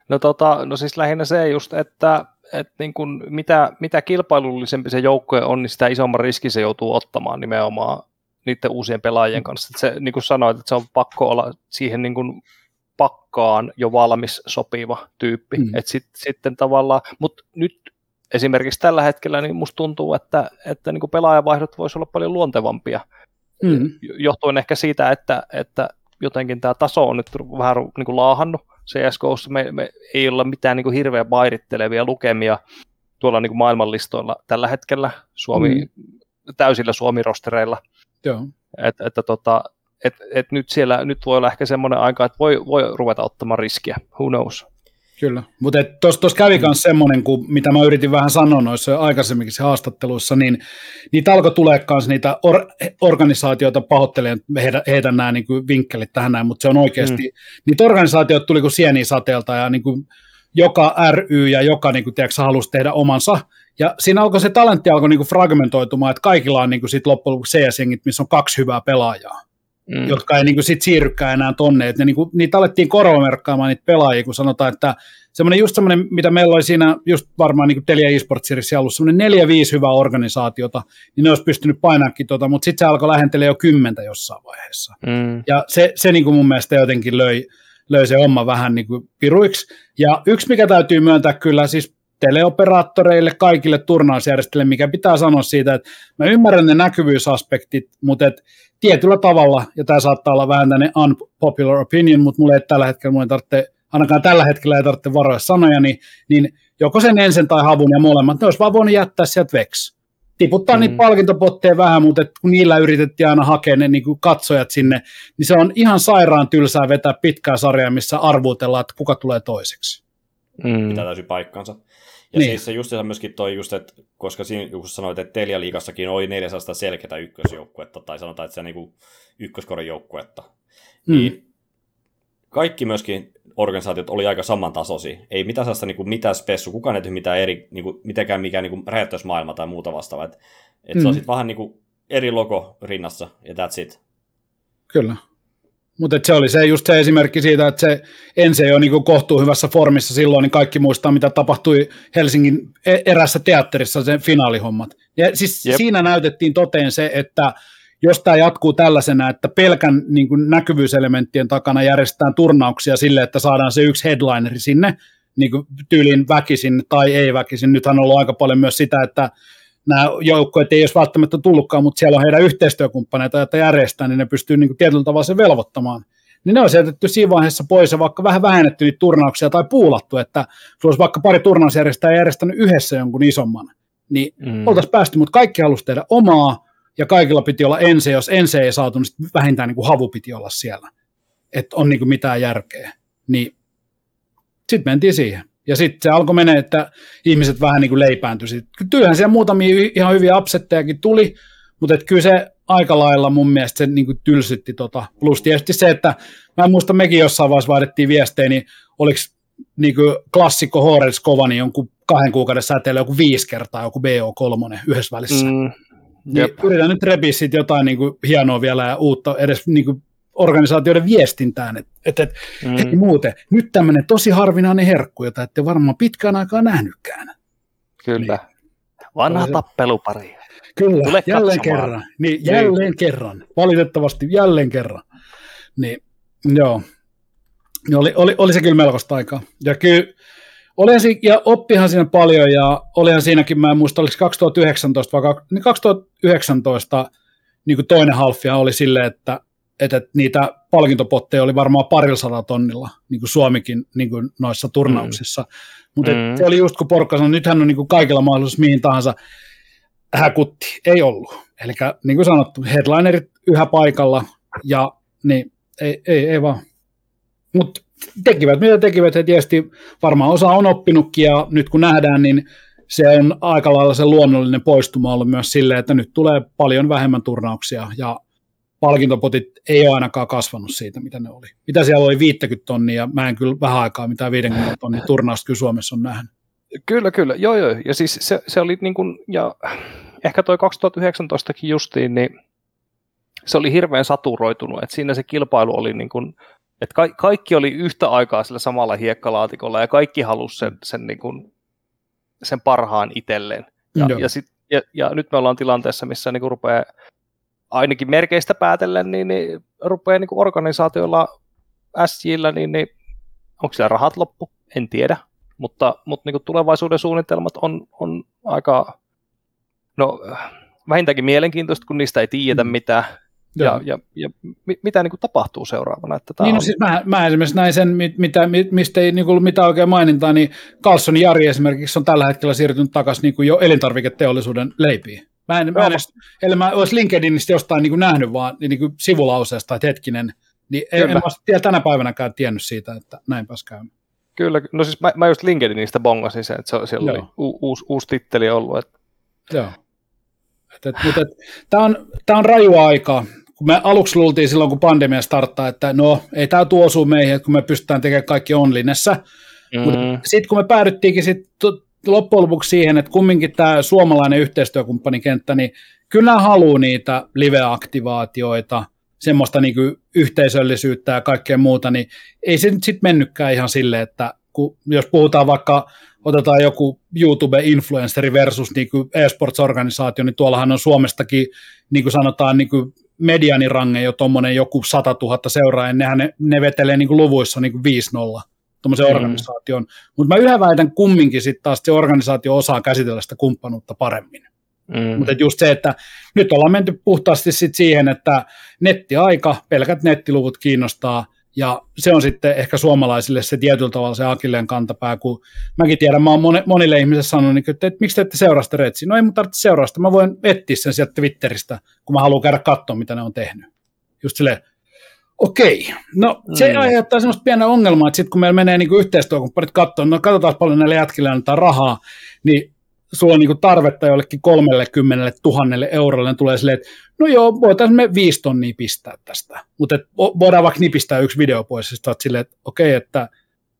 No, tota, no siis lähinnä se just, että, että niin kun mitä, mitä kilpailullisempi se joukkue on, niin sitä isomman riski se joutuu ottamaan nimenomaan niiden uusien pelaajien kanssa. Että se, niin kuin sanoit, että se on pakko olla siihen niin kuin pakkaan jo valmis sopiva tyyppi. Mm. Et sit, sitten tavallaan, mutta nyt esimerkiksi tällä hetkellä niin musta tuntuu, että, että niin kuin pelaajavaihdot voisi olla paljon luontevampia. Mm. Johtuen ehkä siitä, että, että jotenkin tämä taso on nyt vähän niin kuin laahannut. CSGOssa me, me ei olla mitään niin kuin hirveän vairittelevia lukemia tuolla niin kuin maailmanlistoilla tällä hetkellä Suomi, mm. täysillä Suomi-rostereilla. Joo. Et, että tota, et, et nyt siellä nyt voi olla ehkä semmoinen aika, että voi, voi ruveta ottamaan riskiä. Who knows? Kyllä, mutta tuossa kävi myös mm. semmoinen, kun, mitä mä yritin vähän sanoa noissa aikaisemminkin haastatteluissa, niin niitä alkoi tulee myös niitä or, organisaatioita pahoittelemaan, heitä, heitä nämä niin kuin vinkkelit tähän näin, mutta se on oikeasti, mm. niitä organisaatioita tuli kuin sieni sateelta ja niin kuin joka ry ja joka niin kuin, tiedätkö, halusi tehdä omansa, ja siinä alkoi se talentti alkoi niin kuin fragmentoitumaan, että kaikilla on niin kuin sit loppujen lopuksi CS-jengit, missä on kaksi hyvää pelaajaa mm. jotka ei niin kuin sit siirrykään enää tonne. Et ne, niin kuin, niitä alettiin korvamerkkaamaan niitä pelaajia, kun sanotaan, että semmoinen just semmoinen, mitä meillä oli siinä just varmaan niin kuin Telia eSports ollut, semmoinen neljä, viisi hyvää organisaatiota, niin ne olisi pystynyt painaakin tota, mutta sitten se alkoi lähentelee jo kymmentä jossain vaiheessa. Mm. Ja se, se niin kuin mun mielestä jotenkin löi, löi se homma vähän niin kuin piruiksi. Ja yksi, mikä täytyy myöntää kyllä, siis teleoperaattoreille, kaikille turnausjärjestöille, mikä pitää sanoa siitä, että mä ymmärrän ne näkyvyysaspektit, mutta et tietyllä tavalla, ja tämä saattaa olla vähän tänne unpopular opinion, mutta mulle ei tällä hetkellä, mulle ei tarvitse, ainakaan tällä hetkellä ei tarvitse varoja sanoja, niin, niin joko sen ensin tai havun ja molemmat, ne olisi vaan voinut jättää sieltä veksi. Tiputtaa mm. niitä palkintopotteja vähän, mutta kun niillä yritettiin aina hakea ne niin katsojat sinne, niin se on ihan sairaan tylsää vetää pitkää sarjaa, missä arvuutellaan, että kuka tulee toiseksi. Mm. Pitää täysin paikkansa. Ja niin. siis se just myöskin toi just, että koska siinä kun sanoit, että Telia liigassakin oli 400 selkeää ykkösjoukkuetta, tai sanotaan, että se on niin ykköskorin joukkuetta, mm. niin kaikki myöskin organisaatiot oli aika samantasoisia. Ei mitään sellaista niin kuin mitään spessu, kukaan ei mitään eri, niin kuin, mitenkään mikään niin räjäyttäysmaailma tai muuta vastaavaa. Että et mm. se on sitten vähän niin kuin eri logo rinnassa, ja that's it. Kyllä. Mutta se oli se just se esimerkki siitä, että se ensi on niin kohtuu hyvässä formissa silloin, niin kaikki muistaa, mitä tapahtui Helsingin e- erässä teatterissa, sen finaalihommat. Ja siis Jep. siinä näytettiin toteen se, että jos tämä jatkuu tällaisena, että pelkän niin kuin näkyvyyselementtien takana järjestetään turnauksia sille, että saadaan se yksi headlineri sinne, niin kuin tyylin väkisin tai ei väkisin. Nythän on ollut aika paljon myös sitä, että nämä joukkueet ei olisi välttämättä tullutkaan, mutta siellä on heidän yhteistyökumppaneita, että järjestää, niin ne pystyy niin kuin tietyllä tavalla se velvoittamaan. Niin ne on jätetty siinä vaiheessa pois ja vaikka vähän vähennetty niitä turnauksia tai puulattu, että sulla olisi vaikka pari turnausjärjestäjää järjestänyt yhdessä jonkun isomman, niin mm. oltaisiin päästy, mutta kaikki halusi tehdä omaa ja kaikilla piti olla ensi, jos ensi ei saatu, niin vähintään niin kuin havu piti olla siellä, että on niin kuin mitään järkeä. Niin sitten mentiin siihen. Ja sitten se alkoi mennä, että ihmiset vähän niin kuin leipääntyi. Kyllähän siellä muutamia ihan hyviä upsettejakin tuli, mutta et kyllä se aika lailla mun mielestä se niin kuin tylsytti. Tota. Plus tietysti se, että mä en muista, mekin jossain vaiheessa vaihdettiin viestejä, niin oliko niin kuin klassikko Horels kova, niin jonkun kahden kuukauden säteellä joku viisi kertaa joku BO3 yhdessä välissä. Mm, niin yritän nyt repiä jotain niin kuin hienoa vielä ja uutta edes niin kuin organisaatioiden viestintään, että et, et, mm. hei muuten, nyt tämmöinen tosi harvinainen herkku, jota ette varmaan pitkään aikaa nähnytkään. Kyllä. Niin. Vanha tappelupari. Kyllä, Tule jälleen katsomaan. kerran. Niin, niin, jälleen kerran. Valitettavasti jälleen kerran. Niin, joo. Niin oli, oli, oli se kyllä melkoista aikaa. Ja kyllä, olihan si- ja oppihan siinä paljon, ja olihan siinäkin, mä en muista, oliko 2019 vai niin 2019 niin kuin toinen halfia oli silleen, että että, että niitä palkintopotteja oli varmaan parilla tonnilla, niin kuin Suomikin niin kuin noissa turnauksissa. Mm. Mutta mm. se oli just kun porukka sanoi, nythän on niin kuin kaikilla mahdollisuus mihin tahansa häkutti. Ei ollut. Eli niin kuin sanottu, headlinerit yhä paikalla, ja niin ei, ei, ei vaan. Mutta tekivät mitä tekivät, he tietysti varmaan osa on oppinutkin, ja nyt kun nähdään, niin se on aika lailla se luonnollinen poistuma ollut myös silleen, että nyt tulee paljon vähemmän turnauksia, ja palkintopotit ei ole ainakaan kasvanut siitä, mitä ne oli. Mitä siellä oli 50 tonnia, mä en kyllä vähän aikaa mitään 50 tonnia turnausta kyllä Suomessa on nähnyt. Kyllä, kyllä, joo joo, ja siis se, se oli niin kuin, ja ehkä toi 2019kin justiin, niin se oli hirveän saturoitunut, että siinä se kilpailu oli niin kuin, että ka- kaikki oli yhtä aikaa sillä samalla hiekkalaatikolla ja kaikki halusi sen, sen, niin kuin, sen parhaan itselleen. Ja, ja, sit, ja, ja nyt me ollaan tilanteessa, missä niin kuin rupeaa ainakin merkeistä päätellen, niin, niin rupeaa niin organisaatioilla SJillä, niin, niin onko siellä rahat loppu? En tiedä, mutta, mutta niin tulevaisuuden suunnitelmat on, on aika, no vähintäänkin mielenkiintoista, kun niistä ei tiedetä mm. mitään, ja, ja, ja mitä niin kuin tapahtuu seuraavana. Että tämä niin, no on... no siis mä, mä esimerkiksi näin sen, mitä, mistä ei niin kuin ollut mitään oikein mainintaa, niin Carlson Jari esimerkiksi on tällä hetkellä siirtynyt takaisin niin kuin jo elintarviketeollisuuden leipiin. Mä en, mä en edes, eli mä olisi LinkedInistä jostain niin kuin nähnyt vaan niin kuin sivulauseesta, että hetkinen, niin en, en mä tänä päivänäkään tiennyt siitä, että näin pääsi käymään. Kyllä, no siis mä, mä just LinkedInistä bongasin sen, että se, siellä Joo. oli u, uusi, uusi titteli ollut. Että... Joo. Et, et, mutta et, tämä on, tää on raju aika kun me aluksi luultiin silloin, kun pandemia starttaa, että no, ei tämä tuo osu meihin, että kun me pystytään tekemään kaikki onlinessa. Mm. Mutta sitten kun me päädyttiinkin sit loppujen lopuksi siihen, että kumminkin tämä suomalainen yhteistyökumppanikenttä, niin kyllä haluaa niitä live-aktivaatioita, semmoista niin kuin yhteisöllisyyttä ja kaikkea muuta, niin ei se nyt sitten mennytkään ihan silleen, että kun, jos puhutaan vaikka, otetaan joku YouTube-influenceri versus niin kuin e-sports-organisaatio, niin tuollahan on Suomestakin, niin kuin sanotaan, niin kuin medianirange jo tuommoinen joku 100 000 seuraajaa, nehän ne, ne vetelee niin kuin luvuissa niin kuin 5-0 tuommoisen mm. organisaation. Mutta mä yhä väitän kumminkin sitten taas, että se organisaatio osaa käsitellä sitä kumppanuutta paremmin. Mm. Mutta just se, että nyt ollaan menty puhtaasti sit siihen, että nettiaika, pelkät nettiluvut kiinnostaa, ja se on sitten ehkä suomalaisille se tietyllä tavalla se akilleen kantapää, kun mäkin tiedän, mä oon monille ihmisille sanonut, niin että, että miksi te ette seuraa sitä retsiä? No ei mun tarvitse seuraa sitä, mä voin etsiä sen sieltä Twitteristä, kun mä haluan käydä katsoa, mitä ne on tehnyt. Just silleen, okei, no se mm. aiheuttaa semmoista pientä ongelmaa, että sitten kun meillä menee niin yhteistyökumppanit katsoa, no katsotaan paljon näille jätkille annetaan rahaa, niin sulla on niin tarvetta jollekin 30 tuhannelle eurolle, niin tulee silleen, että no joo, voitaisiin me viisi tonnia pistää tästä, mutta voidaan vaikka nipistää yksi video pois, ja sitten silleen, että okei, että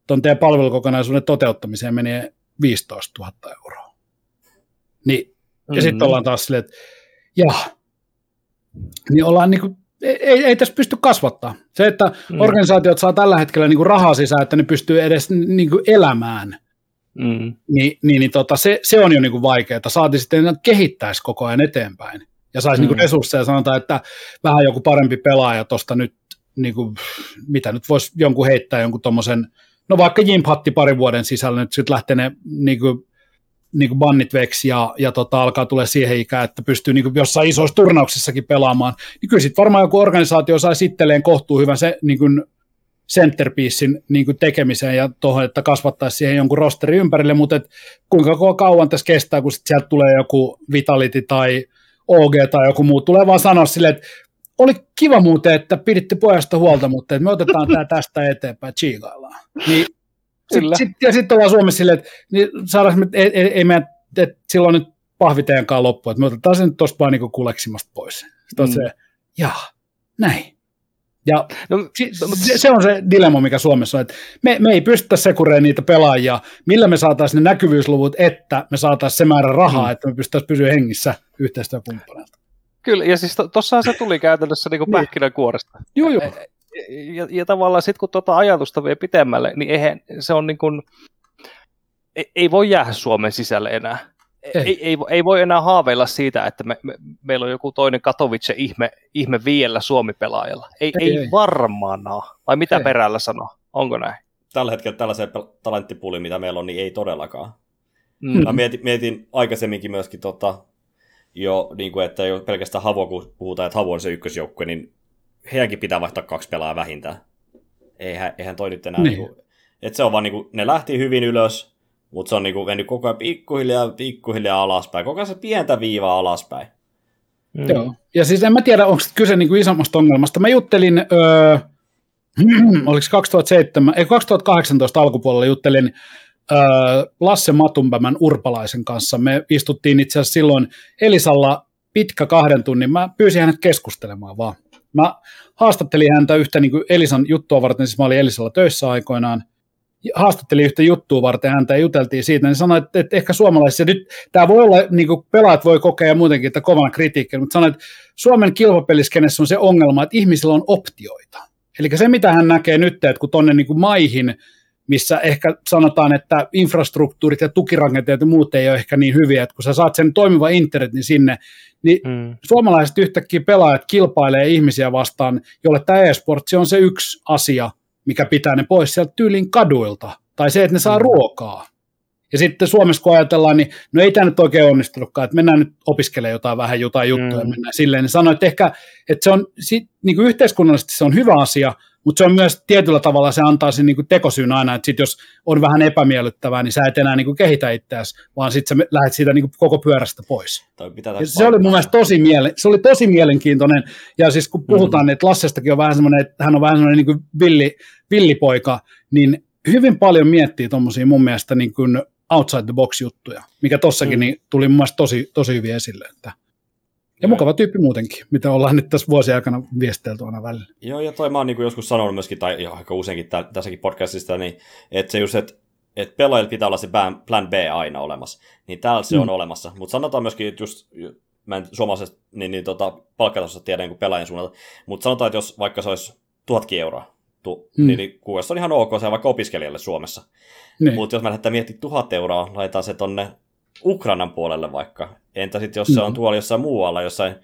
tuon teidän palvelukokonaisuuden toteuttamiseen menee 15 000 euroa. Niin, ja mm-hmm. sitten ollaan taas silleen, että jaa, niin ollaan niin kuin, ei, ei tässä pysty kasvattaa. Se, että mm. organisaatiot saa tällä hetkellä niin kuin rahaa sisään, että ne pystyy edes niin kuin elämään, mm. niin, niin, niin tota, se, se on jo niin kuin vaikeaa. Saati sitten kehittäisi koko ajan eteenpäin ja saisi niinku mm. niin resursseja. Sanotaan, että vähän joku parempi pelaaja tuosta nyt, niin kuin, mitä nyt voisi jonkun heittää jonkun tuommoisen, no vaikka Jimp Hatti parin vuoden sisällä nyt sitten lähtee ne niin kuin, niin kuin bannit veksi ja, ja tota, alkaa tulla siihen ikään, että pystyy niin kuin jossain isoissa turnauksissakin pelaamaan, niin kyllä sitten varmaan joku organisaatio sai itselleen kohtuu hyvän se, niin kuin centerpiecein niin kuin tekemiseen ja tuohon, että kasvattaisi siihen jonkun rosterin ympärille, mutta et kuinka kauan tässä kestää, kun sit sieltä tulee joku Vitality tai OG tai joku muu, tulee vaan sanoa silleen, että oli kiva muuten, että piditte pojasta huolta, mutta että me otetaan tämä tästä eteenpäin, chiigaillaan. Niin, sit, sit, ja sitten ollaan Suomessa silleen, että niin saadaan, me, ei, ei, ei meidän, että silloin nyt pahviteenkaan loppu, että me otetaan sen nyt tuosta vaan niin kuleksimasta pois. Sitten mm. se, jaa, näin. Ja no, se, se on se dilemma, mikä Suomessa on, että me, me ei pystytä sekureen niitä pelaajia, millä me saataisiin ne näkyvyysluvut, että me saataisiin se määrä rahaa, mm. että me pystyttäisiin pysyä hengissä yhteistyökumppaneilta. Kyllä, ja siis tossahan se tuli käytännössä niin kuin niin. kuoresta. Joo, joo. Ja, ja tavallaan sitten kun tuota ajatusta vie pitemmälle, niin eihän se on niin kuin, ei, ei voi jäädä Suomen sisälle enää ei. Ei, ei, ei voi enää haaveilla siitä, että me, me, meillä on joku toinen Katowice ihme, ihme viellä Suomi-pelaajalla. Ei, ei, ei. varmaan ole. Vai mitä ei. perällä sanoo? Onko näin? Tällä hetkellä tällaisen talenttipuoli, mitä meillä on, niin ei todellakaan. Mm. Mä mietin, mietin aikaisemminkin myöskin tota, jo, niin kuin, että jo pelkästään Havo, kun puhutaan, että Havo on se ykkösjoukkue, niin heidänkin pitää vaihtaa kaksi pelaajaa vähintään. Eihän, eihän toi nyt enää... Niin. Niin kuin, että se on vaan niin kuin, ne lähti hyvin ylös, mutta se on niinku mennyt koko ajan pikkuhiljaa, pikkuhiljaa alaspäin. Koko ajan se pientä viivaa alaspäin. Mm. Joo. Ja siis en mä tiedä, onko kyse niinku isommasta ongelmasta. Mä juttelin, öö, oliko 2007, ei 2018 alkupuolella juttelin öö, Lasse Matumpämän Urpalaisen kanssa. Me istuttiin itse asiassa silloin Elisalla pitkä kahden tunnin. Mä pyysin hänet keskustelemaan vaan. Mä haastattelin häntä yhtä niin kuin Elisan juttua varten, siis mä olin Elisalla töissä aikoinaan haastatteli yhtä juttua varten häntä ja juteltiin siitä, niin sanoi, että, että ehkä suomalaisissa, nyt tämä voi olla, niin kuin pelaat voi kokea ja muutenkin, että kovana kritiikkiä, mutta sanoi, että Suomen kilpapeliskenessä on se ongelma, että ihmisillä on optioita. Eli se, mitä hän näkee nyt, että kun tuonne niin maihin missä ehkä sanotaan, että infrastruktuurit ja tukirakenteet ja muut ei ole ehkä niin hyviä, että kun sä saat sen toimiva internetin sinne, niin mm. suomalaiset yhtäkkiä pelaajat kilpailee ihmisiä vastaan, jolle tämä e-sportsi on se yksi asia, mikä pitää ne pois sieltä tyylin kaduilta, tai se, että ne saa mm. ruokaa. Ja sitten Suomessa kun ajatellaan, niin no ei tämä nyt oikein onnistunutkaan, että mennään nyt opiskelemaan jotain vähän jotain juttuja mm. mennään silleen. Niin sanoin, että ehkä että se on niin kuin yhteiskunnallisesti se on hyvä asia, mutta se on myös tietyllä tavalla, se antaa sen niin kuin tekosyyn aina, että sit jos on vähän epämiellyttävää, niin sä et enää niin kuin kehitä itseäsi, vaan sitten sä lähdet siitä niin kuin koko pyörästä pois. Se oli mun mielestä tosi, miele- se oli tosi mielenkiintoinen, ja siis kun puhutaan, mm. että Lassestakin on vähän semmoinen, että hän on vähän semmoinen niin kuin villi, villipoika, niin hyvin paljon miettii tuommoisia mun mielestä niin kuin outside the box juttuja, mikä tossakin mm. niin tuli mun mielestä tosi, tosi hyvin esille, että ja mukava tyyppi muutenkin, mitä ollaan nyt tässä vuosien aikana viestelty aina välillä. Joo, ja toi mä oon niin joskus sanonut myöskin, tai aika useinkin tässäkin podcastista, niin että se just, että että pelaajilla pitää olla se plan B aina olemassa, niin täällä se mm. on olemassa. Mutta sanotaan myöskin, että just, mä en suomalaisesta niin, niin tota, palkkatasosta tiedä niin pelaajan suunnalta, mutta sanotaan, että jos vaikka se olisi tuhatkin euroa, tu, mm. niin, niin on ihan ok se vaikka opiskelijalle Suomessa. Niin. Mutta jos mä lähdetään miettimään tuhat euroa, laitetaan se tonne Ukrainan puolelle vaikka. Entä sitten jos se on mm. tuolla jossain muualla, jossain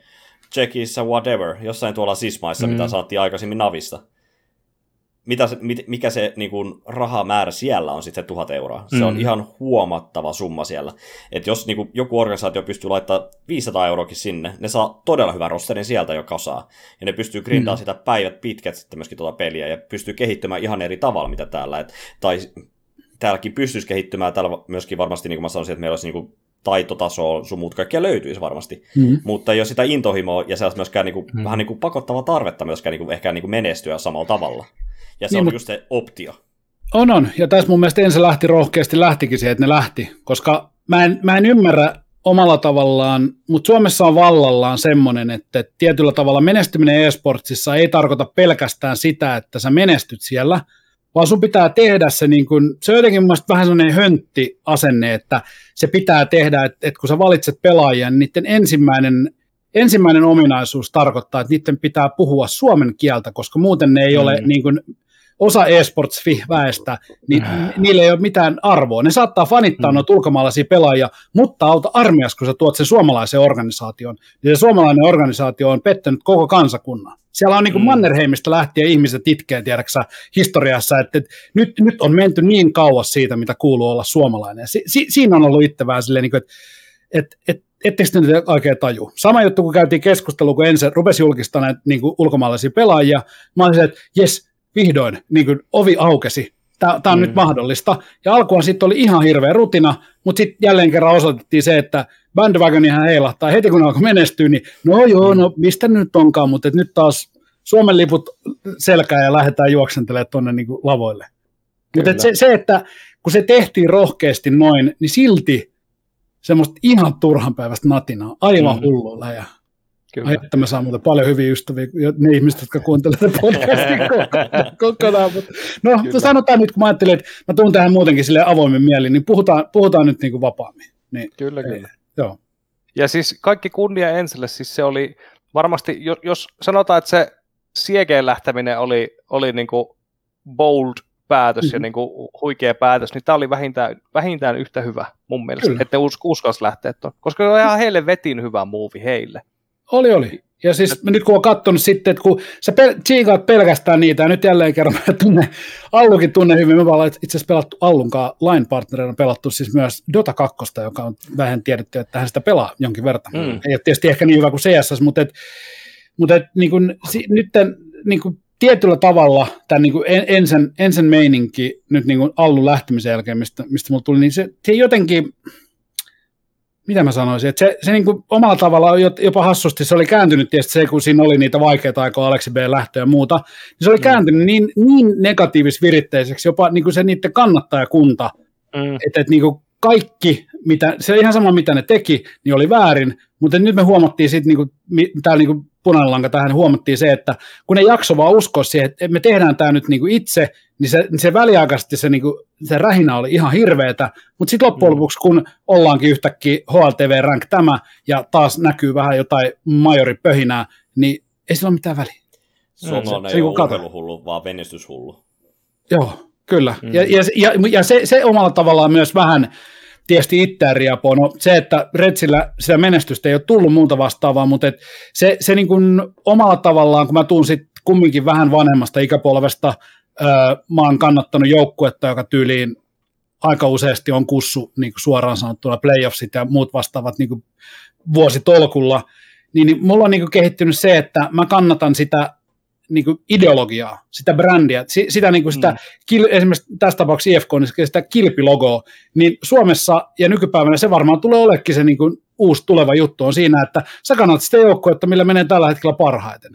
Tsekissä, whatever, jossain tuolla sismaissa, mm. mitä saatiin aikaisemmin Navista. Mitä se, mikä se niin kuin, rahamäärä siellä on sitten se tuhat euroa. Se mm. on ihan huomattava summa siellä. että jos niin kuin, joku organisaatio pystyy laittamaan 500 euroakin sinne, ne saa todella hyvän rosterin sieltä jo kasaa. Ja ne pystyy grindaamaan mm. sitä päivät pitkät sitten myöskin tuota peliä ja pystyy kehittymään ihan eri tavalla, mitä täällä. Et, tai täälläkin pystyisi kehittymään, täällä myöskin varmasti, niin kuin mä sanoisin, että meillä olisi niin kuin taitotasoa, sun muut kaikkia löytyisi varmasti, mm-hmm. mutta ei ole sitä intohimoa ja sellaista myöskään niin kuin, mm-hmm. vähän niin kuin pakottavaa tarvetta myöskään niin kuin, ehkä niin kuin menestyä samalla tavalla. Ja se niin, on just se optio. On, on. Ja tässä mun mielestä ensin lähti rohkeasti, lähtikin se, että ne lähti, koska mä en, mä en ymmärrä omalla tavallaan, mutta Suomessa on vallallaan semmoinen, että tietyllä tavalla menestyminen e-sportsissa ei tarkoita pelkästään sitä, että sä menestyt siellä – vaan sun pitää tehdä se, niin kun, se on jotenkin mun vähän sellainen höntti asenne, että se pitää tehdä, että, että kun sä valitset pelaajia, niin niiden ensimmäinen, ensimmäinen ominaisuus tarkoittaa, että niiden pitää puhua suomen kieltä, koska muuten ne ei mm. ole niin kun, osa esports-väestä, niin äh. niillä ei ole mitään arvoa. Ne saattaa fanittaa mm. noita ulkomaalaisia pelaajia, mutta auta armias, kun sä tuot sen suomalaisen organisaation. Ja se suomalainen organisaatio on pettänyt koko kansakunnan. Siellä on niin kuin mm. Mannerheimista lähtien ihmiset itkee, tiedäksä, historiassa, että, että nyt, nyt on menty niin kauas siitä, mitä kuuluu olla suomalainen. Si, si, siinä on ollut itse vähän silleen, niin kuin, että, että, että ettekö te nyt oikein taju? Sama juttu, kun käytiin keskustelua, kun ensin rupesi julkistamaan niin ulkomaalaisia pelaajia. Mä olisin, että jes, vihdoin niin kuin ovi aukesi. Tämä, on mm. nyt mahdollista. Ja alkuun sitten oli ihan hirveä rutina, mutta sitten jälleen kerran osoitettiin se, että bandwagonihan heilahtaa heti kun alkoi menestyä, niin no joo, no mistä nyt onkaan, mutta nyt taas Suomen liput selkää ja lähdetään juoksentelemaan tuonne niin lavoille. Mutta se, se, että kun se tehtiin rohkeasti noin, niin silti semmoista ihan turhan päivästä natinaa, aivan mm. hullua läjä. Kyllä. Että mä saan muuten paljon hyviä ystäviä, ne ihmiset, jotka kuuntelevat podcastin kokonaan. Mutta, no, Kyllä. sanotaan nyt, kun mä ajattelin, että mä tuun tähän muutenkin sille avoimen mieli, niin puhutaan, puhutaan nyt niin kuin vapaammin. Niin, kyllä, ei, kyllä. Joo. Ja siis kaikki kunnia Enselle, siis se oli varmasti, jos, jos sanotaan, että se siekeen lähteminen oli, oli niin kuin bold päätös mm-hmm. ja niin kuin huikea päätös, niin tämä oli vähintään, vähintään yhtä hyvä mun mielestä, Kyllä. että us, uskalsi lähteä tuon, koska se on ihan heille vetin hyvä muuvi heille. Oli, oli. Ja siis nyt kun on katsonut sitten, että kun sä pel- tsiikaat pelkästään niitä, ja nyt jälleen kerran mä tunne, Allukin tunne hyvin, me ollaan itse asiassa pelattu Allunkaan line partnerina pelattu siis myös Dota 2, joka on vähän tiedetty, että hän sitä pelaa jonkin verran. Mm. Ei ole tietysti ehkä niin hyvä kuin CSS, mutta, et, mutta et, niin kuin, si, nyt niin kuin, tietyllä tavalla tämän niin kuin ensin, ensin meininki nyt niin Allun lähtemisen jälkeen, mistä, mistä mulla tuli, niin se, se jotenkin, mitä mä sanoisin, että se, se niin kuin omalla tavalla jopa hassusti, se oli kääntynyt tietysti se, kun siinä oli niitä vaikeita aikoja, Aleksi B. lähtöä ja muuta, niin se oli mm. kääntynyt niin, niin negatiivis-viritteiseksi, jopa niin kuin se niiden kannattajakunta, mm. että, että niin kuin kaikki, mitä, se ihan sama mitä ne teki, niin oli väärin, mutta nyt me huomattiin sitten, niin kuin, täällä niin kuin punainen lanka tähän, huomattiin se, että kun ne jakso vaan uskoa siihen, että me tehdään tämä nyt niin kuin itse, niin se, niin se väliaikaisesti se, niin kuin, se rähinä oli ihan hirveetä, mutta sitten loppujen mm. lopuksi, kun ollaankin yhtäkkiä HLTV rank tämä, ja taas näkyy vähän jotain majoripöhinää, niin ei sillä ole mitään väliä. Suomalainen ei ole urheiluhullu, vaan venestyshullu. Joo, Kyllä. Mm. Ja, ja, ja, ja se, se omalla tavallaan myös vähän tietysti itseään riapoo. No, se, että Retsillä sitä menestystä ei ole tullut muuta vastaavaa, mutta et se, se niin kuin omalla tavallaan, kun mä tuun sitten kumminkin vähän vanhemmasta ikäpolvesta, mä oon kannattanut joukkuetta, joka tyyliin aika useasti on kussu niin kuin suoraan sanottuna playoffsit ja muut vastaavat niin kuin vuositolkulla, niin, niin mulla on niin kuin kehittynyt se, että mä kannatan sitä niin kuin ideologiaa, sitä brändiä, sitä, niin kuin sitä mm. kil, esimerkiksi tässä tapauksessa IFK, niin sitä kilpilogoa, niin Suomessa ja nykypäivänä se varmaan tulee olekin se niin kuin uusi tuleva juttu on siinä, että sä kannat sitä joukkoa, millä menee tällä hetkellä parhaiten.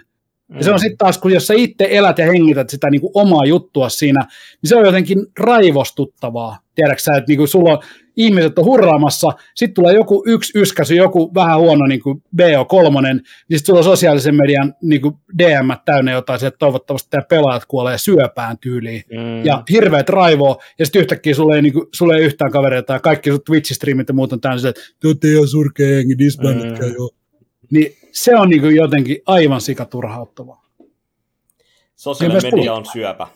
Mm. Ja se on sitten taas, kun jos sä itse elät ja hengität sitä niin kuin omaa juttua siinä, niin se on jotenkin raivostuttavaa. Tiedätkö sä, että niin kuin sulla on, ihmiset on hurraamassa, sitten tulee joku yksi yskäsy, joku vähän huono niin kuin BO3, niin sitten sulla on sosiaalisen median niin kuin DM täynnä jotain, että toivottavasti tämä pelaajat kuolee syöpään tyyliin. Mm. Ja hirveät raivoa, ja sitten yhtäkkiä sulla ei, niin kuin, sulla ei yhtään kavereita, ja kaikki Twitch-streamit ja muut on täynnä, että te olette ihan surkea jengi, disbanditkaa mm. jo. Niin se on niin kuin jotenkin aivan sikaturhauttavaa. Sosiaalinen media puhutaan. on syöpä.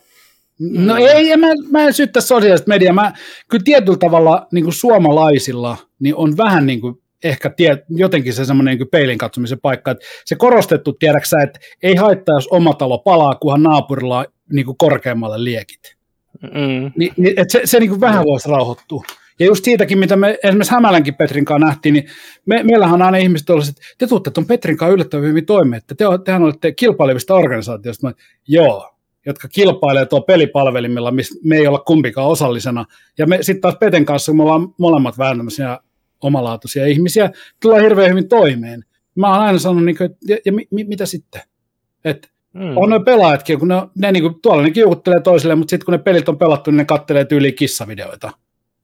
No mm. ei, mä, mä en syyttä sosiaalista mediaa. Mä, kyllä tietyllä tavalla niin kuin suomalaisilla niin on vähän niin kuin ehkä tie, jotenkin se semmoinen niin peilin katsomisen paikka, että se korostettu tiedäksä, että ei haittaa, jos oma talo palaa, kunhan naapurilla on niin kuin korkeammalle liekit. Mm. Ni, niin, että se, se niin kuin vähän voisi rauhoittua. Ja just siitäkin, mitä me esimerkiksi Hämälänkin Petrin kanssa nähtiin, niin me, meillähän on aina ihmiset olleet, että te tuutte tuon Petrin kanssa yllättävän hyvin toimeen, että te, tehän olette kilpailevista organisaatioista. Mä, joo, jotka kilpailee tuo pelipalvelimilla, missä me ei olla kumpikaan osallisena. Ja me sitten taas Peten kanssa, kun me ollaan molemmat vähän tämmöisiä omalaatuisia ihmisiä, tulee hirveän hyvin toimeen. Mä oon aina sanonut, niin kuin, että ja, ja mi, mi, mitä sitten? Että Mm. On noin pelaajatkin, kun ne, ne niin kuin, tuolla ne kiukuttelee toisille, mutta sitten kun ne pelit on pelattu, niin ne kattelee tyyliin kissavideoita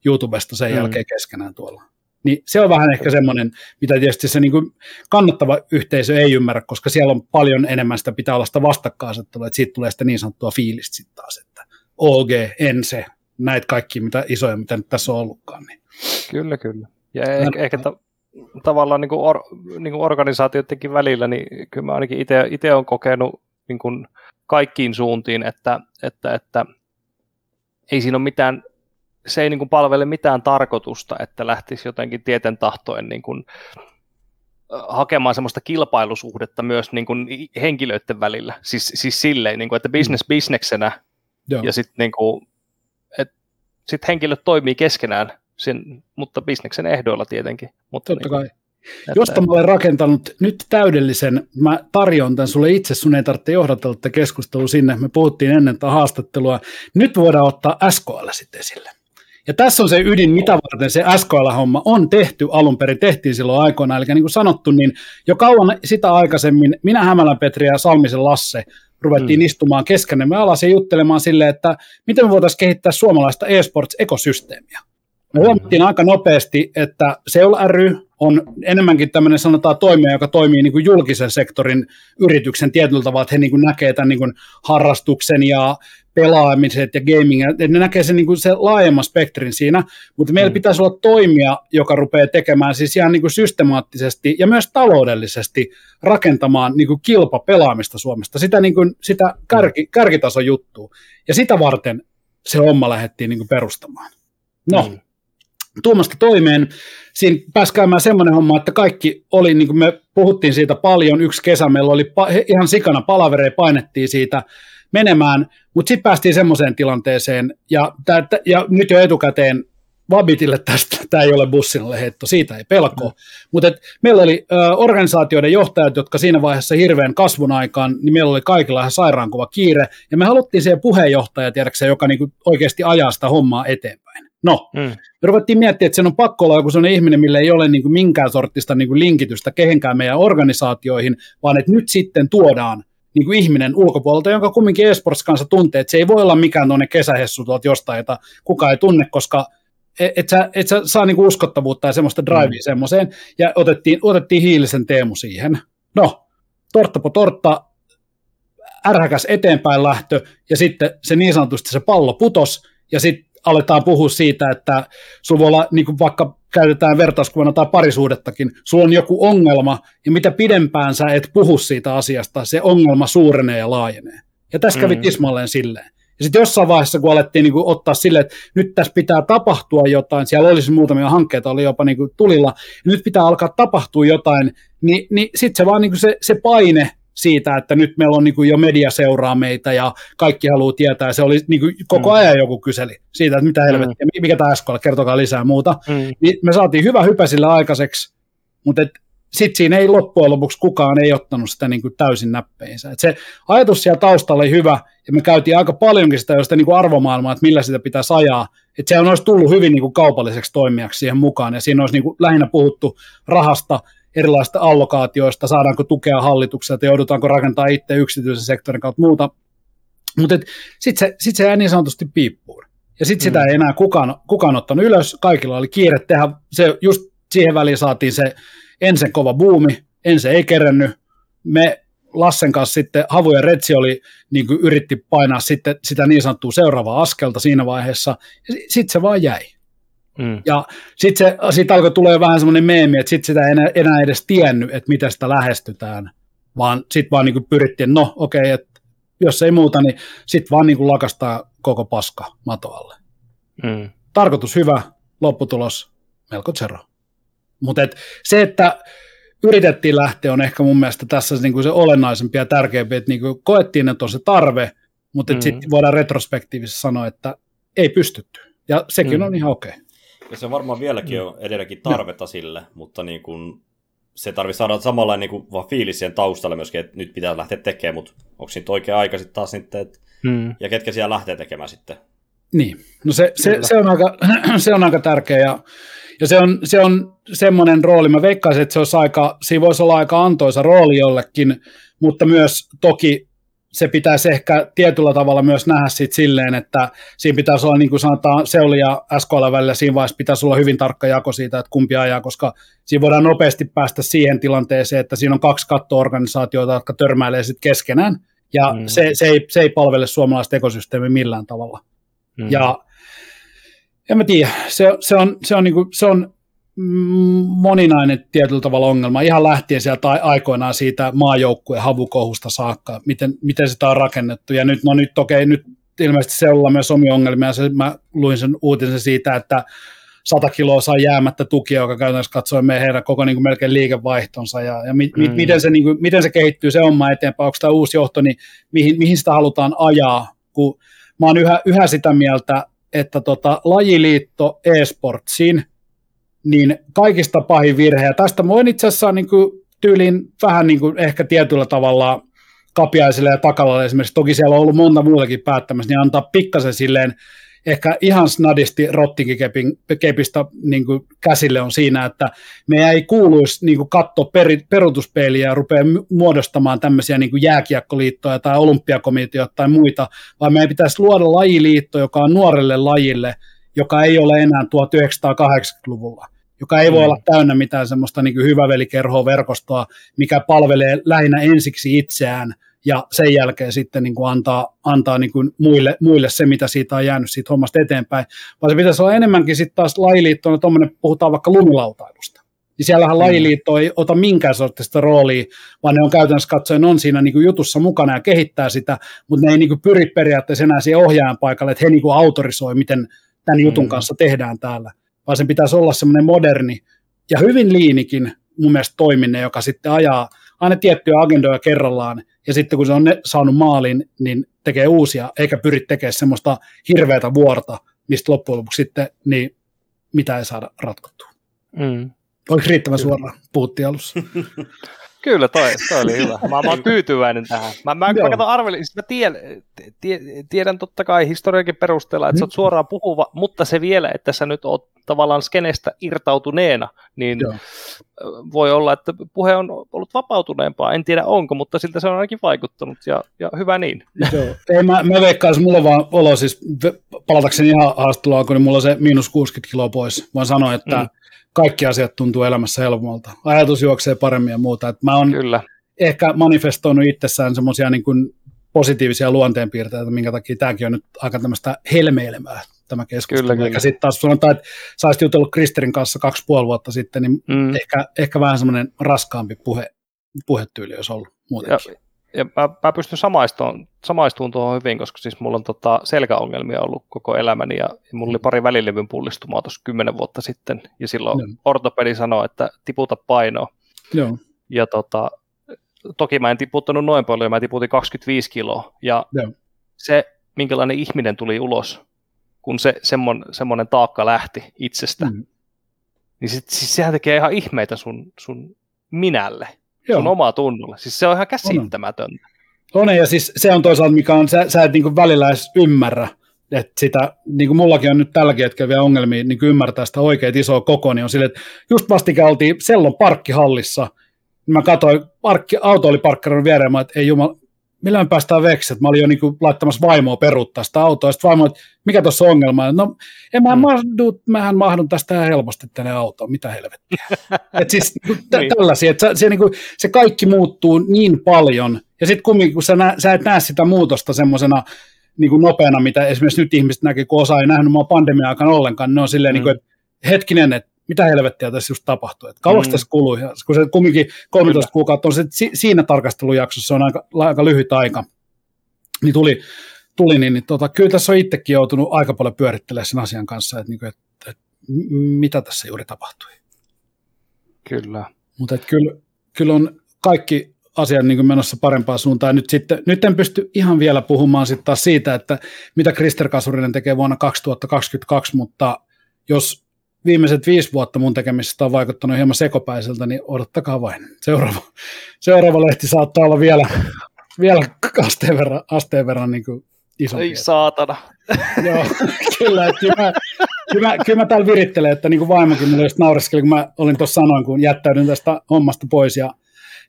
YouTubesta sen mm. jälkeen keskenään tuolla. Niin se on vähän ehkä semmoinen, mitä tietysti se niin kuin kannattava yhteisö ei ymmärrä, koska siellä on paljon enemmän sitä pitää olla sitä vastakkainasettelua, että siitä tulee sitä niin sanottua fiilistä sitten taas, että OG, Ense, näitä kaikki mitä isoja, mitä nyt tässä on ollutkaan. Niin. Kyllä, kyllä. Ja ehkä, ehkä ta- tavallaan niin kuin or, niin kuin organisaatioidenkin välillä, niin kyllä mä ainakin itse olen kokenut niin kuin kaikkiin suuntiin, että, että, että ei siinä ole mitään se ei niin kuin palvele mitään tarkoitusta, että lähtisi jotenkin tieten tahtoen niin kuin hakemaan semmoista kilpailusuhdetta myös niin kuin henkilöiden välillä. Siis, siis silleen, niin kuin, että business mm. bisneksenä Joo. ja sitten niin kuin, sit henkilöt toimii keskenään, sen, mutta bisneksen ehdoilla tietenkin. Mutta Totta niin kuin, kai. Että... Josta mä olen rakentanut nyt täydellisen, mä tarjon tämän sulle itse, sun ei tarvitse johdatella tätä keskustelua sinne, me puhuttiin ennen tätä haastattelua. Nyt voidaan ottaa SKL sitten esille. Ja tässä on se ydin, mitä varten se SKL-homma on tehty alun perin, tehtiin silloin aikoina. Eli niin kuin sanottu, niin jo kauan sitä aikaisemmin minä, Hämälän Petri ja Salmisen Lasse ruvettiin mm. istumaan keskenemme alas ja juttelemaan silleen, että miten me voitaisiin kehittää suomalaista e-sports-ekosysteemiä. Me huomattiin aika nopeasti, että Seul ry on enemmänkin tämmöinen sanotaan toimija, joka toimii niin kuin julkisen sektorin yrityksen tietyllä tavalla, että he niin kuin näkee tämän niin kuin harrastuksen ja pelaamiset ja gaming, että ne näkee sen, niin kuin se laajemman spektrin siinä, mutta meillä mm. pitäisi olla toimija, joka rupeaa tekemään siis ihan niin kuin systemaattisesti ja myös taloudellisesti rakentamaan niin kuin kilpapelaamista Suomesta, sitä, niin kuin, sitä kärki, kärkitason juttua. Ja sitä varten se homma lähdettiin niin kuin perustamaan. No, mm. Tuomasta toimeen. Siinä pääsi käymään semmoinen homma, että kaikki oli, niin kuin me puhuttiin siitä paljon, yksi kesä meillä oli ihan sikana palavereja, painettiin siitä menemään, mutta sitten päästiin semmoiseen tilanteeseen, ja, tää, ja nyt jo etukäteen Vabitille tästä, tämä ei ole bussinalle heitto, siitä ei pelko, mm. mutta meillä oli ö, organisaatioiden johtajat, jotka siinä vaiheessa hirveän kasvun aikaan, niin meillä oli kaikilla ihan sairaankova kiire, ja me haluttiin siihen puheenjohtaja, tiedätkö, joka niinku oikeasti ajaa sitä hommaa eteenpäin. No, mm. me ruvettiin miettimään, että sen on pakko olla joku sellainen ihminen, millä ei ole niin kuin minkään sortista niin kuin linkitystä kehenkään meidän organisaatioihin, vaan että nyt sitten tuodaan niin kuin ihminen ulkopuolelta, jonka kumminkin esports kanssa tuntee, että se ei voi olla mikään tuonne kesähessu tuolta jostain, jota kukaan ei tunne, koska et, et sä, et sä saa niin kuin uskottavuutta ja semmoista drivea mm. semmoiseen, ja otettiin, otettiin hiilisen Teemu siihen. No, tortta po tortta, ärhäkäs eteenpäin lähtö, ja sitten se niin sanotusti se pallo putos, ja sitten aletaan puhua siitä, että sulla voi olla, niin kuin vaikka käytetään vertauskuvana tai parisuudettakin, sulla on joku ongelma, ja mitä pidempään sä et puhu siitä asiasta, se ongelma suurenee ja laajenee. Ja tässä kävi mm. tismalleen silleen. Ja sitten jossain vaiheessa, kun alettiin niin kuin ottaa sille, että nyt tässä pitää tapahtua jotain, siellä olisi muutamia hankkeita, oli jopa niin kuin tulilla, ja nyt pitää alkaa tapahtua jotain, niin, niin sitten se vaan niin kuin se, se paine siitä, että nyt meillä on niin kuin jo media seuraa meitä ja kaikki haluaa tietää. Se oli niin kuin koko mm. ajan joku kyseli siitä, että mitä helvettiä, mm. mikä tämä SKL, kertokaa lisää muuta. Mm. Niin me saatiin hyvä hypä sillä aikaiseksi, mutta sitten siinä ei loppujen lopuksi kukaan ei ottanut sitä niin kuin täysin näppeinsä. Et se ajatus siellä taustalla oli hyvä, ja me käytiin aika paljonkin sitä josta niin kuin arvomaailmaa, että millä sitä pitäisi ajaa. Että se on olisi tullut hyvin niin kuin kaupalliseksi toimijaksi siihen mukaan, ja siinä olisi niin kuin lähinnä puhuttu rahasta, erilaisista allokaatioista, saadaanko tukea hallitukselta, joudutaanko rakentaa itse yksityisen sektorin kautta muuta. Mutta sitten se, sit se jäi niin sanotusti piippuun. Ja sitten sitä mm. ei enää kukaan, kukaan ottanut ylös, kaikilla oli kiire tehdä, se just siihen väliin saatiin se ensin kova buumi, ensin ei kerännyt, me Lassen kanssa sitten, Havu ja Retsi oli, niin yritti painaa sitten sitä niin sanottua seuraavaa askelta siinä vaiheessa, ja sitten se vaan jäi. Mm. Ja sitten sit alkoi tulee vähän semmoinen meemi, että sitten sitä ei enää, enää edes tiennyt, että miten sitä lähestytään, vaan sitten vaan niin kuin pyrittiin, no okei, okay, että jos ei muuta, niin sitten vaan niin kuin lakastaa koko paska matoalle. Mm. Tarkoitus hyvä, lopputulos melko zero. Mutta et se, että yritettiin lähteä, on ehkä mun mielestä tässä niin kuin se olennaisempi ja tärkeämpi, että niin kuin koettiin, että on se tarve, mutta mm. sitten voidaan retrospektiivisesti sanoa, että ei pystytty. Ja sekin mm. on ihan okei. Okay. Ja se varmaan vieläkin mm. on edelläkin tarvetta no. sille, mutta niin kuin se tarvitsee saada samanlainen niin kuin, vaan fiilis siihen taustalle myöskin, että nyt pitää lähteä tekemään, mutta onko siitä oikea aika sitten taas sitten, että, mm. ja ketkä siellä lähtee tekemään sitten? Niin, no se, se, se, on, aika, se on aika tärkeä ja, ja se, on, se on semmoinen rooli, mä veikkaisin, että se olisi aika, siinä voisi olla aika antoisa rooli jollekin, mutta myös toki se pitäisi ehkä tietyllä tavalla myös nähdä sit silleen, että siinä pitäisi olla, niin kuin sanotaan, Seuli ja SKL välillä, siinä vaiheessa pitäisi olla hyvin tarkka jako siitä, että kumpi ajaa, koska siinä voidaan nopeasti päästä siihen tilanteeseen, että siinä on kaksi kattoorganisaatioita, jotka törmäilee sitten keskenään, ja mm. se, se, ei, se ei palvele suomalaista ekosysteemiä millään tavalla. Mm. Ja en mä tiedä, se, se on, se on, niin kuin, se on moninainen tietyllä tavalla ongelma, ihan lähtien sieltä aikoinaan siitä maajoukkueen havukohusta saakka, miten, miten sitä on rakennettu. Ja nyt, no nyt okei, okay, nyt ilmeisesti se on myös omia ongelmia. Se, mä luin sen uutisen siitä, että 100 kiloa saa jäämättä tukia, joka käytännössä katsoi meidän koko niin kuin melkein liikevaihtonsa, ja, ja mi, mm. miten, se, niin kuin, miten se kehittyy se homma eteenpäin, onko tämä uusi johto, niin mihin, mihin sitä halutaan ajaa, kun mä oon yhä, yhä sitä mieltä, että tota, lajiliitto e-sportsiin – niin kaikista pahin virhe, ja tästä voin itse asiassa niin kuin, tyyliin vähän niin kuin, ehkä tietyllä tavalla kapiaisille ja takalalle esimerkiksi, toki siellä on ollut monta muutakin päättämässä, niin antaa pikkasen silleen ehkä ihan snadisti rottinkikepistä niin kuin käsille on siinä, että me ei kuuluisi niin kuin katsoa per, perutuspeiliä ja rupea muodostamaan tämmöisiä niin kuin jääkiekkoliittoja tai olympiakomiteoita tai muita, vaan meidän pitäisi luoda lajiliitto, joka on nuorelle lajille, joka ei ole enää 1980-luvulla joka ei voi mm. olla täynnä mitään semmoista niin hyvävelikerhoa verkostoa, mikä palvelee lähinnä ensiksi itseään ja sen jälkeen sitten niin kuin antaa, antaa niin kuin muille, muille se, mitä siitä on jäänyt siitä hommasta eteenpäin, vaan se pitäisi olla enemmänkin sitten taas lajiliittona, tuommoinen puhutaan vaikka lumilautailusta. Niin siellähän lajiliitto ei ota minkään sortista roolia, vaan ne on käytännössä katsoen on siinä niin kuin jutussa mukana ja kehittää sitä, mutta ne ei niin kuin pyri periaatteessa enää siihen ohjaajan paikalle, että he niin kuin autorisoi, miten tämän jutun mm. kanssa tehdään täällä vaan sen pitäisi olla semmoinen moderni ja hyvin liinikin mun mielestä toiminne, joka sitten ajaa aina tiettyjä agendoja kerrallaan, ja sitten kun se on ne saanut maalin, niin tekee uusia, eikä pyri tekemään semmoista hirveätä vuorta, mistä loppujen lopuksi sitten niin mitä ei saada ratkottua. Mm. Oliko riittävän suoraan? Puhuttiin alussa. Kyllä, toi, toi oli hyvä. Mä, mä oon tyytyväinen tähän. Mä, mä, mä katson arvelin, siis mä tiedän, tiedän totta kai historiakin perusteella, että mm. sä oot mm. suoraan puhuva, mutta se vielä, että sä nyt oot tavallaan skenestä irtautuneena, niin Joo. voi olla, että puhe on ollut vapautuneempaa. En tiedä onko, mutta siltä se on ainakin vaikuttanut ja, ja hyvä niin. Joo. Ei, mä, mä veikkaan, mulla on vaan olo, siis palatakseni ihan haastelua, kun niin mulla on se miinus 60 kiloa pois. Vaan sanoin, että mm kaikki asiat tuntuu elämässä helpommalta. Ajatus juoksee paremmin ja muuta. Et mä oon Kyllä. ehkä manifestoinut itsessään semmoisia niin positiivisia luonteenpiirteitä, minkä takia tämäkin on nyt aika tämmöistä helmeilemää tämä keskustelu. Kyllä, kyllä. sitten taas sanotaan, että sä olisit jutellut Kristerin kanssa kaksi puoli vuotta sitten, niin mm. ehkä, ehkä vähän semmoinen raskaampi puhe, puhetyyli olisi ollut muutenkin. Ja, ja mä, mä pystyn samaistumaan, samaistumaan tuohon hyvin, koska siis mulla on tota selkäongelmia ollut koko elämäni ja, mulla oli pari välilevyn pullistumaa tuossa kymmenen vuotta sitten ja silloin Joo. ortopedi sanoi, että tiputa painoa. Joo, Ja tota, toki mä en tiputtanut noin paljon, mä tiputin 25 kiloa ja Joo. se, minkälainen ihminen tuli ulos, kun se semmoinen, semmoinen taakka lähti itsestä, Mm. niin sit, siis sehän tekee ihan ihmeitä sun, sun minälle, Joo. sun omaa tunnolle. Siis se on ihan käsittämätöntä. On, ja siis se on toisaalta, mikä on, sä, sä et niin välillä edes ymmärrä, että sitä, niin kuin mullakin on nyt tälläkin hetkellä vielä ongelmia niin kuin ymmärtää sitä oikein isoa kokoa, niin on silleen, että just vastikään oltiin Sellon parkkihallissa, niin mä katsoin, parkki, auto oli parkkeroinut viereen, mä että ei jumala, millä me päästään veksi, että mä olin jo niin kuin laittamassa vaimoa peruuttaa sitä autoa, ja sitten vaimo, että mikä tuossa on ongelma, no en mä Mm. mahdu, mähän mahdun tästä helposti tänne autoon, mitä helvettiä. et siis niin kuin tä- Niin. tällaisia, että se, se, niin kuin, se kaikki muuttuu niin paljon, ja sitten kumminkin, kun sä, nä, sä et näe sitä muutosta semmoisena niin kuin nopeana, mitä esimerkiksi nyt ihmiset näkee, kun osa ei nähnyt mua pandemian aikana ollenkaan, niin ne on silleen, Mm. niin kuin, että hetkinen, että mitä helvettiä tässä just tapahtui, että kauaksi Mm. tässä kuluu, ja kun se kumminkin 13 Kyllä. kuukautta on se, si, siinä tarkastelujaksossa on aika, aika lyhyt aika, niin tuli, tuli niin, niin tota, kyllä tässä on itsekin joutunut aika paljon pyörittelemään sen asian kanssa, että, niin kuin, että, että m- mitä tässä juuri tapahtui. Kyllä. Mutta että kyllä, kyllä on kaikki asiat niin menossa parempaan suuntaan. Nyt, sitten, nyt en pysty ihan vielä puhumaan sitten taas siitä, että mitä Krister Kasurinen tekee vuonna 2022, mutta jos viimeiset viisi vuotta mun tekemisestä on vaikuttanut hieman sekopäiseltä, niin odottakaa vain. Seuraava, seuraava lehti saattaa olla vielä, vielä asteen verran, asteen verran niin kuin isompi. Ei saatana. Joo, kyllä, että kyllä, mä, kyllä, mä, kyllä mä täällä virittelen, että niin kuin vaimokin mulle just naureskeli, kun mä olin tuossa sanoin, kun jättäydyn tästä hommasta pois ja,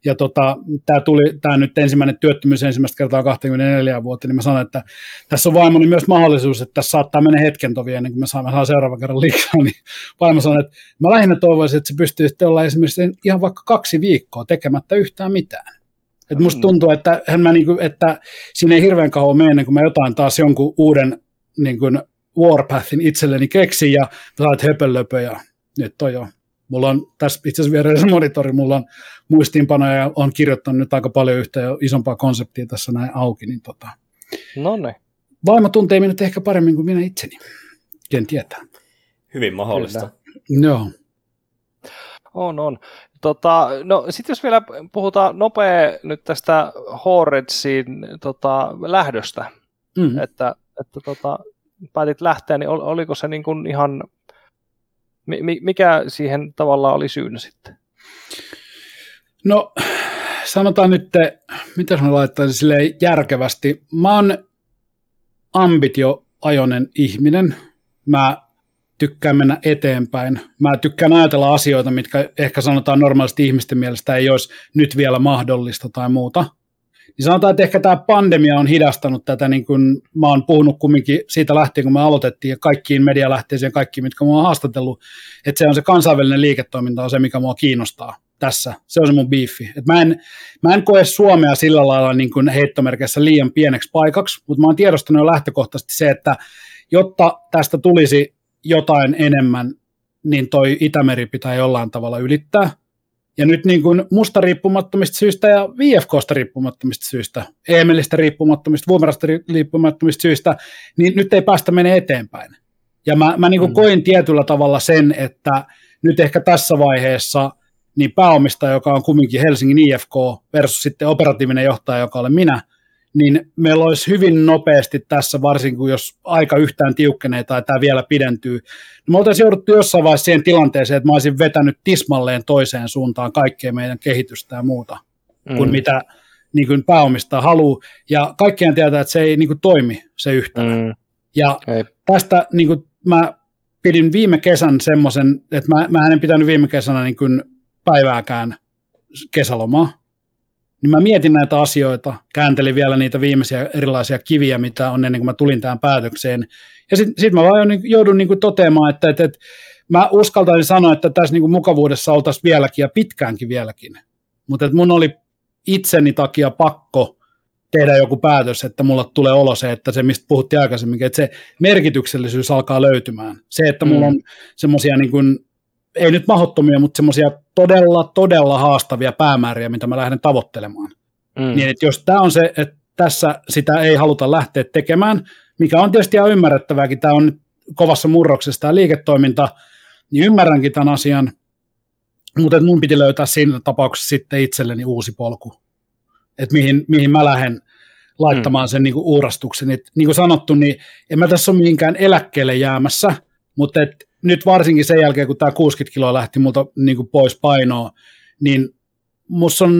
ja tota, tämä tuli, tämä nyt ensimmäinen työttömyys ensimmäistä kertaa 24 vuotta, niin mä sanoin, että tässä on vaimoni myös mahdollisuus, että tässä saattaa mennä hetken tovi ennen kuin mä saan, mä saan seuraavan kerran liikaa, niin vaimo sanoi, että mä lähinnä toivoisin, että se pystyy sitten olla esimerkiksi ihan vaikka kaksi viikkoa tekemättä yhtään mitään. Et musta Mm. tuntuu, että, hän mä niinku, että siinä ei hirveän kauan mene ennen kuin mä jotain taas jonkun uuden niin kuin Warpathin itselleni keksin ja saat höpölöpö ja nyt on jo. Mulla on tässä itse asiassa vieressä monitori, mulla on muistiinpanoja ja on kirjoittanut nyt aika paljon yhtä ja isompaa konseptia tässä näin auki, niin tota, No niin. vaimo tuntee minut ehkä paremmin kuin minä itseni. Ken tietää. Hyvin mahdollista. Kyllä. Joo. On, on. Tota, no sitten jos vielä puhutaan nopea nyt tästä Horredsin tota, lähdöstä, Mm. että, että tota, päätit lähteä, niin ol- oliko se niin kuin ihan, mikä siihen tavallaan oli syynä sitten? No, sanotaan nyt, mitä mä laittaisin silleen järkevästi. Mä oon ambitioajoinen ihminen. Mä tykkään mennä eteenpäin. Mä tykkään ajatella asioita, mitkä ehkä sanotaan normaalisti ihmisten mielestä ei olisi nyt vielä mahdollista tai muuta. Niin sanotaan, että ehkä tämä pandemia on hidastanut tätä, niin kuin mä oon puhunut kumminkin siitä lähtien, kun me aloitettiin, ja kaikkiin medialähteisiin, kaikki, mitkä mä oon haastatellut, että se on se kansainvälinen liiketoiminta on se, mikä mua kiinnostaa tässä. Se on se mun biifi. Et mä, en, mä en koe Suomea sillä lailla niin kuin heittomerkeissä liian pieneksi paikaksi, mutta mä oon tiedostanut jo lähtökohtaisesti se, että jotta tästä tulisi jotain enemmän, niin toi Itämeri pitää jollain tavalla ylittää. Ja nyt niin kuin musta riippumattomista syistä ja VFKsta riippumattomista syistä, Emelistä riippumattomista, Vuomerasta ri- riippumattomista syistä, niin nyt ei päästä mene eteenpäin. Ja mä, mä niin kuin Mm. koin tietyllä tavalla sen, että nyt ehkä tässä vaiheessa niin pääomistaja, joka on kumminkin Helsingin IFK versus sitten operatiivinen johtaja, joka olen minä, niin meillä olisi hyvin nopeasti tässä, varsinkin jos aika yhtään tiukkenee tai tämä vielä pidentyy, niin me oltaisiin jouduttu jossain vaiheessa siihen tilanteeseen, että mä olisin vetänyt tismalleen toiseen suuntaan kaikkea meidän kehitystä ja muuta, mm. kuin mitä niin kuin pääomistaa haluaa. Ja kaikkien tietää, että se ei niin kuin toimi se yhtälö. Mm. Ja Ei. tästä niin kuin mä pidin viime kesän semmoisen, että mä, mä en pitänyt viime kesänä niin kuin päivääkään kesälomaa, niin mä mietin näitä asioita, kääntelin vielä niitä viimeisiä erilaisia kiviä, mitä on ennen kuin mä tulin tähän päätökseen. Ja sitten sit mä vaan niin- joudun niin kuin toteamaan, että, että, että mä uskaltaisin sanoa, että tässä niin kuin mukavuudessa oltaisiin vieläkin ja pitkäänkin vieläkin. Mutta mun oli itseni takia pakko tehdä joku päätös, että mulla tulee olo se, että se, mistä puhuttiin aikaisemmin, että se merkityksellisyys alkaa löytymään. Se, että mulla Mm. on semmoisia, niin kuin, ei nyt mahdottomia, mutta semmoisia todella, todella haastavia päämääriä, mitä mä lähden tavoittelemaan. Mm. Niin, että jos tämä on se, että tässä sitä ei haluta lähteä tekemään, mikä on tietysti ihan ymmärrettävääkin, tämä on nyt kovassa murroksessa tämä liiketoiminta, niin ymmärränkin tämän asian, mutta mun piti löytää siinä tapauksessa sitten itselleni uusi polku, että mihin, mihin mä lähden laittamaan mm. sen niin kuin uurastuksen. Et, niin kuin sanottu, niin en mä tässä ole mihinkään eläkkeelle jäämässä, mutta et, nyt varsinkin sen jälkeen, kun tämä 60 kiloa lähti multa niin kuin pois painoa, niin musta on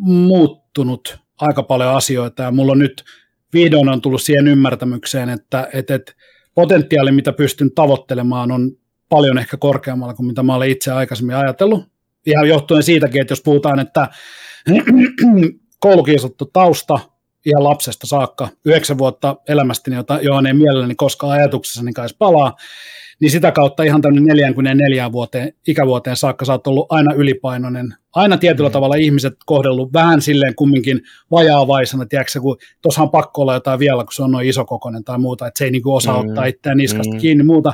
muuttunut aika paljon asioita ja mulla on nyt vihdoin on tullut siihen ymmärtämykseen, että, että, että potentiaali, mitä pystyn tavoittelemaan, on paljon ehkä korkeammalla kuin mitä mä olen itse aikaisemmin ajatellut. Ihan johtuen siitäkin, että jos puhutaan, että koulukiusattu tausta ihan lapsesta saakka, yhdeksän vuotta elämästäni, johon ei mielelläni koskaan ajatuksessani kai palaa, niin sitä kautta ihan tämmöinen 44 vuoteen, ikävuoteen saakka sä oot ollut aina ylipainoinen. Aina tietyllä mm. tavalla ihmiset kohdellut vähän silleen kumminkin vajaavaisena, tiedätkö, kun tuossa on pakko olla jotain vielä, kun se on noin isokokoinen tai muuta, että se ei niinku osaa mm. ottaa itseään niskasta mm. kiinni muuta.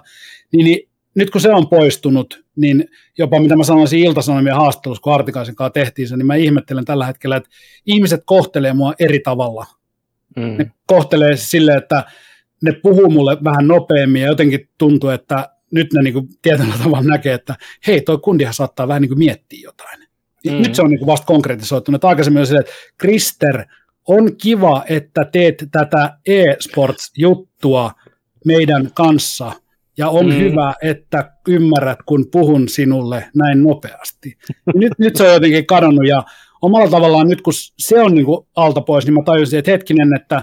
Niin, niin nyt kun se on poistunut, niin jopa mitä mä sanoisin Ilta-Sanomien haastattelussa, kun Artikaisen kanssa tehtiin se, niin mä ihmettelen tällä hetkellä, että ihmiset kohtelee mua eri tavalla. Mm. Ne kohtelee silleen, että ne puhuu mulle vähän nopeammin ja jotenkin tuntuu, että nyt ne niin tietyllä tavalla näkee, että hei, toi kundihan saattaa vähän niin kuin miettiä jotain. Mm. Nyt se on niin kuin vasta konkretisoitunut. Aikaisemmin oli silleen, että Krister, on kiva, että teet tätä e-sports-juttua meidän kanssa, ja on mm. hyvä, että ymmärrät, kun puhun sinulle näin nopeasti. Nyt, nyt se on jotenkin kadonnut, ja omalla tavallaan nyt, kun se on niin kuin alta pois, niin mä tajusin, että hetkinen, että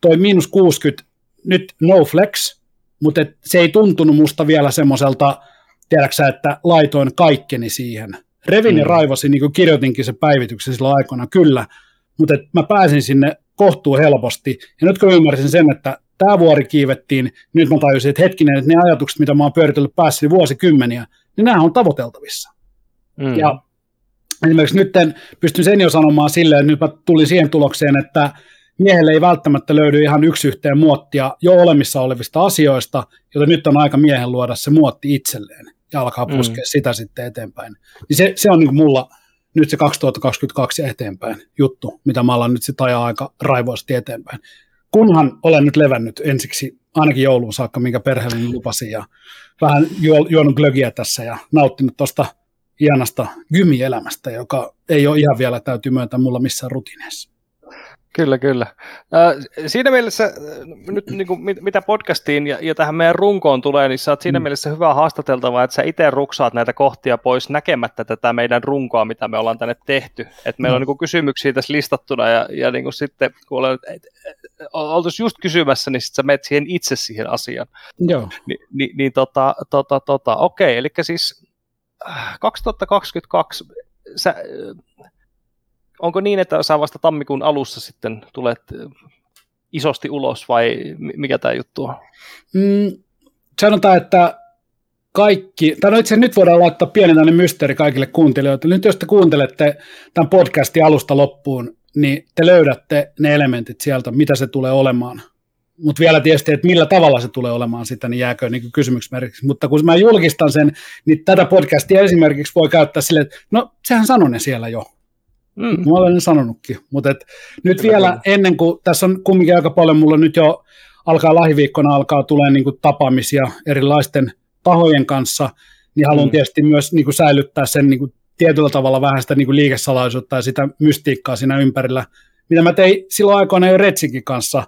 toi miinus 60 nyt no flex, mutta et se ei tuntunut musta vielä semmoiselta, tiedäksä, että laitoin kaikkeni siihen. Revin ja mm. raivosin, niin kuin kirjoitinkin se päivityksen silloin aikoina, kyllä, mutta et mä pääsin sinne kohtuu helposti. Ja nyt kun ymmärsin sen, että tämä vuori kiivettiin, nyt mä tajusin, että hetkinen, että ne ajatukset, mitä mä oon pyöritellyt päässä niin vuosikymmeniä, niin nämä on tavoiteltavissa. Mm. Ja esimerkiksi nyt pystyn sen jo sanomaan silleen, että nyt mä tulin siihen tulokseen, että miehelle ei välttämättä löydy ihan yksi yhteen muottia jo olemissa olevista asioista, joten nyt on aika miehen luoda se muotti itselleen ja alkaa mm. puskea mm. sitä sitten eteenpäin. Niin se, se on niin mulla nyt se 2022 eteenpäin juttu, mitä mä alan nyt sitten ajaa aika raivoisesti eteenpäin. Kunhan olen nyt levännyt ensiksi ainakin jouluun saakka, minkä perheelleni lupasin, ja vähän juo, juonut glögiä tässä ja nauttinut tuosta ihanasta gymielämästä, joka ei ole ihan vielä, täytyy myöntää mulla missään rutiineissa. Kyllä, kyllä. Siinä mielessä, nyt niin kuin, mitä podcastiin ja, ja tähän meidän runkoon tulee, niin sä oot siinä mm. mielessä hyvä haastateltava, että sä itse ruksaat näitä kohtia pois näkemättä tätä meidän runkoa, mitä me ollaan tänne tehty. Et meillä mm. on niin kuin, kysymyksiä tässä listattuna ja, ja niin kuin sitten, kun olen, et, oltaisiin just kysymässä, niin sitten sä menet siihen itse siihen asiaan. Joo. Ni, ni, niin tota, tota, tota, okei, eli siis 2022 äh, sä, onko niin, että sä vasta tammikuun alussa sitten tulet isosti ulos vai mikä tämä juttu on? Mm, sanotaan, että kaikki, tai no itse nyt voidaan laittaa pieni tämmöinen mysteeri kaikille kuuntelijoille. Nyt jos te kuuntelette tämän podcastin alusta loppuun, niin te löydätte ne elementit sieltä, mitä se tulee olemaan. Mutta vielä tietysti, että millä tavalla se tulee olemaan sitä, niin jääkö niin kysymysmerkiksi. Mutta kun mä julkistan sen, niin tätä podcastia esimerkiksi voi käyttää silleen, että no sehän sanoi ne siellä jo. Mm. Mä olen sanonutkin, mutta nyt Kyllä vielä kyllä. ennen kuin, tässä on kumminkin aika paljon, mulla nyt jo alkaa lähiviikkona alkaa tulee niin tapaamisia erilaisten tahojen kanssa, niin haluan mm. tietysti myös niin kuin säilyttää sen niin kuin tietyllä tavalla vähän sitä niin kuin liikesalaisuutta ja sitä mystiikkaa siinä ympärillä, mitä mä tein silloin aikoina jo Retsikin kanssa,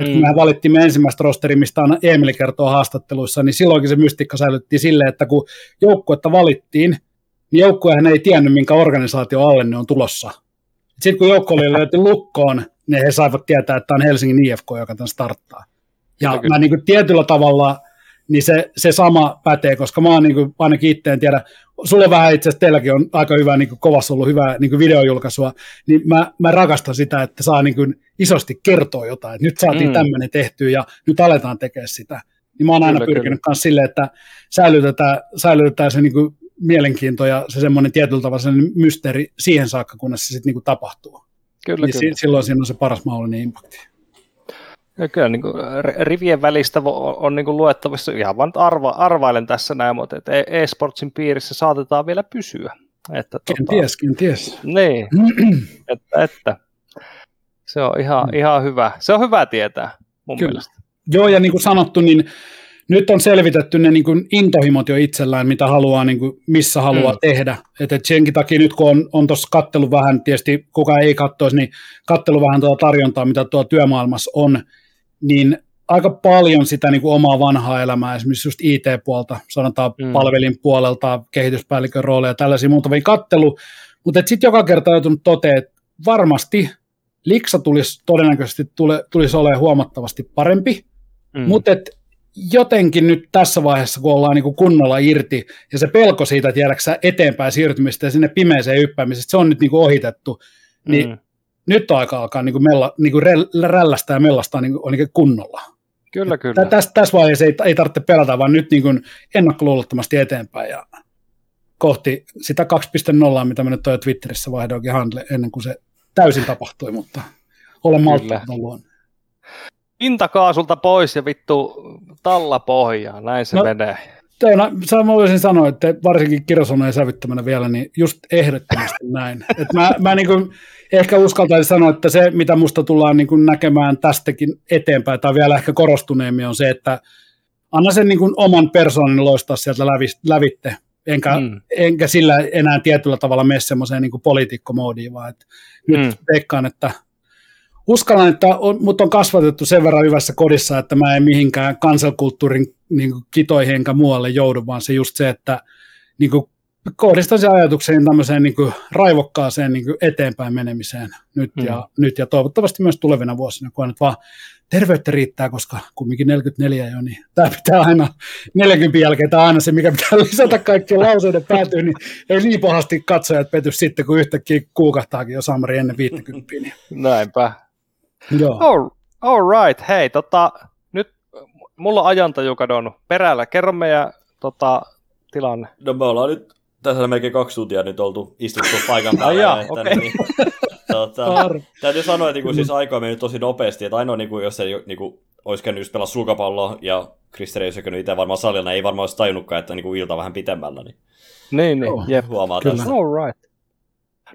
että mm. kun me ensimmäistä rosteria, mistä on Emeli kertoo haastatteluissa, niin silloinkin se mystiikka säilyttiin silleen, että kun joukkuetta valittiin, joukkuehan ei tiennyt, minkä organisaatio alle ne on tulossa. Sitten kun joukko oli löyty lukkoon, niin he saivat tietää, että on Helsingin IFK, joka tämän starttaa. Ja kyllä, mä niin kuin tietyllä tavalla, niin se, se sama pätee, koska mä oon niin kuin, ainakin itse en tiedä, sulla vähän itse asiassa teilläkin on aika hyvä, niin kuin kovassa ollut hyvää niin kuin videojulkaisua, niin mä, mä rakastan sitä, että saa niin kuin isosti kertoa jotain, että nyt saatiin mm. tämmöinen tehtyä ja nyt aletaan tekemään sitä. Niin mä oon aina kyllä, pyrkinyt myös silleen, että säilytetään, säilytetään se niin kuin mielenkiinto ja se semmoinen tietyllä tavalla se mysteeri siihen saakka, kunnes se sitten niinku tapahtuu. Kyllä, niin kyllä. silloin siinä on se paras mahdollinen impakti. Ja kyllä niin kuin rivien välistä on, on niin kuin luettavissa, ihan vaan arva, arvailen tässä näin, mutta että e- e-sportsin piirissä saatetaan vielä pysyä. Että, tota, kenties, kenties. Niin, että, että. Se on ihan, mm. ihan hyvä. Se on hyvä tietää mun Kyllä. mielestä. Joo, ja niin kuin sanottu, niin nyt on selvitetty ne niin kuin intohimot jo itsellään, mitä haluaa, niin kuin, missä haluaa mm. tehdä. Et, et senkin takia nyt kun on, on tuossa kattelu vähän, tietysti kuka ei katsoisi, niin kattelu vähän tuota tarjontaa, mitä tuo työmaailmassa on, niin aika paljon sitä niin kuin omaa vanhaa elämää, esimerkiksi just IT-puolta, sanotaan mm. palvelin puolelta, kehityspäällikön rooleja ja tällaisia muutamia kattelu, mutta sitten joka kerta joutunut toteen, että varmasti liksa tulisi todennäköisesti tule, tulisi olemaan huomattavasti parempi, mm. mutta jotenkin nyt tässä vaiheessa, kun ollaan niin kuin kunnolla irti, ja se pelko siitä, että jäädäksä eteenpäin siirtymistä ja sinne pimeeseen yppäämisestä, se on nyt niin kuin ohitettu, niin mm. nyt on aika alkaa niin kuin mella, niin kuin rällästä ja mellastaa niin kuin, niin kunnolla. Kyllä, kyllä. Tässä, tässä vaiheessa ei, ei tarvitse pelata, vaan nyt niin kuin ennakkoluulottomasti eteenpäin ja kohti sitä 2.0, mitä mä nyt toi Twitterissä vaihdoinkin handle ennen kuin se täysin tapahtui, mutta olen malttamaton luonne. Pintakaasulta pois ja vittu talla pohjaan, näin se no, menee. Teona, mä voisin sanoa, että varsinkin kirjasoneen sävyttämänä vielä, niin just ehdottomasti näin. Et mä, mä niin kuin ehkä uskaltaisin sanoa, että se, mitä musta tullaan niin kuin näkemään tästäkin eteenpäin, tai vielä ehkä korostuneemmin, on se, että anna sen niin kuin oman persoonin loistaa sieltä lävitte, enkä, mm. enkä sillä enää tietyllä tavalla mene semmoiseen niin poliitikkomoodiin, vaan että nyt mm. veikkaan, että uskallan, että on, mut on kasvatettu sen verran hyvässä kodissa, että mä en mihinkään kansankulttuurin niin kuin, kitoihin enkä muualle joudu, vaan se just se, että niin kuin, kohdistan sen ajatuksen tämmöiseen niin kuin, raivokkaaseen niin kuin, eteenpäin menemiseen nyt, mm. ja, nyt ja toivottavasti myös tulevina vuosina, kun nyt vaan terveyttä riittää, koska kumminkin 44 jo, niin tämä pitää aina 40 jälkeen, tämä aina se, mikä pitää lisätä kaikkien lauseiden päätyyn, niin ei niin pahasti katsojat pety sitten, kun yhtäkkiä kuukahtaakin jo Samari ennen 50. Niin. Näinpä. Joo. All, all right, hei, tota, nyt mulla on ajantaju kadonnut perällä. Kerro meidän tota, tilanne. No me ollaan nyt tässä melkein kaksi tuntia nyt oltu istuttu paikan päällä. ja, että, okay. niin, tota, täytyy sanoa, että niin kuin, siis aika on mennyt tosi nopeasti, että ainoa niin kuin, jos ei niin kuin, olisi käynyt just pelaa sulkapalloa ja Kristeri olisi käynyt itse varmaan salilla, niin ei varmaan olisi tajunnutkaan, että niin kuin, ilta vähän pitemmällä. Niin, niin, niin. Oh, jep. Huomaa Kyllä. tässä. All right.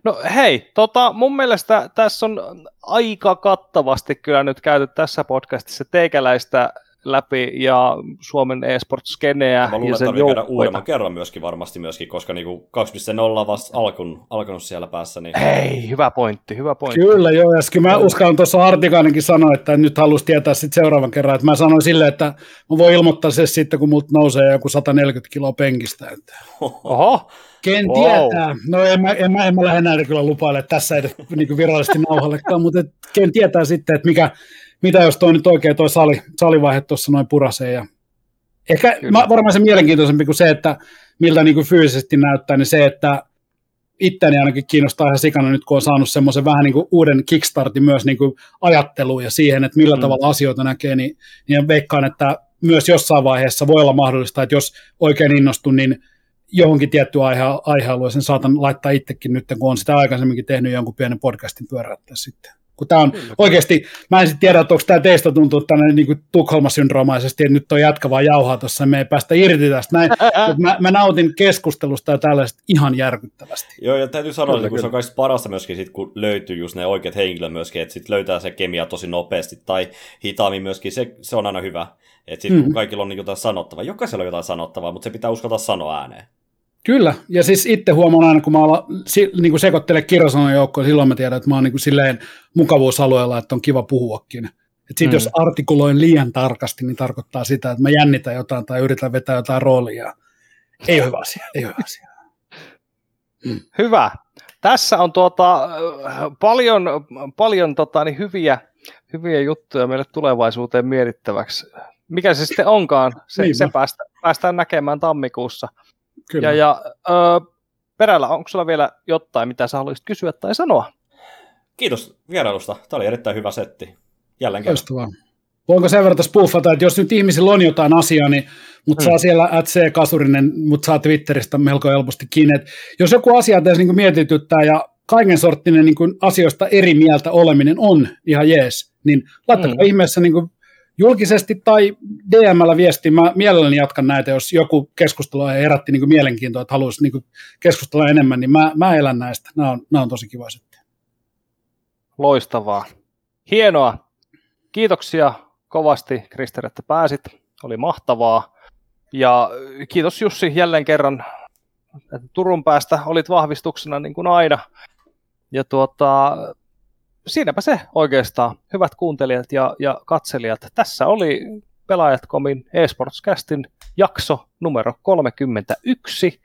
No hei, tota, mun mielestä tässä on aika kattavasti kyllä nyt käyty tässä podcastissa teikäläistä läpi ja Suomen e-sport-skeneä. Mä luulen, ja sen käydä uudemman kerran myöskin varmasti myöskin, koska niinku 2.0 on vasta alkun, alkanut siellä päässä. Niin... Hei, hyvä pointti, hyvä pointti. Kyllä joo, ja mä uskallan tuossa Artikainenkin sanoa, että nyt halusi tietää sitten seuraavan kerran, että mä sanoin silleen, että mä voin ilmoittaa se sitten, kun multa nousee joku 140 kiloa penkistä. Että... Oho, Ken wow. tietää. No en mä, en mä, en mä lähde näitä kyllä lupaille tässä edes niin virallisesti nauhallekaan, mutta et, ken tietää sitten, että mikä, mitä jos toi nyt oikein toi sali, salivaihe tuossa noin purasee. Ja ehkä mä, varmaan se mielenkiintoisempi kuin se, että miltä niin kuin fyysisesti näyttää, niin se, että itteni ainakin kiinnostaa ihan sikana nyt, kun on saanut semmoisen vähän niin kuin uuden kickstartin myös niin kuin ajatteluun ja siihen, että millä mm. tavalla asioita näkee, niin, niin veikkaan, että myös jossain vaiheessa voi olla mahdollista, että jos oikein innostun, niin johonkin tiettyyn aihe, aihealueeseen saatan laittaa itsekin nyt, kun on sitä aikaisemminkin tehnyt jonkun pienen podcastin pyöräyttää sitten. Kun tämä on Kyllä. oikeasti, mä en sitten tiedä, että onko tämä teistä tuntuu tänne niin Tukholma-syndroomaisesti, että nyt on jatkavaa jauhaa tuossa, me ei päästä irti tästä. Näin, mä, mä, nautin keskustelusta ja tällaista ihan järkyttävästi. Joo, ja täytyy sanoa, että se on kaikista parasta myöskin, sit, kun löytyy just ne oikeat henkilöt myöskin, että sitten löytää se kemia tosi nopeasti tai hitaammin myöskin, se, se on aina hyvä. Että sitten mm. kun kaikilla on niin jotain sanottavaa, jokaisella on jotain sanottavaa, mutta se pitää uskaltaa sanoa ääneen. Kyllä, ja siis itse huomaan aina, kun mä ala, si, niin kuin sekoittelen kirjasanan joukkoon, silloin mä tiedän, että mä oon niin kuin silleen mukavuusalueella, että on kiva puhuakin. Sitten mm. jos artikuloin liian tarkasti, niin tarkoittaa sitä, että mä jännitän jotain tai yritän vetää jotain roolia. Ei ole hyvä asia, ei ole hyvä asia. Mm. Hyvä. Tässä on tuota, paljon, paljon tota, niin hyviä, hyviä juttuja meille tulevaisuuteen mietittäväksi. Mikä se sitten onkaan, se, niin se päästä, päästään näkemään tammikuussa. Kyllä. Ja, ja ö, perällä, onko sulla vielä jotain, mitä sä haluaisit kysyä tai sanoa? Kiitos vierailusta. Tämä oli erittäin hyvä setti. Jälleen kerran. Voinko sen verran spuffata, että jos nyt ihmisillä on jotain asiaa, niin mut hmm. saa siellä C. Kasurinen, mutta saa Twitteristä melko helposti kiinni. Että jos joku asia tässä niin mietityttää ja kaiken sorttinen niin asioista eri mieltä oleminen on ihan jees, niin laittakaa hmm. ihmeessä niin kuin julkisesti tai DMllä viesti. Mä mielelläni jatkan näitä, jos joku keskustelu herätti niin mielenkiintoa, että haluaisi niin keskustella enemmän, niin mä, mä elän näistä. Nämä on, nämä on tosi kiva sitten. Loistavaa. Hienoa. Kiitoksia kovasti, Krister, että pääsit. Oli mahtavaa. Ja kiitos Jussi jälleen kerran, että Turun päästä olit vahvistuksena niin kuin aina. Ja tuota, siinäpä se oikeastaan, hyvät kuuntelijat ja, ja katselijat. Tässä oli Pelaajat.comin eSportscastin jakso numero 31.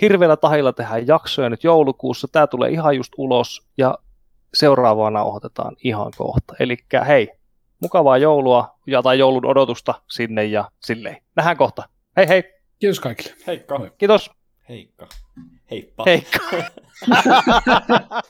Hirveällä tahilla tehdään jaksoja nyt joulukuussa. Tämä tulee ihan just ulos ja seuraavaa nauhoitetaan ihan kohta. Eli hei, mukavaa joulua ja tai joulun odotusta sinne ja silleen. Nähdään kohta. Hei hei. Kiitos kaikille. Heikka. Kiitos. Heikka. Heippa. Heikka.